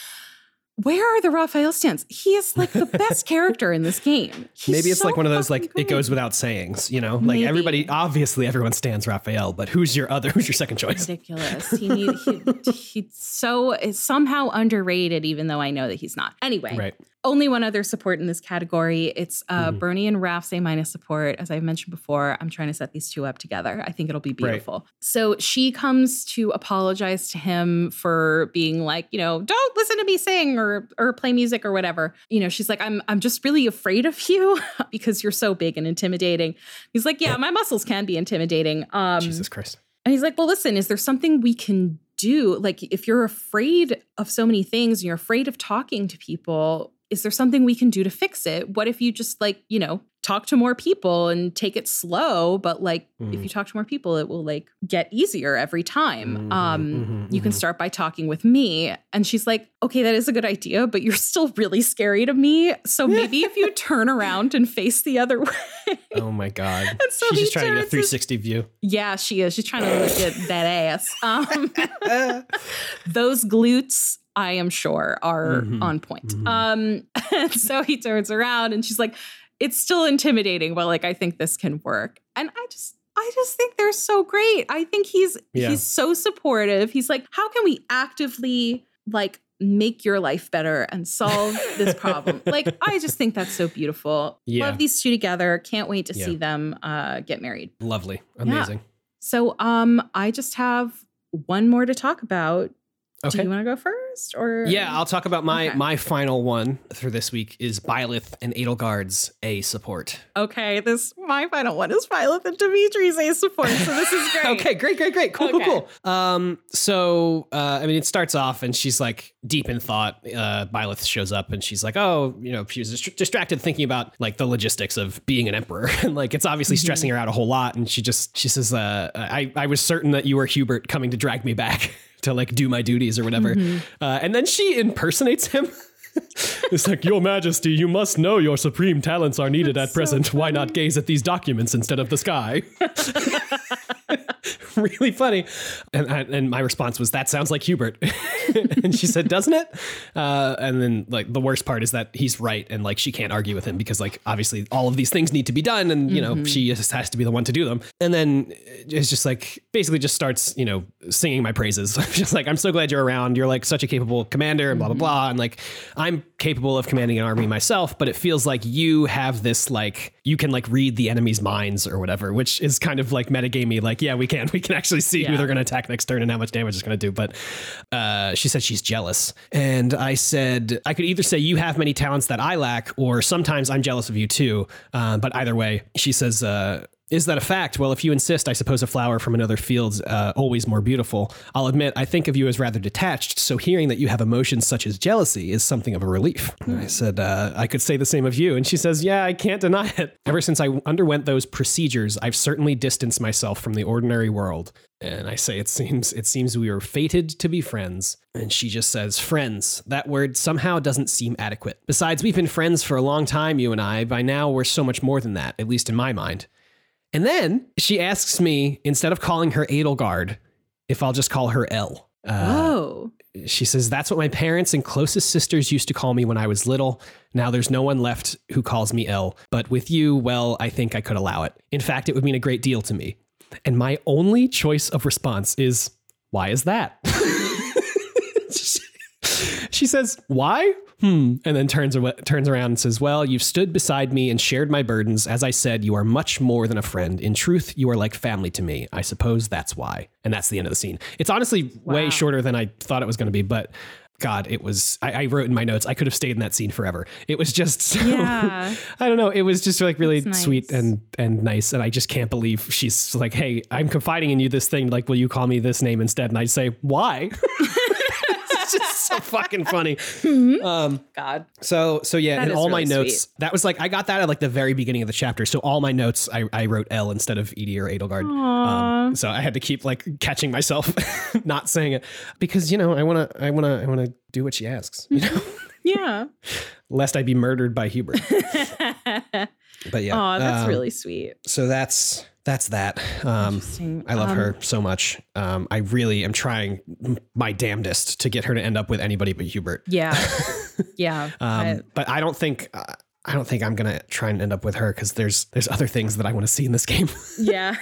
Where are the Raphael stands? He is like the <laughs> best character in this game. He's Maybe it's so like one of those like fucking it goes without sayings, you know? Like Maybe. everybody obviously everyone stands Raphael, but who's your other <laughs> who's your second choice? ridiculous. He need, he, <laughs> he's so somehow underrated, even though I know that he's not. Anyway, Right. Only one other support in this category. It's uh, Mhm. Bernie and Raph's A minus support. As I've mentioned before, I'm trying to set these two up together. I think it'll be beautiful. So she comes to apologize to him for being like, you know, don't listen to me sing or or play music or whatever. You know, she's like, I'm I'm just really afraid of you <laughs> because you're so big and intimidating. He's like, yeah, my muscles can be intimidating. Um, Jesus Christ. and he's like, Well, listen, is there something we can do? Like, if you're afraid of so many things and you're afraid of talking to people, is there something we can do to fix it? What if you just, like, you know, talk to more people and take it slow? But, like, if Mhm. you talk to more people, it will, like, get easier every time. Mhm, um, mhm, you can mhm. start by talking with me. And she's like, Okay, that is a good idea, but you're still really scary to me. So <laughs> maybe if you turn around and face the other <laughs> way. Oh my god. And so She's just trying to get a 360 view. yeah, she is. She's trying to look at that ass. <laughs> Um, those glutes, I am sure, are Mhm. on point. Mhm. Um, and so he turns around and she's like, "It's still intimidating, but like I think this can work." And I just. I just think they're so great. I think he's Yeah. he's so supportive. He's like, how can we actively like make your life better and solve this <laughs> problem? like, I just think that's so beautiful. Yeah. Love these two together. Can't wait to Yeah. see them uh, get married. Lovely. Amazing. So um I just have one more to talk about. Do you want to go first or Yeah, I'll talk about my Okay. my final one for this week is Byleth and Edelgard's A support. Okay, this my final one is Byleth and Dimitri's A support, so this is <laughs> great. Okay, great, great, great. Cool, Okay. cool, cool. Um, so uh, I mean, it starts off and she's like deep in thought. Uh, Byleth shows up and she's like, "Oh, you know," she was dist- distracted thinking about like the logistics of being an emperor, <laughs> and like it's obviously Mm-hmm. stressing her out a whole lot. And she just she says, uh, "I I was certain that you were Hubert coming to drag me back <laughs> to like do my duties or whatever." Mm-hmm. Uh, and then she impersonates him. <laughs> it's like, Your Majesty, you must know your supreme talents are needed at so present. Why not gaze at these documents instead of the sky? <laughs> <laughs> <laughs> really funny. And, I, and my response was, That sounds like Hubert. <laughs> and she said, Doesn't it? Uh, and then, like, the worst part is that he's right. And, like, she can't argue with him because, like, obviously all of these things need to be done. And, you know, she just has to be the one to do them. And then it's just like, basically just starts, you know, singing my praises. <laughs> just like, I'm so glad you're around. You're like such a capable commander and blah, blah, blah. And like, I'm capable of commanding an army myself, but it feels like you have this, like, you can like read the enemy's minds or whatever, which is kind of like metagamey. Like, yeah, we can, <laughs> we can actually see who they're going to attack next turn and how much damage it's going to do. But uh, she said she's jealous. And I said, I could either say you have many talents that I lack, or sometimes I'm jealous of you too. Uh, but either way, she says, uh, is that a fact? Well, if you insist, I suppose a flower from another field's uh, always more beautiful. I'll admit, I think of you as rather detached, so hearing that you have emotions such as jealousy is something of a relief. And I said, uh, I could say the same of you. And she says, Yeah, I can't deny it. Ever since I underwent those procedures, I've certainly distanced myself from the ordinary world. And I say, It seems, it seems we were fated to be friends. And she just says, Friends. That word somehow doesn't seem adequate. Besides, we've been friends for a long time, you and I. By now, we're so much more than that, at least in my mind. And then she asks me, instead of calling her Edelgard, if I'll just call her El. Uh, Whoa. she says, That's what my parents and closest sisters used to call me when I was little. Now there's no one left who calls me El. But with you, well, I think I could allow it. In fact, it would mean a great deal to me. And my only choice of response is, Why is that? <laughs> she says, Why? Hmm. And then turns, awa- turns around and says, Well, you've stood beside me and shared my burdens. As I said, you are much more than a friend. In truth, you are like family to me. I suppose that's why. And that's the end of the scene. It's honestly way shorter than I thought it was going to be, but God, it was. I, I wrote in my notes, I could have stayed in that scene forever. It was just so. <laughs> Yeah. I don't know. It was just like really That's sweet and and nice, and I just can't believe she's like, "Hey, I'm confiding in you this thing. Like, will you call me this name instead?" And I say, "Why?" <laughs> it's just so fucking funny. Um, God. so so yeah, That and all my really notes. That was like I got that at like the very beginning of the chapter. So all my notes, I, I wrote El instead of Edie or Edelgard. Aw. Um, so I had to keep like catching myself <laughs> not saying it because you know I want to I want to I want to do what she asks. You know, <laughs> Yeah. lest I be murdered by <laughs> Hubert. But yeah, Oh, that's um, really sweet. so that's that's that. Um, I love Um, her so much. Um, I really am trying my damnedest to get her to end up with anybody but Hubert. Yeah. <laughs> Yeah. Um, I- but I don't think uh, I don't think I'm gonna try and end up with her because there's there's other things that I want to see in this game. <laughs> yeah.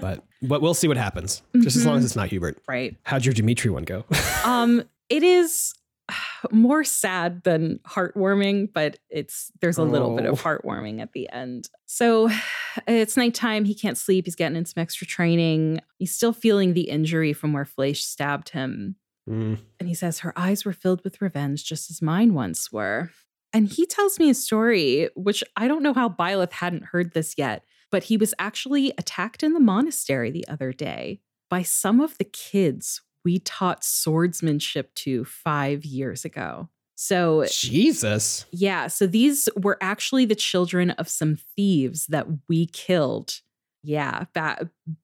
but but we'll see what happens. Just as long as it's not Hubert. right. How'd your Dimitri one go? <laughs> Um, it is <sighs> more sad than heartwarming, but it's there's a little bit of Oh. heartwarming at the end. So <sighs> it's nighttime. He can't sleep. He's getting in some extra training. He's still feeling the injury from where Fleche stabbed him. Mm. And he says her eyes were filled with revenge, just as mine once were. And he tells me a story, which I don't know how Byleth hadn't heard this yet, but he was actually attacked in the monastery the other day by some of the kids we taught swordsmanship to five years ago. So, Jesus. yeah, so these were actually the children of some thieves that we killed. Yeah,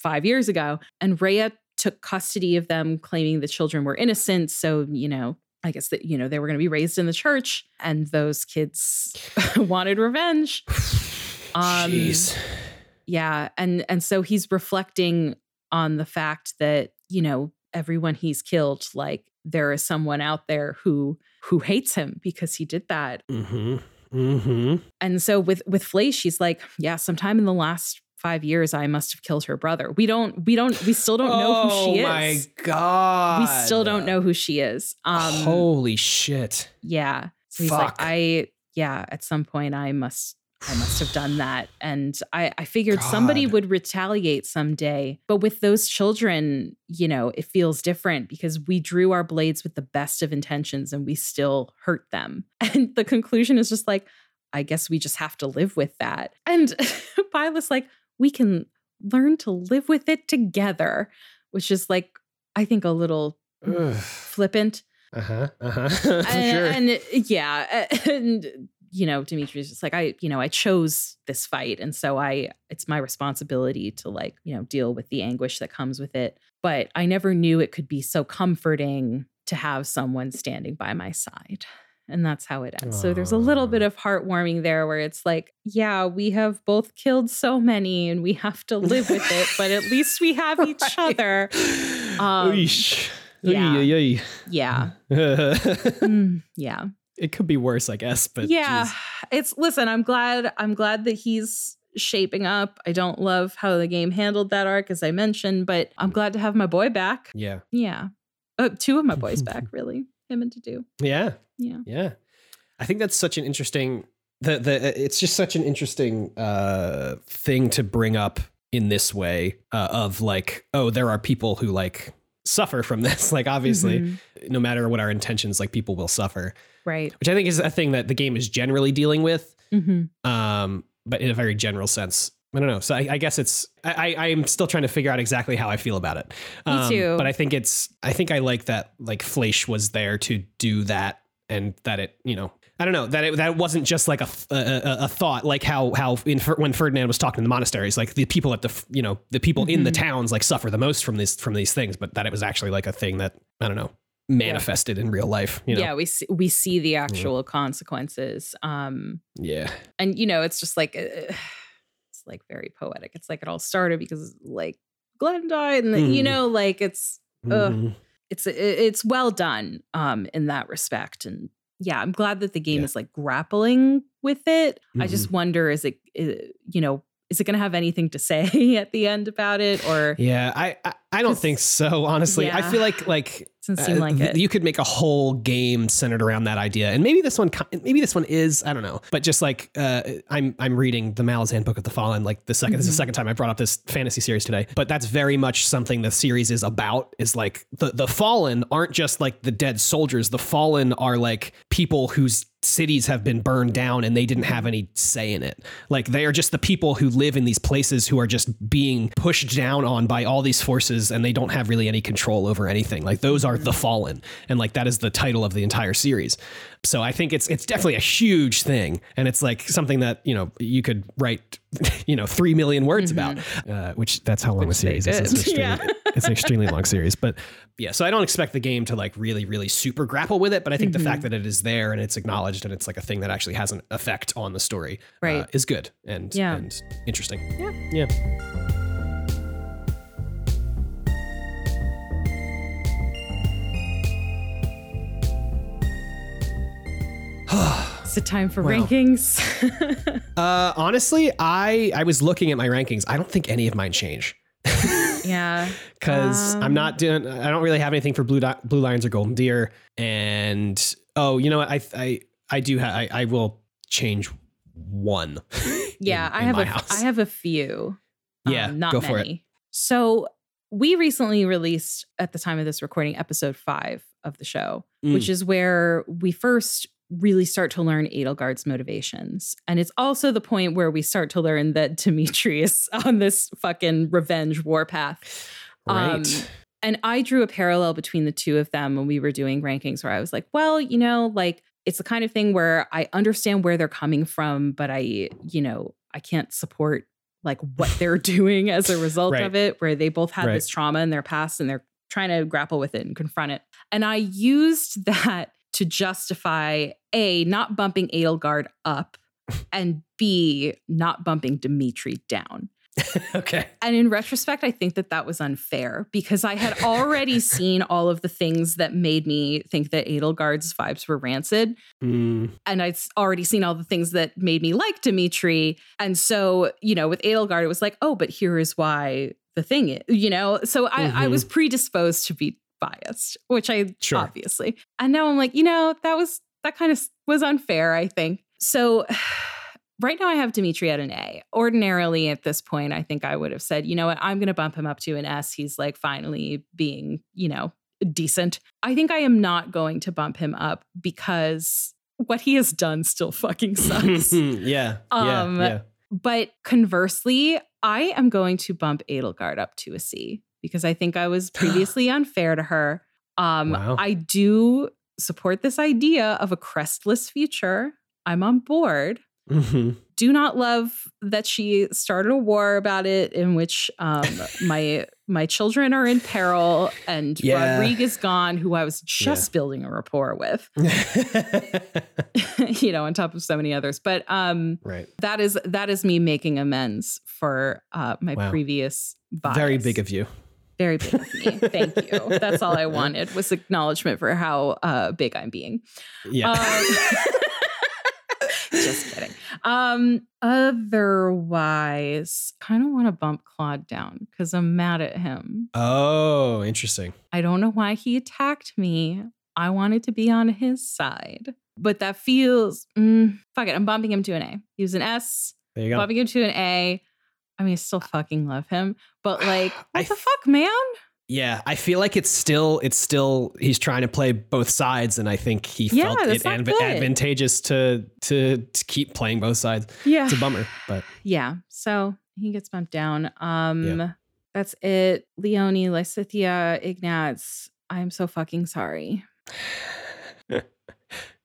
five years ago. And Rhea took custody of them, claiming the children were innocent. So, you know, I guess that, you know, they were going to be raised in the church and those kids <laughs> wanted revenge. <sighs> Um, Jeez. Yeah, and and so he's reflecting on the fact that, you know, everyone he's killed like there is someone out there who who hates him because he did that Mm-hmm. Mm-hmm. and so with with Fleche, she's like, yeah, sometime in the last five years, I must have killed her brother. We don't, we don't, we still don't know who she is. Oh my god. We still don't know who she is. Um, Holy shit. yeah. So he's Fuck. like, I, yeah, at some point, I must, I must have done that, and I, I figured somebody would retaliate someday. But with those children, you know, it feels different because we drew our blades with the best of intentions, and we still hurt them. <laughs> And the conclusion is just like, I guess we just have to live with that. And <laughs> Byleth's like, we can learn to live with it together, which is like, I think a little Ugh. flippant. Uh-huh. Uh-huh. <laughs> For and, sure. and yeah, and you know, Dimitri's just like, I, you know, I chose this fight. And so I it's my responsibility to like, you know, deal with the anguish that comes with it. But I never knew it could be so comforting to have someone standing by my side. And that's how it ends. So there's a little bit of heartwarming there where it's like, yeah, we have both killed so many and we have to live with it, but at least we have <laughs> each other. Um, Oish. yeah. Oy, oy, Yeah. <laughs> Mm, yeah. It could be worse, I guess, but yeah geez. it's listen i'm glad i'm glad that he's shaping up i don't love how the game handled that arc as i mentioned but i'm glad to have my boy back Yeah. yeah uh, two of my boys <laughs> back really him and Dedue Yeah. yeah Yeah. I think that's such an interesting the the it's just such an interesting uh thing to bring up in this way uh, of like oh there are people who like suffer from this <laughs> like obviously Mhm. no matter what our intentions like people will suffer right which I think is a thing that the game is generally dealing with hmm um but in a very general sense I don't know. So I, I guess it's I, I I'm still trying to figure out exactly how I feel about it. Um, Me too. But I think it's I think I like that like Fleche was there to do that and that it you know I don't know that it that wasn't just like a a, a- thought like how how in when Ferdinand was talking in the monasteries like the people at the you know the people in the Mhm. towns like suffer the most from this from these things but that it was actually like a thing that I don't know manifested in real life. You know? yeah we see, we see the actual consequences um Yeah. and you know it's just like uh, <sighs> it's like very poetic it's like it all started because like glenn died and you Mhm. know like it's. Mhm. it's it's well done um in that respect and yeah i'm glad that the game Yeah. Mm-hmm. is like grappling with it i just wonder is it you know is it going to have anything to say <laughs> at the end about it or Yeah, I I, I don't think so. Honestly, I feel like like doesn't seem uh, like it you could make a whole game centered around that idea, and maybe this one maybe this one is I don't know, but just like uh, I'm I'm reading the Malazan Book of the Fallen like the 2nd this is the Mhm. second time I brought up this fantasy series today, but that's very much something the series is about. Is like the the Fallen aren't just like the dead soldiers. The Fallen are like people whose cities have been burned down and they didn't have any say in it. Like they are just the people who live in these places who are just being pushed down on by all these forces and they don't have really any control over anything. Like those are the fallen. And like that is the title of the entire series. So I think it's it's definitely a huge thing and it's like something that, you know, you could write <laughs> you know, 3 million words about, uh, which that's how long Which the series is. It's, <laughs> Yeah. <laughs> it's an extremely long series, but yeah, so I don't expect the game to like really, really super grapple with it, but I think the fact that it is there and it's acknowledged and it's like a thing that actually has an effect on the story uh, Right. is good and Yeah. and interesting. Yeah. Yeah. Is it time for <sighs> Wow. rankings? Uh, honestly, I I was looking at my rankings. I don't think any of mine change <laughs> yeah. because I'm Um, not doing. I don't really have anything for blue Di- blue lions or golden deer. And oh, you know what? I I I do have. I, I will change one. <laughs> Yeah, in- I in have a house. I have a few. um, Yeah, not go for it. many. So we recently released at the time of this recording episode five of the show, Mm. which is where we first really start to learn Edelgard's motivations. And it's also the point where we start to learn that Dimitri is <laughs> on this fucking revenge warpath. right. um, And I drew a parallel between the two of them when we were doing rankings where I was like, well, you know, like it's the kind of thing where I understand where they're coming from, but I, you know, I can't support like what <laughs> they're doing as a result Right. of it, where they both had Right. this trauma in their past and they're trying to grapple with it and confront it. And I used that to justify A, not bumping Edelgard up, and B, not bumping Dimitri down. <laughs> okay. And in retrospect, I think that that was unfair because I had already <laughs> seen all of the things that made me think that Edelgard's vibes were rancid. Mm, And I'd already seen all the things that made me like Dimitri. And so, you know, with Edelgard, it was like, oh, but here is why the thing is, you know? So I, I Mhm. was predisposed to be biased, which I Sure. obviously. And now I'm like, you know, that was, that kind of was unfair, I think. So <sighs> right now I have Dimitri at an A. Ordinarily at this point, I think I would have said, you know what, I'm going to bump him up to an S. He's like finally being, you know, decent. I think I am not going to bump him up because what he has done still <laughs> fucking sucks. <laughs> yeah. Um, yeah. Yeah. but conversely, I am going to bump Edelgard up to a C because I think I was <sighs> previously unfair to her. Um, Wow. I do support this idea of a crestless future. I'm on board. Mhm. Do not love that she started a war about it in which um, <laughs> my my children are in peril and Yeah. Rodrigue is gone, who I was just building a rapport with, <laughs> <laughs> you know, on top of so many others. But um, right. that is that is me making amends for uh, my Wow. previous bias. Very big of you. Very big of me. Thank you. That's all I <laughs> wanted was acknowledgement for how uh, big I'm being. Yeah. Um, <laughs> just kidding. Um, otherwise, kind of want to bump Claude down because I'm mad at him. oh, interesting. I don't know why he attacked me. I wanted to be on his side, but that feels mm, fuck it. I'm bumping him to an A. He was an S. There you go. Bumping him to an A. I mean, I still fucking love him, but like, <sighs> I what the f- fuck, man? Yeah, I feel like it's still it's still he's trying to play both sides, and I think he Yeah, felt it adv- advantageous to, to to keep playing both sides. Yeah, It's a bummer, but <sighs> yeah. So he gets bumped down. Um, Yeah. that's it. Leonie, Lysithea, Ignatz. I'm so fucking sorry. <sighs>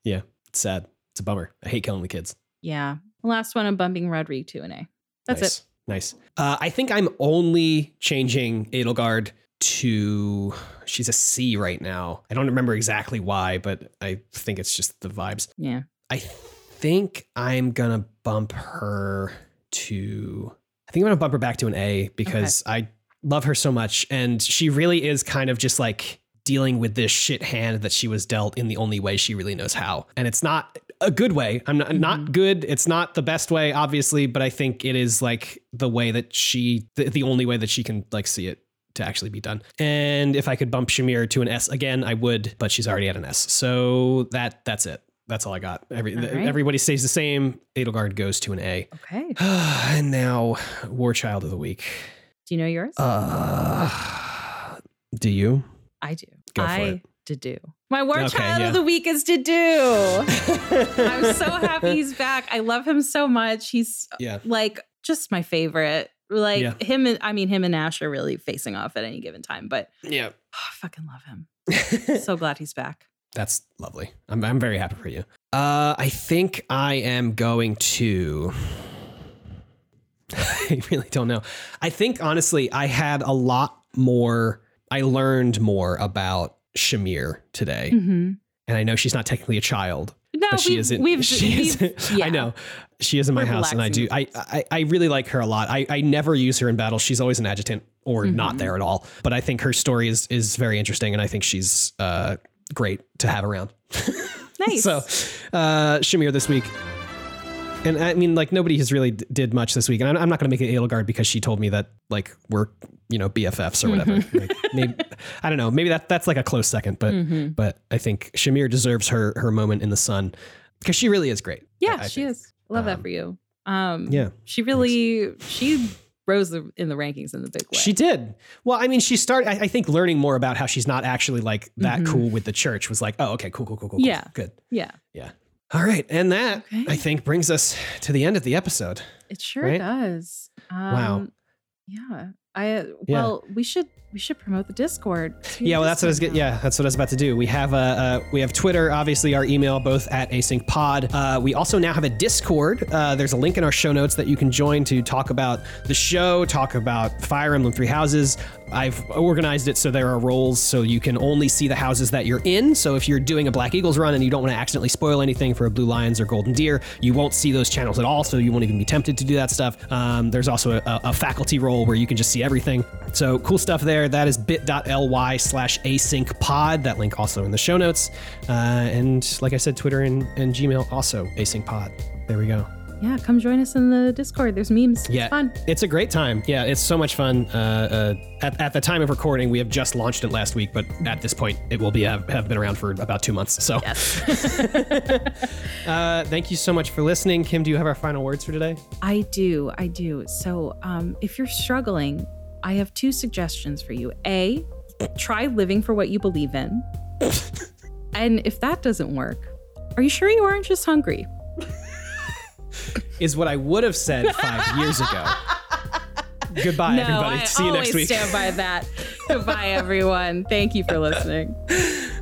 yeah, it's sad. It's a bummer. I hate killing the kids. Yeah. The last one, I'm bumping Rodrigue to an A. That's nice. it. Nice. Uh, I think I'm only changing Edelgard to she's a C right now. I don't remember exactly why, but I think it's just the vibes. Yeah. I think I'm gonna bump her to. I think I'm gonna bump her back to an A because I love her so much, and she really is kind of just like dealing with this shit hand that she was dealt in the only way she really knows how, and it's not a good way. I'm not not Mhm. good. It's not the best way, obviously, but I think it is like the way that she, the, the only way that she can like see it to actually be done. And if I could bump Shamir to an S again, I would, but she's already at an S. So that that's it. That's all I got. Every, All right. Everybody stays the same. Edelgard goes to an A. Okay. <sighs> and now, War Child of the Week. Do you know yours? Uh, do you? I do. Go I do. My war Okay, child yeah. of the week is Dedue. <laughs> I'm so happy he's back. I love him so much. He's Yeah. like just my favorite. Like Yeah. him and I mean him and Ashe are really facing off at any given time, but Yeah. oh, <sighs> I fucking love him. <laughs> So glad he's back. That's lovely. I'm, I'm very happy for you. Uh, I think I am going to. <laughs> I really don't know. I think honestly, I had a lot more. I learned more about Shamir today, Mhm. and I know she's not technically a child, No, but she isn't. we've, she is. we've- <laughs> yeah. I know she is in my We're house, and I do. I, I I really like her a lot. I I never use her in battle. She's always an adjutant or not Mhm. there at all. But I think her story is is very interesting, and I think she's uh great to have around. <laughs> Nice. so, uh, Shamir this week. And I mean, like nobody has really d- did much this week, and I'm, I'm not going to make it Edelgard because she told me that like we're you know BFFs or whatever. Mm-hmm. Like, maybe I don't know. Maybe that that's like a close second, but Mm-hmm. but I think Shamir deserves her her moment in the sun because she really is great. yeah, I- I she think. is. Love that Um, for you. Um, yeah, she really she rose in the rankings in the big way. She did. Well, I mean, she started. I, I think learning more about how she's not actually like that Mhm. cool with the church was like, oh, okay, cool, cool, cool, cool. cool, Yeah. good. yeah, Yeah. All right, and that Okay. I think brings us to the end of the episode. it sure Right? does. Um, Wow. Yeah. I uh, Yeah. well, we should we should promote the Discord. <laughs> Yeah, well, that's what I was Discord get. Yeah, that's what I was about to do. We have uh, uh we have Twitter, obviously our email, both at Async Pod. Uh, we also now have a Discord. Uh, there's a link in our show notes that you can join to talk about the show, talk about Fire Emblem Three Houses. I've organized it so there are roles, so you can only see the houses that you're in. So if you're doing a Black Eagles run and you don't want to accidentally spoil anything for a Blue Lions or Golden Deer, you won't see those channels at all. So you won't even be tempted to do that stuff. Um, there's also a, a faculty role where you can just see everything. So cool stuff there. That is bit.ly slash async pod. That link also in the show notes. Uh, and like I said, Twitter and, and Gmail also async pod. There we go. Yeah, come join us in the Discord. There's memes. Yeah, It's fun. It's a great time. Yeah, it's so much fun. Uh, uh, at, at the time of recording, we have just launched it last week, but at this point, it will be have, have been around for about two months. So, Yes. <laughs> uh, thank you so much for listening. Kim, do you have our final words for today? I do. I do. So, um, if you're struggling, I have two suggestions for you. A, try living for what you believe in. and if that doesn't work, are you sure you aren't just hungry? Is what I would have said five years ago. Goodbye, everybody. I See you next week. stand by that. Goodbye, everyone. Thank you for listening. <laughs>